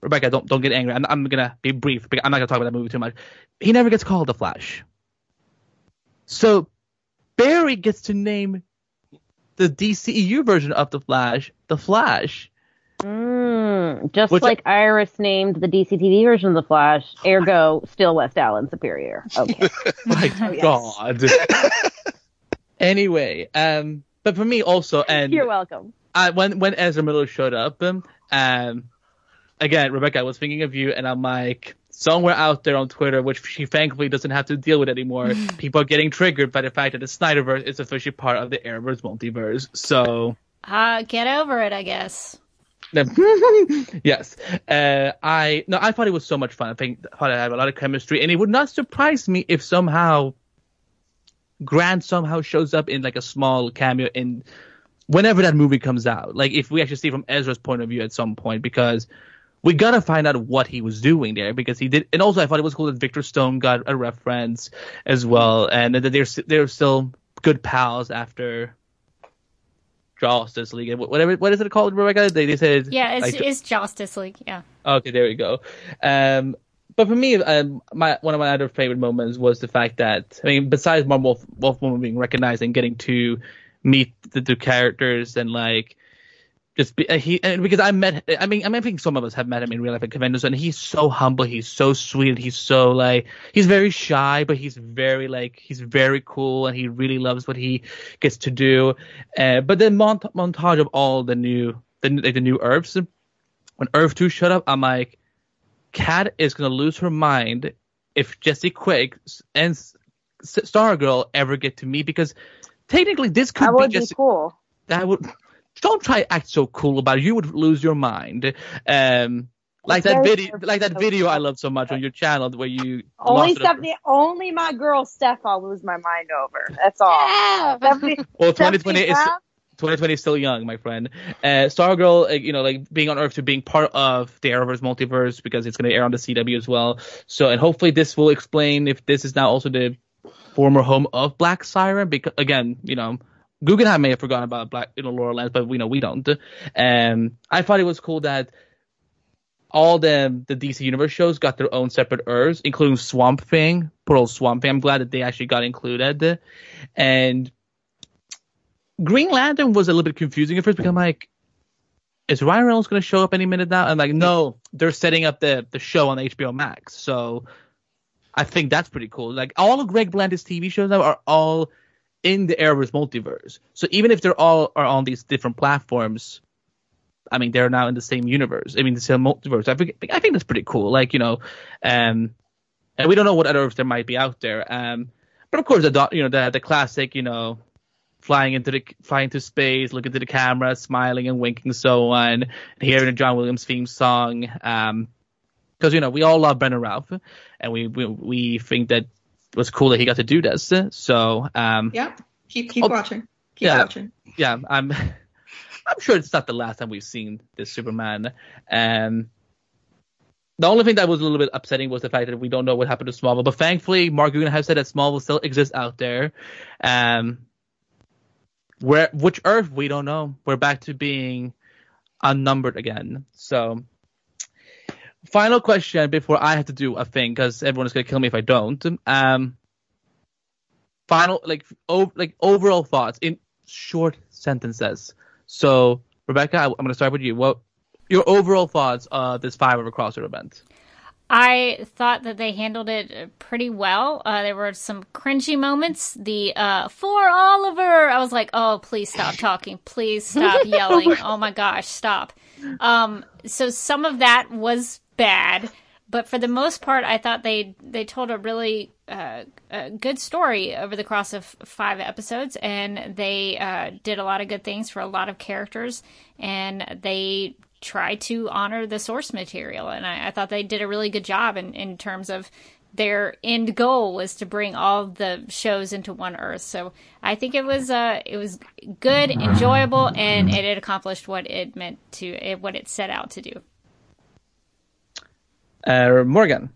Rebecca, don't don't get angry. I'm, I'm gonna be brief. Because I'm not gonna talk about that movie too much. He never gets called the Flash, so Barry gets to name the DCEU version of the Flash, the Flash. Mm, just Which- like Iris named the DCTV version of the Flash, ergo still West Allen superior. Okay. My yes. God. anyway, um, but for me also, and You're welcome. I, when when Ezra Miller showed up, um, um, again, Rebecca, I was thinking of you, and I'm like, somewhere out there on Twitter, which she thankfully doesn't have to deal with anymore, people are getting triggered by the fact that the Snyderverse is officially part of the Arrowverse multiverse. So, Uh, get over it, I guess. yes, uh, I no, I thought it was so much fun. I think I thought I had a lot of chemistry, and it would not surprise me if somehow Grant somehow shows up in like a small cameo in whenever that movie comes out. Like if we actually see from Ezra's point of view at some point, because we gotta find out what he was doing there because he did. And also, I thought it was cool that Victor Stone got a reference as well, and that they're they're still good pals after Justice League. Whatever, what is it called, Rebecca? They, they said Yeah, it's, like, it's Justice League. Yeah. Okay, there we go. Um, but for me, um, my one of my other favorite moments was the fact that I mean, besides Mark Wolf, Wolfman being recognized and getting to meet the two characters and like just be, uh, he because I met I mean I mean I think some of us have met him in real life at conventions and he's so humble he's so sweet he's so like he's very shy but he's very like he's very cool and he really loves what he gets to do. Uh, but the mont- montage of all the new the, like the new Earths when Earth 2 showed up I'm like Kat is gonna lose her mind if Jesse Quick and Stargirl ever get to meet because technically this could That be would be cool. that would don't try to act so cool about it. You would lose your mind. Um, like that video, like that video I love so much on your channel where you Only lost it only my girl Steph, I'll lose my mind over. That's all. Yeah. Stephanie, Well, 2020 is 2020 is still young, my friend. Uh, Stargirl, uh, you know, like being on Earth to being part of the Arrowverse multiverse because it's going to air on the CW as well. So, and hopefully this will explain if this is now also the former home of Black Siren. Because again, you know, Guggenheim may have forgotten about Black, you know, Laurel Lance, but we know we don't. Um, I thought it was cool that all the the DC Universe shows got their own separate Earths, including Swamp Thing, poor old Swamp Thing. I'm glad that they actually got included. And Green Lantern was a little bit confusing at first because I'm like, is Ryan Reynolds going to show up any minute now? I'm like, no, they're setting up the the show on HBO Max, so I think that's pretty cool. Like all of Greg Berlanti's TV shows now are all in the Arrowverse multiverse, so even if they're all are on these different platforms, I mean they're now in the same universe. I mean the same multiverse. I think I think that's pretty cool. Like you know, um, and we don't know what other there might be out there. Um, but of course the you know the the classic you know flying into the flying to space, looking to the camera, smiling and winking, so on, and hearing a John Williams theme song. Um, because you know we all love Brandon Routh, and we we, we think that it was cool that he got to do this. So um, Yeah. Keep keep Oh, watching. Keep yeah. watching. yeah, I'm I'm sure it's not the last time we've seen this Superman. Um, the only thing that was a little bit upsetting was the fact that we don't know what happened to Smallville. But thankfully, Marc Guggenheim said that Smallville still exists out there. Um, where which Earth we don't know. We're back to being unnumbered again. So, final question before I have to do a thing because everyone is gonna kill me if I don't. Um, final like o- like overall thoughts in short sentences. So, Rebecca, I, I'm going to start with you. What your overall thoughts of this five hour crossover event? I thought that they handled it pretty well. Uh, there were some cringy moments. The uh, for Oliver, I was like, "Oh, please stop talking! Please stop yelling! Oh my gosh, stop!" Um, so some of that was bad, but for the most part, I thought they they told a really uh, a good story over the course of five episodes, and they uh, did a lot of good things for a lot of characters, and they tried to honor the source material. And I, I thought they did a really good job in, in terms of their end goal was to bring all the shows into one Earth. So I think it was uh it was good, enjoyable, and it accomplished what it meant to it, what it set out to do. Uh, Morgan.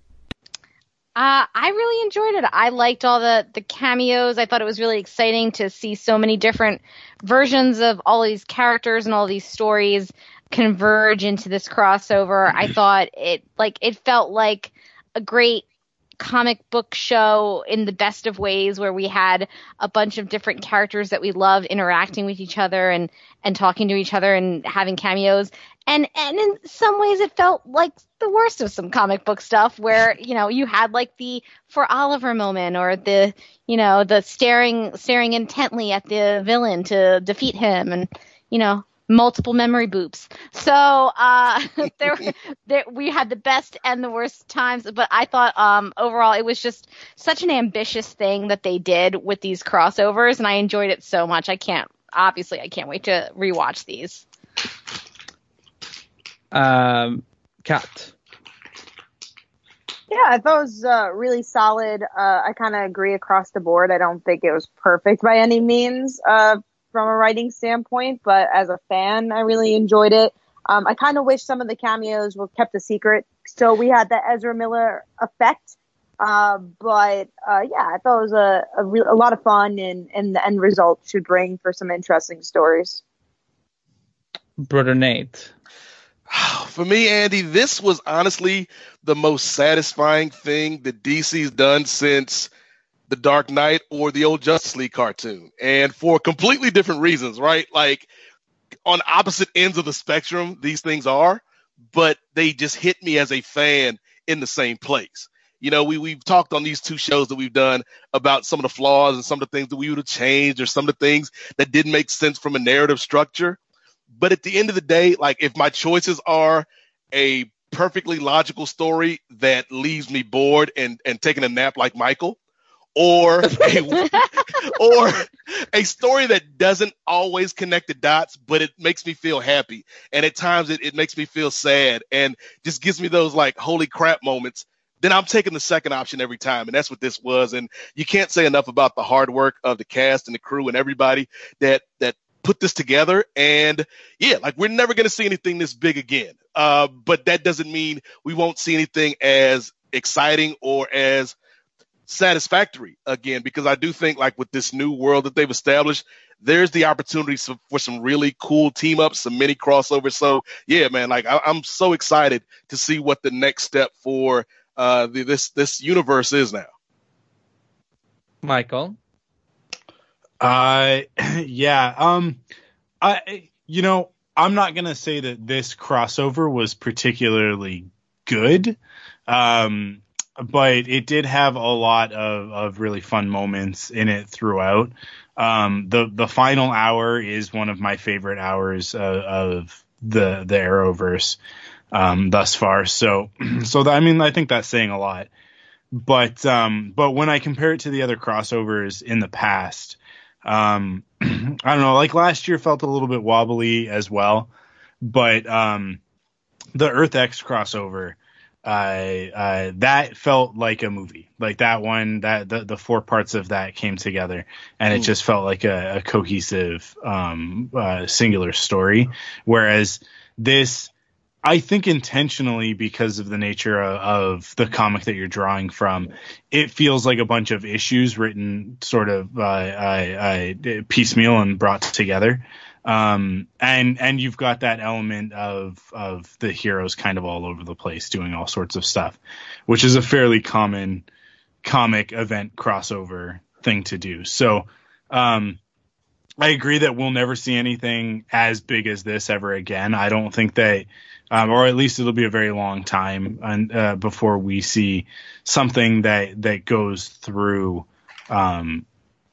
Uh, I really enjoyed it. I liked all the, the cameos. I thought it was really exciting to see so many different versions of all these characters and all these stories converge into this crossover. I thought it like it felt like a great comic book show in the best of ways where we had a bunch of different characters that we loved interacting with each other and and talking to each other and having cameos and and in some ways it felt like the worst of some comic book stuff where you know you had like the for Oliver moment or the you know the staring staring intently at the villain to defeat him and you know multiple memory boops. So uh, there, there, we had the best and the worst times, but I thought um, overall it was just such an ambitious thing that they did with these crossovers, and I enjoyed it so much. I can't, obviously, I can't wait to rewatch these. Um, Kat. Yeah, I thought it was uh, really solid. Uh, I kind of agree across the board. I don't think it was perfect by any means uh, from a writing standpoint, but as a fan, I really enjoyed it. Um, I kind of wish some of the cameos were kept a secret, so we had the Ezra Miller effect. Uh, but uh, yeah, I thought it was a a, re- a lot of fun, and and the end result should bring for some interesting stories. Brother Nate. For me, Andy, this was honestly the most satisfying thing that DC's done since the Dark Knight or the old Justice League cartoon. And for completely different reasons, right? Like on opposite ends of the spectrum, these things are, but they just hit me as a fan in the same place. You know, we, we've talked on these two shows that we've done about some of the flaws and some of the things that we would have changed or some of the things that didn't make sense from a narrative structure. But at the end of the day, like if my choices are a perfectly logical story that leaves me bored and, and taking a nap like Michael, or a, or a story that doesn't always connect the dots, but it makes me feel happy. And at times it, it makes me feel sad and just gives me those like holy crap moments. Then I'm taking the second option every time. And that's what this was. And you can't say enough about the hard work of the cast and the crew and everybody that, that put this together. And yeah, like we're never going to see anything this big again. Uh, but that doesn't mean we won't see anything as exciting or as satisfactory again, because I do think like with this new world that they've established, there's the opportunity for some really cool team ups, some mini crossovers. So yeah, man, like I, am so excited to see what the next step for uh, the, this this universe is now. Michael. Uh, yeah. Um, I, you know, I'm not gonna say that this crossover was particularly good. Um, but it did have a lot of, of really fun moments in it throughout. Um, the the final hour is one of my favorite hours of, of the the Arrowverse um, thus far. So so that, I mean I think that's saying a lot. But um, but when I compare it to the other crossovers in the past, um, I don't know. Like last year felt a little bit wobbly as well, but um, the Earth X crossover uh, uh, that felt like a movie. Like that one, that the, the four parts of that came together, and it just felt like a, a cohesive, um, uh, singular story. Whereas this, I think intentionally because of the nature of, of, the comic that you're drawing from, it feels like a bunch of issues written sort of uh, uh, uh, piecemeal and brought together um, and and you've got that element of of the heroes kind of all over the place doing all sorts of stuff, which is a fairly common comic event crossover thing to do. So, um, I agree that we'll never see anything as big as this ever again. I don't think that, um, or at least it'll be a very long time and, uh, before we see something that that goes through um,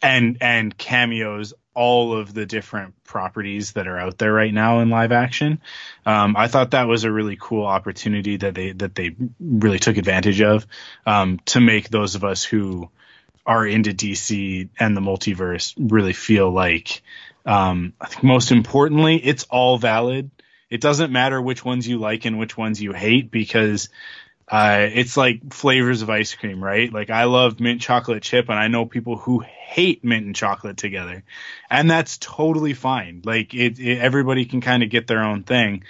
and and cameos all of the different properties that are out there right now in live action. Um, I thought that was a really cool opportunity that they that they really took advantage of um, to make those of us who are into DC and the multiverse really feel like um, I think most importantly it's all valid. It doesn't matter which ones you like and which ones you hate because uh, it's like flavors of ice cream, right? Like I love mint chocolate chip and I know people who hate mint and chocolate together and that's totally fine. Like it, it everybody can kind of get their own thing.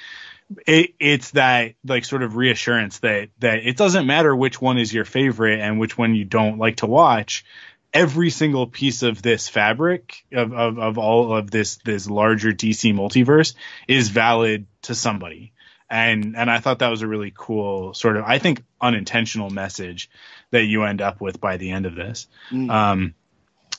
It, it's that like sort of reassurance that, that it doesn't matter which one is your favorite and which one you don't like to watch. Every single piece of this fabric of, of, of all of this, this larger DC multiverse is valid to somebody and and I thought that was a really cool sort of I think unintentional message that you end up with by the end of this. Mm. Um,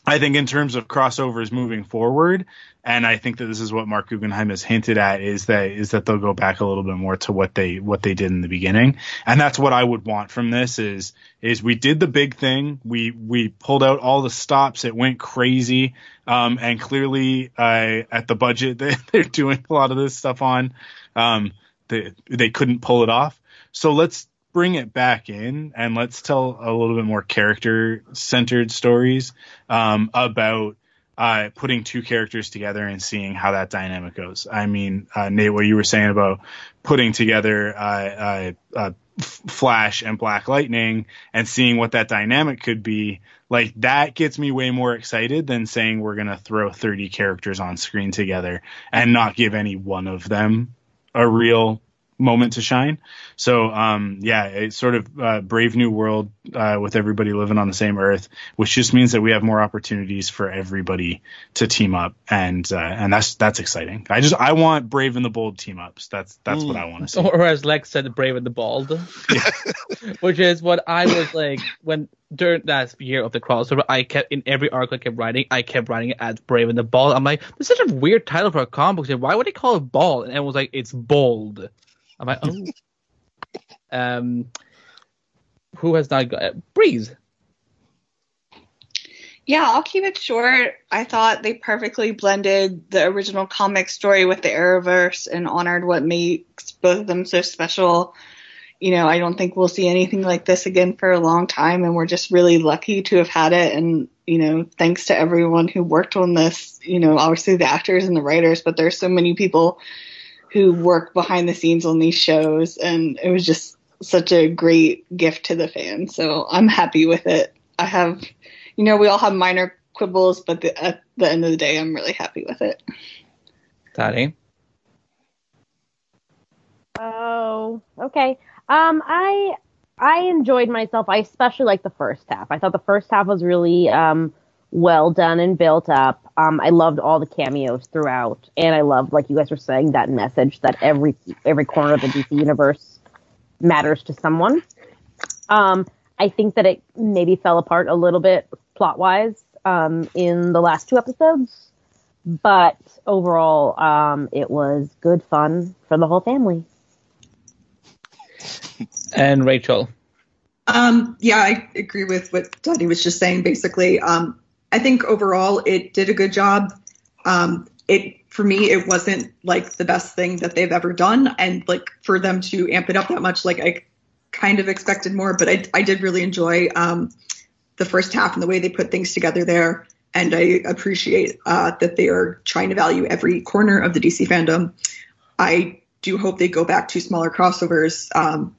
I think in terms of crossovers moving forward, and I think that this is what Marc Guggenheim has hinted at is that is that they'll go back a little bit more to what they what they did in the beginning, and that's what I would want from this is is we did the big thing, we we pulled out all the stops, it went crazy, um, and clearly uh, at the budget that they're doing a lot of this stuff on, um, they they couldn't pull it off, so let's bring it back in and let's tell a little bit more character centered stories um, about uh, putting two characters together and seeing how that dynamic goes. I mean, uh, Nate, what you were saying about putting together uh, uh, uh, Flash and Black Lightning and seeing what that dynamic could be, like that gets me way more excited than saying we're gonna throw 30 characters on screen together and not give any one of them a real moment to shine. So um, yeah, it's sort of uh, brave new world uh, with everybody living on the same Earth, which just means that we have more opportunities for everybody to team up, and uh, and that's that's exciting. I just I want brave and the bold team ups. That's that's what I want to see. Or as Lex said, brave and the bald, which is what I was like when during that year of the crossover. I kept in every arc I kept writing, I kept writing it as brave and the bald. I'm like, this is such a weird title for a comic book. Why would they call it bald? And everyone was like, it's bold. I'm like, oh. um, who has not got uh, Breeze? Yeah, I'll keep it short. I thought they perfectly blended the original comic story with the Arrowverse and honored what makes both of them so special. You know, I don't think we'll see anything like this again for a long time, and we're just really lucky to have had it. And, you know, thanks to everyone who worked on this, you know, obviously the actors and the writers, but there's so many people who work behind the scenes on these shows, and it was just such a great gift to the fans. So I'm happy with it. I have, you know, we all have minor quibbles, but the, at the end of the day, I'm really happy with it. Taddy. Oh, okay. Um, I I enjoyed myself. I especially liked the first half. I thought the first half was really um well done and built up. Um, I loved all the cameos throughout, and I loved, like you guys were saying, that message that every every corner of the DC universe matters to someone. Um, I think that it maybe fell apart a little bit plot wise um, in the last two episodes, but overall, um, it was good fun for the whole family. And Rachel. Um, yeah, I agree with what Taddy was just saying. Basically, um, I think overall it did a good job. Um, it for me, it wasn't like the best thing that they've ever done, and like for them to amp it up that much, like I kind of expected more. But I, I did really enjoy um, the first half and the way they put things together there, and I appreciate uh, that they are trying to value every corner of the DC fandom. I do hope they go back to smaller crossovers. Um,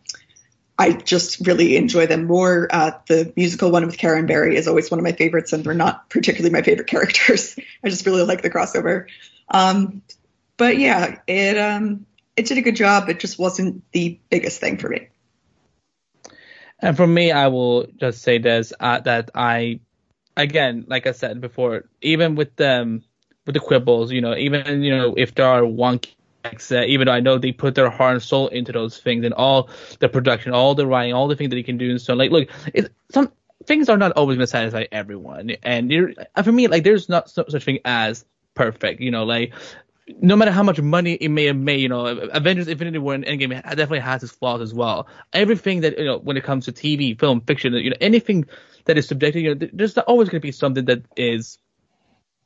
I just really enjoy them more. Uh, the musical one with Karen Barry is always one of my favorites, and they're not particularly my favorite characters. I just really like the crossover. Um, but yeah, it um, it did a good job. It just wasn't the biggest thing for me. And for me, I will just say this: uh, that I, again, like I said before, even with them, with the quibbles, you know, even you know, if there are wonky uh, even though I know they put their heart and soul into those things and all the production, all the writing, all the things that you can do. And so, like, look, it's, some things are not always going to satisfy everyone. And for me, like, there's not so, such thing as perfect. You know, like, no matter how much money it may have made, you know, Avengers Infinity War and Endgame definitely has its flaws as well. Everything that, you know, when it comes to TV, film, fiction, you know, anything that is subjective, you know, there's always going to be something that is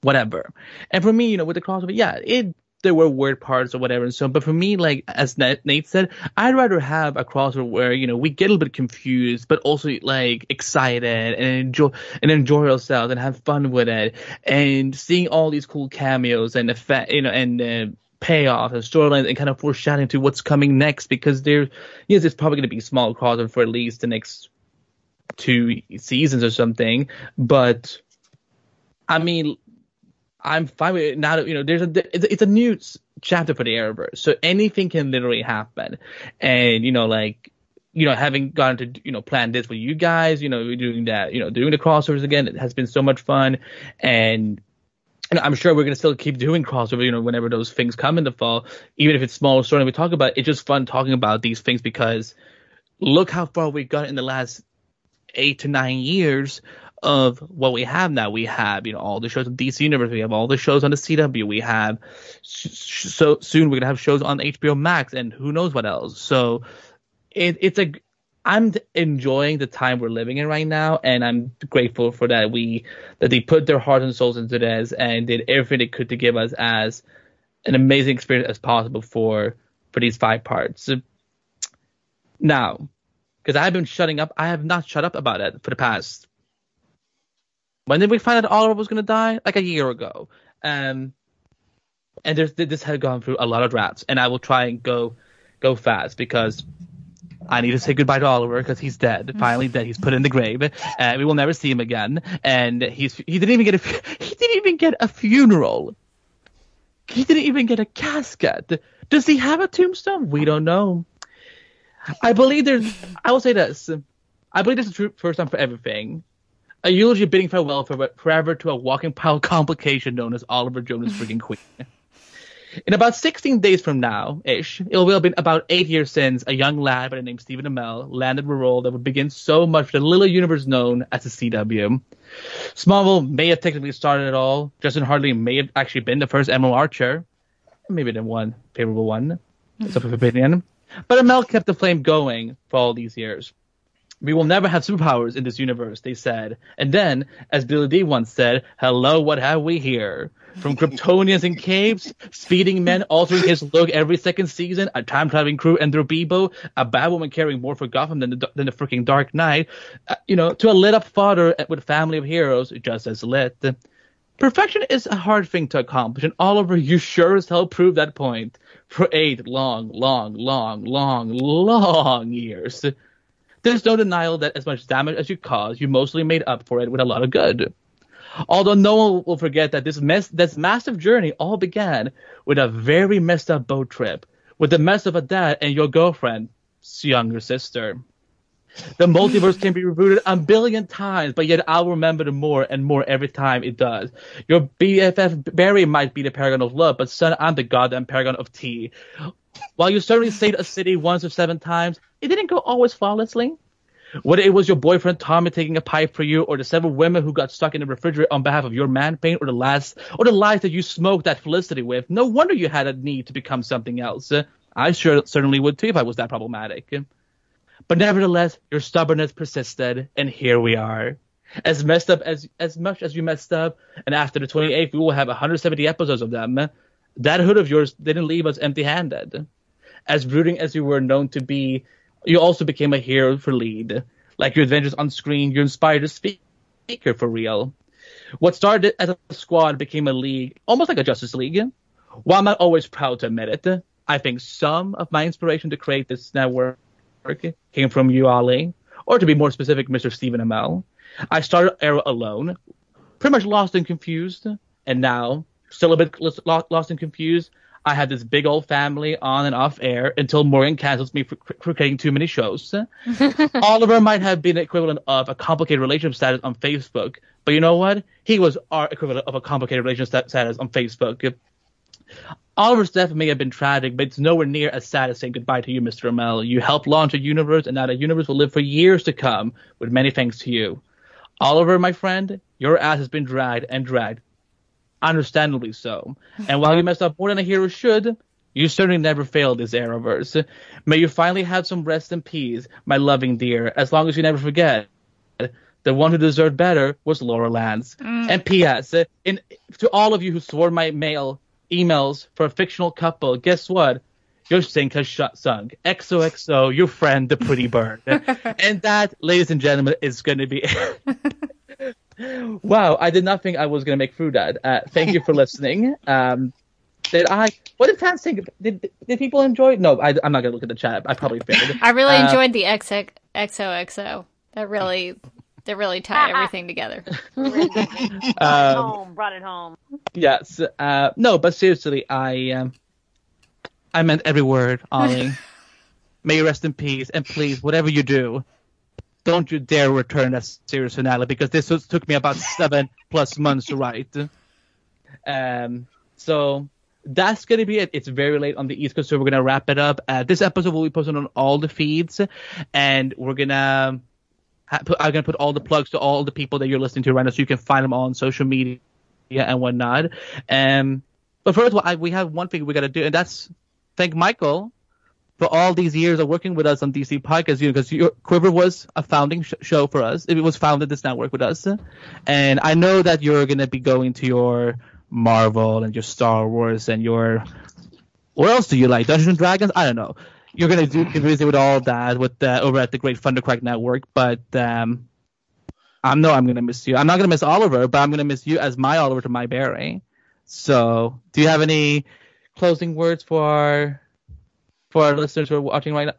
whatever. And for me, you know, with the crossover, yeah, it there were weird parts or whatever and so but for me like as nate said i'd rather have a crossover where you know we get a little bit confused but also like excited and enjoy and enjoy ourselves and have fun with it. And seeing all these cool cameos and effect you know and uh, payoff and storylines and kind of foreshadowing to what's coming next because there yes it's probably going to be small crossover for at least the next two seasons or something. But i mean I'm fine with it. Now you know there's a it's a, new chapter for the Arrowverse, so anything can literally happen, and you know like you know having gotten to you know plan this with you guys, you know doing that, you know doing the crossovers again, it has been so much fun, and and I'm sure we're gonna still keep doing crossover, you know, whenever those things come in the fall, even if it's small story we talk about. It's just fun talking about these things because look how far we've got in the last eight to nine years of what we have now. We have, you know, all the shows on DC Universe. We have all the shows on the CW. We have so soon we're gonna have shows on HBO Max and who knows what else. So it, it's a I'm enjoying the time we're living in right now, and I'm grateful for that we that they put their hearts and souls into this and did everything they could to give us as an amazing experience as possible for for these five parts. Now, because I've been shutting up, I have not shut up about it for the past. When did we find out Oliver was going to die? Like a year ago. Um, and there's, this had gone through a lot of drafts, and I will try and go go fast because I need to say goodbye to Oliver because he's dead. Finally dead. He's put in the grave. Uh, we will never see him again. And he's he didn't even get a he didn't even get a funeral. He didn't even get a casket. Does he have a tombstone? We don't know. I believe there's. I will say this. I believe this is true first time for everything. A eulogy bidding farewell for, forever to a walking pile complication known as Oliver Jonas freaking Queen. In about 16 days from now, ish, it will have been about eight years since a young lad by the name of Stephen Amell landed a role that would begin so much the little universe known as the CW. Smallville may have technically started it all. Justin Hartley may have actually been the first Emerald Archer. Maybe the one favorable one. It's up for opinion. But Amell kept the flame going for all these years. We will never have superpowers in this universe, they said. And then, as Billy Dee once said, hello, what have we here? From Kryptonians in caves, speeding men altering his look every second season, a time traveling crew and their Beebo, a Batwoman caring more for Gotham than the, than the freaking Dark Knight, uh, you know, to a lit up father with a family of heroes just as lit. Perfection is a hard thing to accomplish, and Oliver, you sure as hell proved that point for eight long, long, long, long, long years. There's no denial that as much damage as you caused, you mostly made up for it with a lot of good. Although no one will forget that this mess, this massive journey all began with a very messed up boat trip with the mess of a dad and your girlfriend's younger sister. The multiverse can be rebooted a billion times, but yet I'll remember it more and more every time it does. Your BFF Barry might be the paragon of love, but son, I'm the goddamn paragon of tea. While you certainly saved a city once or seven times, it didn't go always flawlessly. Whether it was your boyfriend Tommy taking a pipe for you, or the several women who got stuck in the refrigerator on behalf of your man pain, or the last, or the lies that you smoked that felicity with, no wonder you had a need to become something else. I sure certainly would too if I was that problematic. But nevertheless, your stubbornness persisted, and here we are. As messed up as as much as you messed up, and after the 28th, we will have 170 episodes of them. That hood of yours didn't leave us empty-handed. As brooding as you were known to be, you also became a hero for lead. Like your adventures on screen, you inspired a speaker for real. What started as a squad became a league, almost like a Justice League. While I'm not always proud to admit it, I think some of my inspiration to create this network came from you, Ollie, or to be more specific, Mr. Stephen Amell. I started Arrow alone, pretty much lost and confused, and now still a bit lost and confused. I had this big old family on and off air until Morgan cancels me for, for creating too many shows. Oliver might have been equivalent of a complicated relationship status on Facebook, but you know what? He was our equivalent of a complicated relationship status on Facebook. Oliver's death may have been tragic, but it's nowhere near as sad as saying goodbye to you, Mr. Amell. You helped launch a universe, and now that universe will live for years to come, with many thanks to you. Oliver, my friend, your ass has been dragged and dragged. Understandably so. And while you messed up more than a hero should, you certainly never failed this Arrowverse. May you finally have some rest and peace, my loving dear, as long as you never forget. The one who deserved better was Laurel Lance. Mm. And P.S. In, to all of you who swore my mail emails for a fictional couple, guess what? Your sink has shut sunk. XOXO, your friend, the pretty bird. and that, ladies and gentlemen, is going to be wow, I did not think I was going to make through that. Uh, thank you for listening. Um, did I? What did fans think? Did did people enjoy? No, I, am not going to look at the chat. I probably failed. I really Uh, enjoyed the XX, XOXO. That really, that really tied everything together. brought it Um, home. Brought it home. Yes. Uh, no, but seriously, I um, I meant every word, Ollie. May you rest in peace, and please, whatever you do, don't you dare return that series finale because this was, took me about seven plus months to write. Um, so that's gonna be it. It's very late on the East Coast, so we're gonna wrap it up. Uh, this episode will be posted on all the feeds, and we're gonna. ha- put- I'm gonna put all the plugs to all the people that you're listening to right now, so you can find them on social media and whatnot. Um, but first of all, I, we have one thing we gotta do, and that's thank Michael for all these years of working with us on DC Podcast, you know, because Quiver was a founding sh- show for us. It was founded this network with us, and I know that you're gonna be going to your Marvel and your Star Wars and your what else do you like? Dungeons and Dragons? I don't know. You're gonna do be busy with all that with over at the Great Thunderquack Network, but um, I know I'm gonna miss you. I'm not gonna miss Oliver, but I'm gonna miss you as my Oliver to my Barry. So, do you have any closing words for our for our listeners who are watching right now?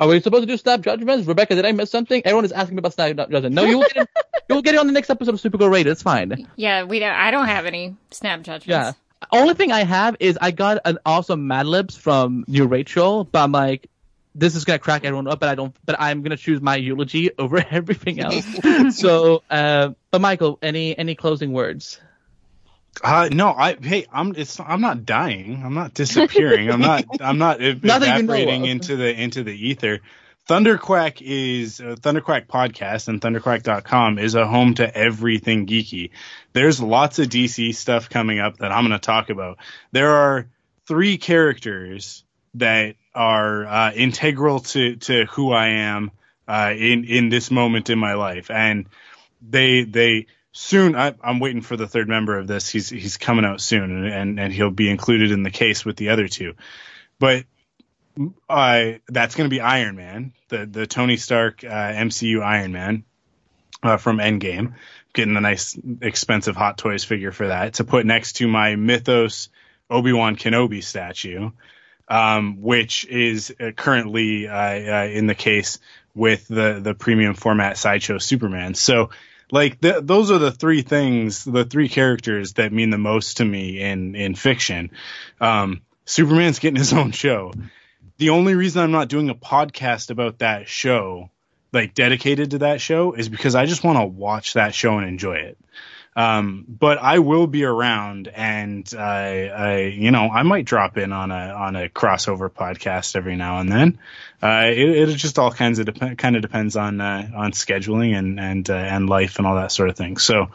Are we supposed to do snap judgments? Rebecca, did I miss something? Everyone is asking me about snap judgments. No, you will get it. you will get it on the next episode of Supergirl Radio. It's fine. Yeah, we don't. I don't have any snap judgments. Yeah. Only thing I have is I got an awesome Mad Libs from New Rachel, but I'm like, this is gonna crack everyone up, but I don't. But I'm gonna choose my eulogy over everything else. so, uh, but Michael, any any closing words? Uh, no, I hey, I'm it's I'm not dying. I'm not disappearing. I'm not I'm not ev- you know evaporating into the into the ether. Thunderquack is uh, Thunderquack podcast and thunderquack.com is a home to everything geeky. There's lots of DC stuff coming up that I'm going to talk about. There are three characters that are uh, integral to to who I am uh, in in this moment in my life, and they they soon. I, I'm waiting for the third member of this. He's he's coming out soon, and, and and he'll be included in the case with the other two. But uh, that's going to be Iron Man, the the Tony Stark uh, MCU Iron Man uh, from Endgame. Getting a nice expensive Hot Toys figure for that to put next to my Mythos Obi Wan Kenobi statue, um, which is uh, currently uh, uh, in the case with the the premium format sideshow Superman. So like th- those are the three things, the three characters that mean the most to me in in fiction. Um, Superman's getting his own show. The only reason I'm not doing a podcast about that show, like dedicated to that show, is because I just want to watch that show and enjoy it. Um, but I will be around, and I, I, you know, I might drop in on a on a crossover podcast every now and then. Uh, it, it just all kinds of dep- kind of depends on uh, on scheduling and and uh, and life and all that sort of thing. So,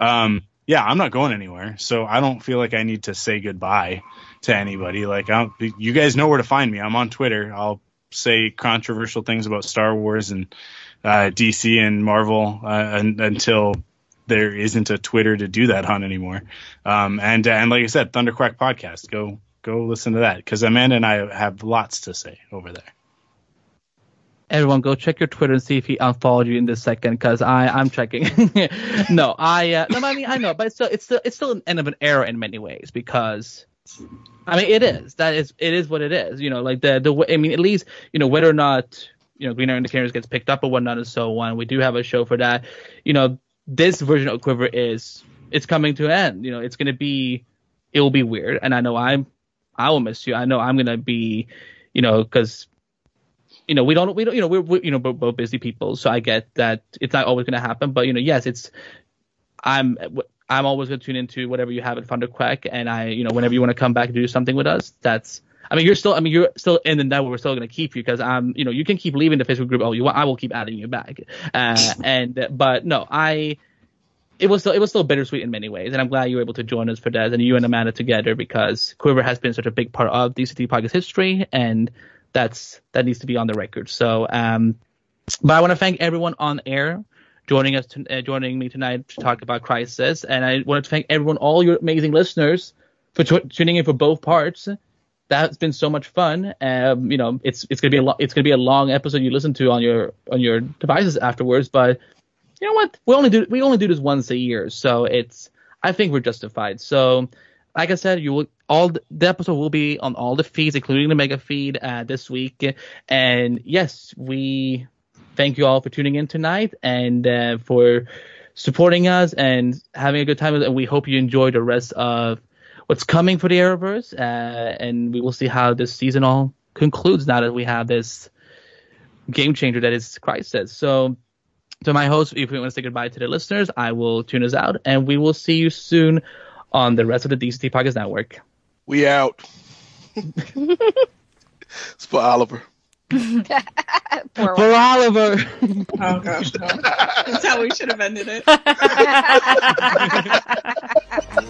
um, yeah, I'm not going anywhere, so I don't feel like I need to say goodbye to anybody. Like, I you guys know where to find me. I'm on Twitter. I'll say controversial things about Star Wars and uh, DC and Marvel uh, un- until there isn't a Twitter to do that on anymore. Um, and and like I said, Thunderquack podcast. Go go listen to that because Amanda and I have lots to say over there. Everyone, go check your Twitter and see if he unfollowed you in this second, because I I'm checking. no, I uh, no, I mean I know, but it's still it's still it's still an end of an era in many ways because I mean it is that is it is what it is. You know, like the the I mean at least you know whether or not you know Green Arrow and the Canaries gets picked up or whatnot and so on. We do have a show for that. You know, this version of Quiver is it's coming to an end. You know, it's gonna be it will be weird, and I know I'm I will miss you. I know I'm gonna be you know because you know, we don't, we don't, you know, we're, we're you know, both, both busy people, so I get that it's not always going to happen. But you know, yes, it's, I'm, I'm always going to tune into whatever you have at Thunderquack, and I, you know, whenever you want to come back and do something with us, that's, I mean, you're still, I mean, you're still in the network. We're still going to keep you because I'm, you know, you can keep leaving the Facebook group. Oh, you want? I will keep adding you back. Uh, and, but no, I. It was still it was still bittersweet in many ways, and I'm glad you were able to join us for that, and you and Amanda together because Quiver has been such a big part of DCT podcast history, and that's that needs to be on the record. So, um, but I want to thank everyone on air joining us, to, uh, joining me tonight to talk about Crisis, and I want to thank everyone, all your amazing listeners, for tu- tuning in for both parts. That's been so much fun. Um, you know, it's it's gonna be a lo- it's gonna be a long episode you listen to on your on your devices afterwards, but you know what? We only do we only do this once a year, so it's I think we're justified. So, like I said, you will all the, episode will be on all the feeds, including the mega feed uh, this week. And yes, we thank you all for tuning in tonight and uh, for supporting us and having a good time. And we hope you enjoy the rest of what's coming for the Arrowverse. Uh, and we will see how this season all concludes now that we have this game changer that is Crisis. So to my host, if we want to say goodbye to the listeners, I will tune us out and we will see you soon on the rest of the DCT Podcast Network. We out. it's for Oliver. For Oliver. Oh gosh, no. That's how we should have ended it.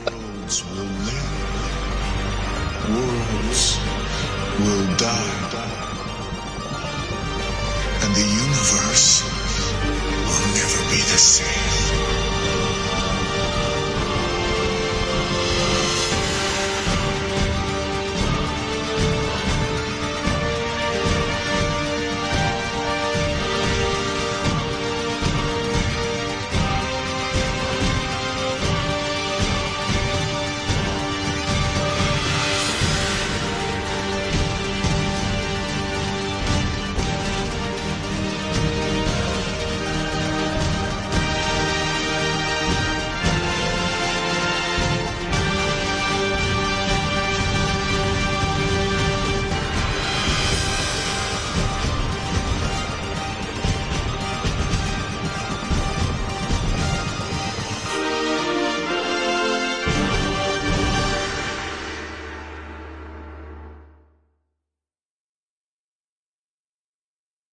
Worlds will live. Worlds will die. And the universe will never be the same.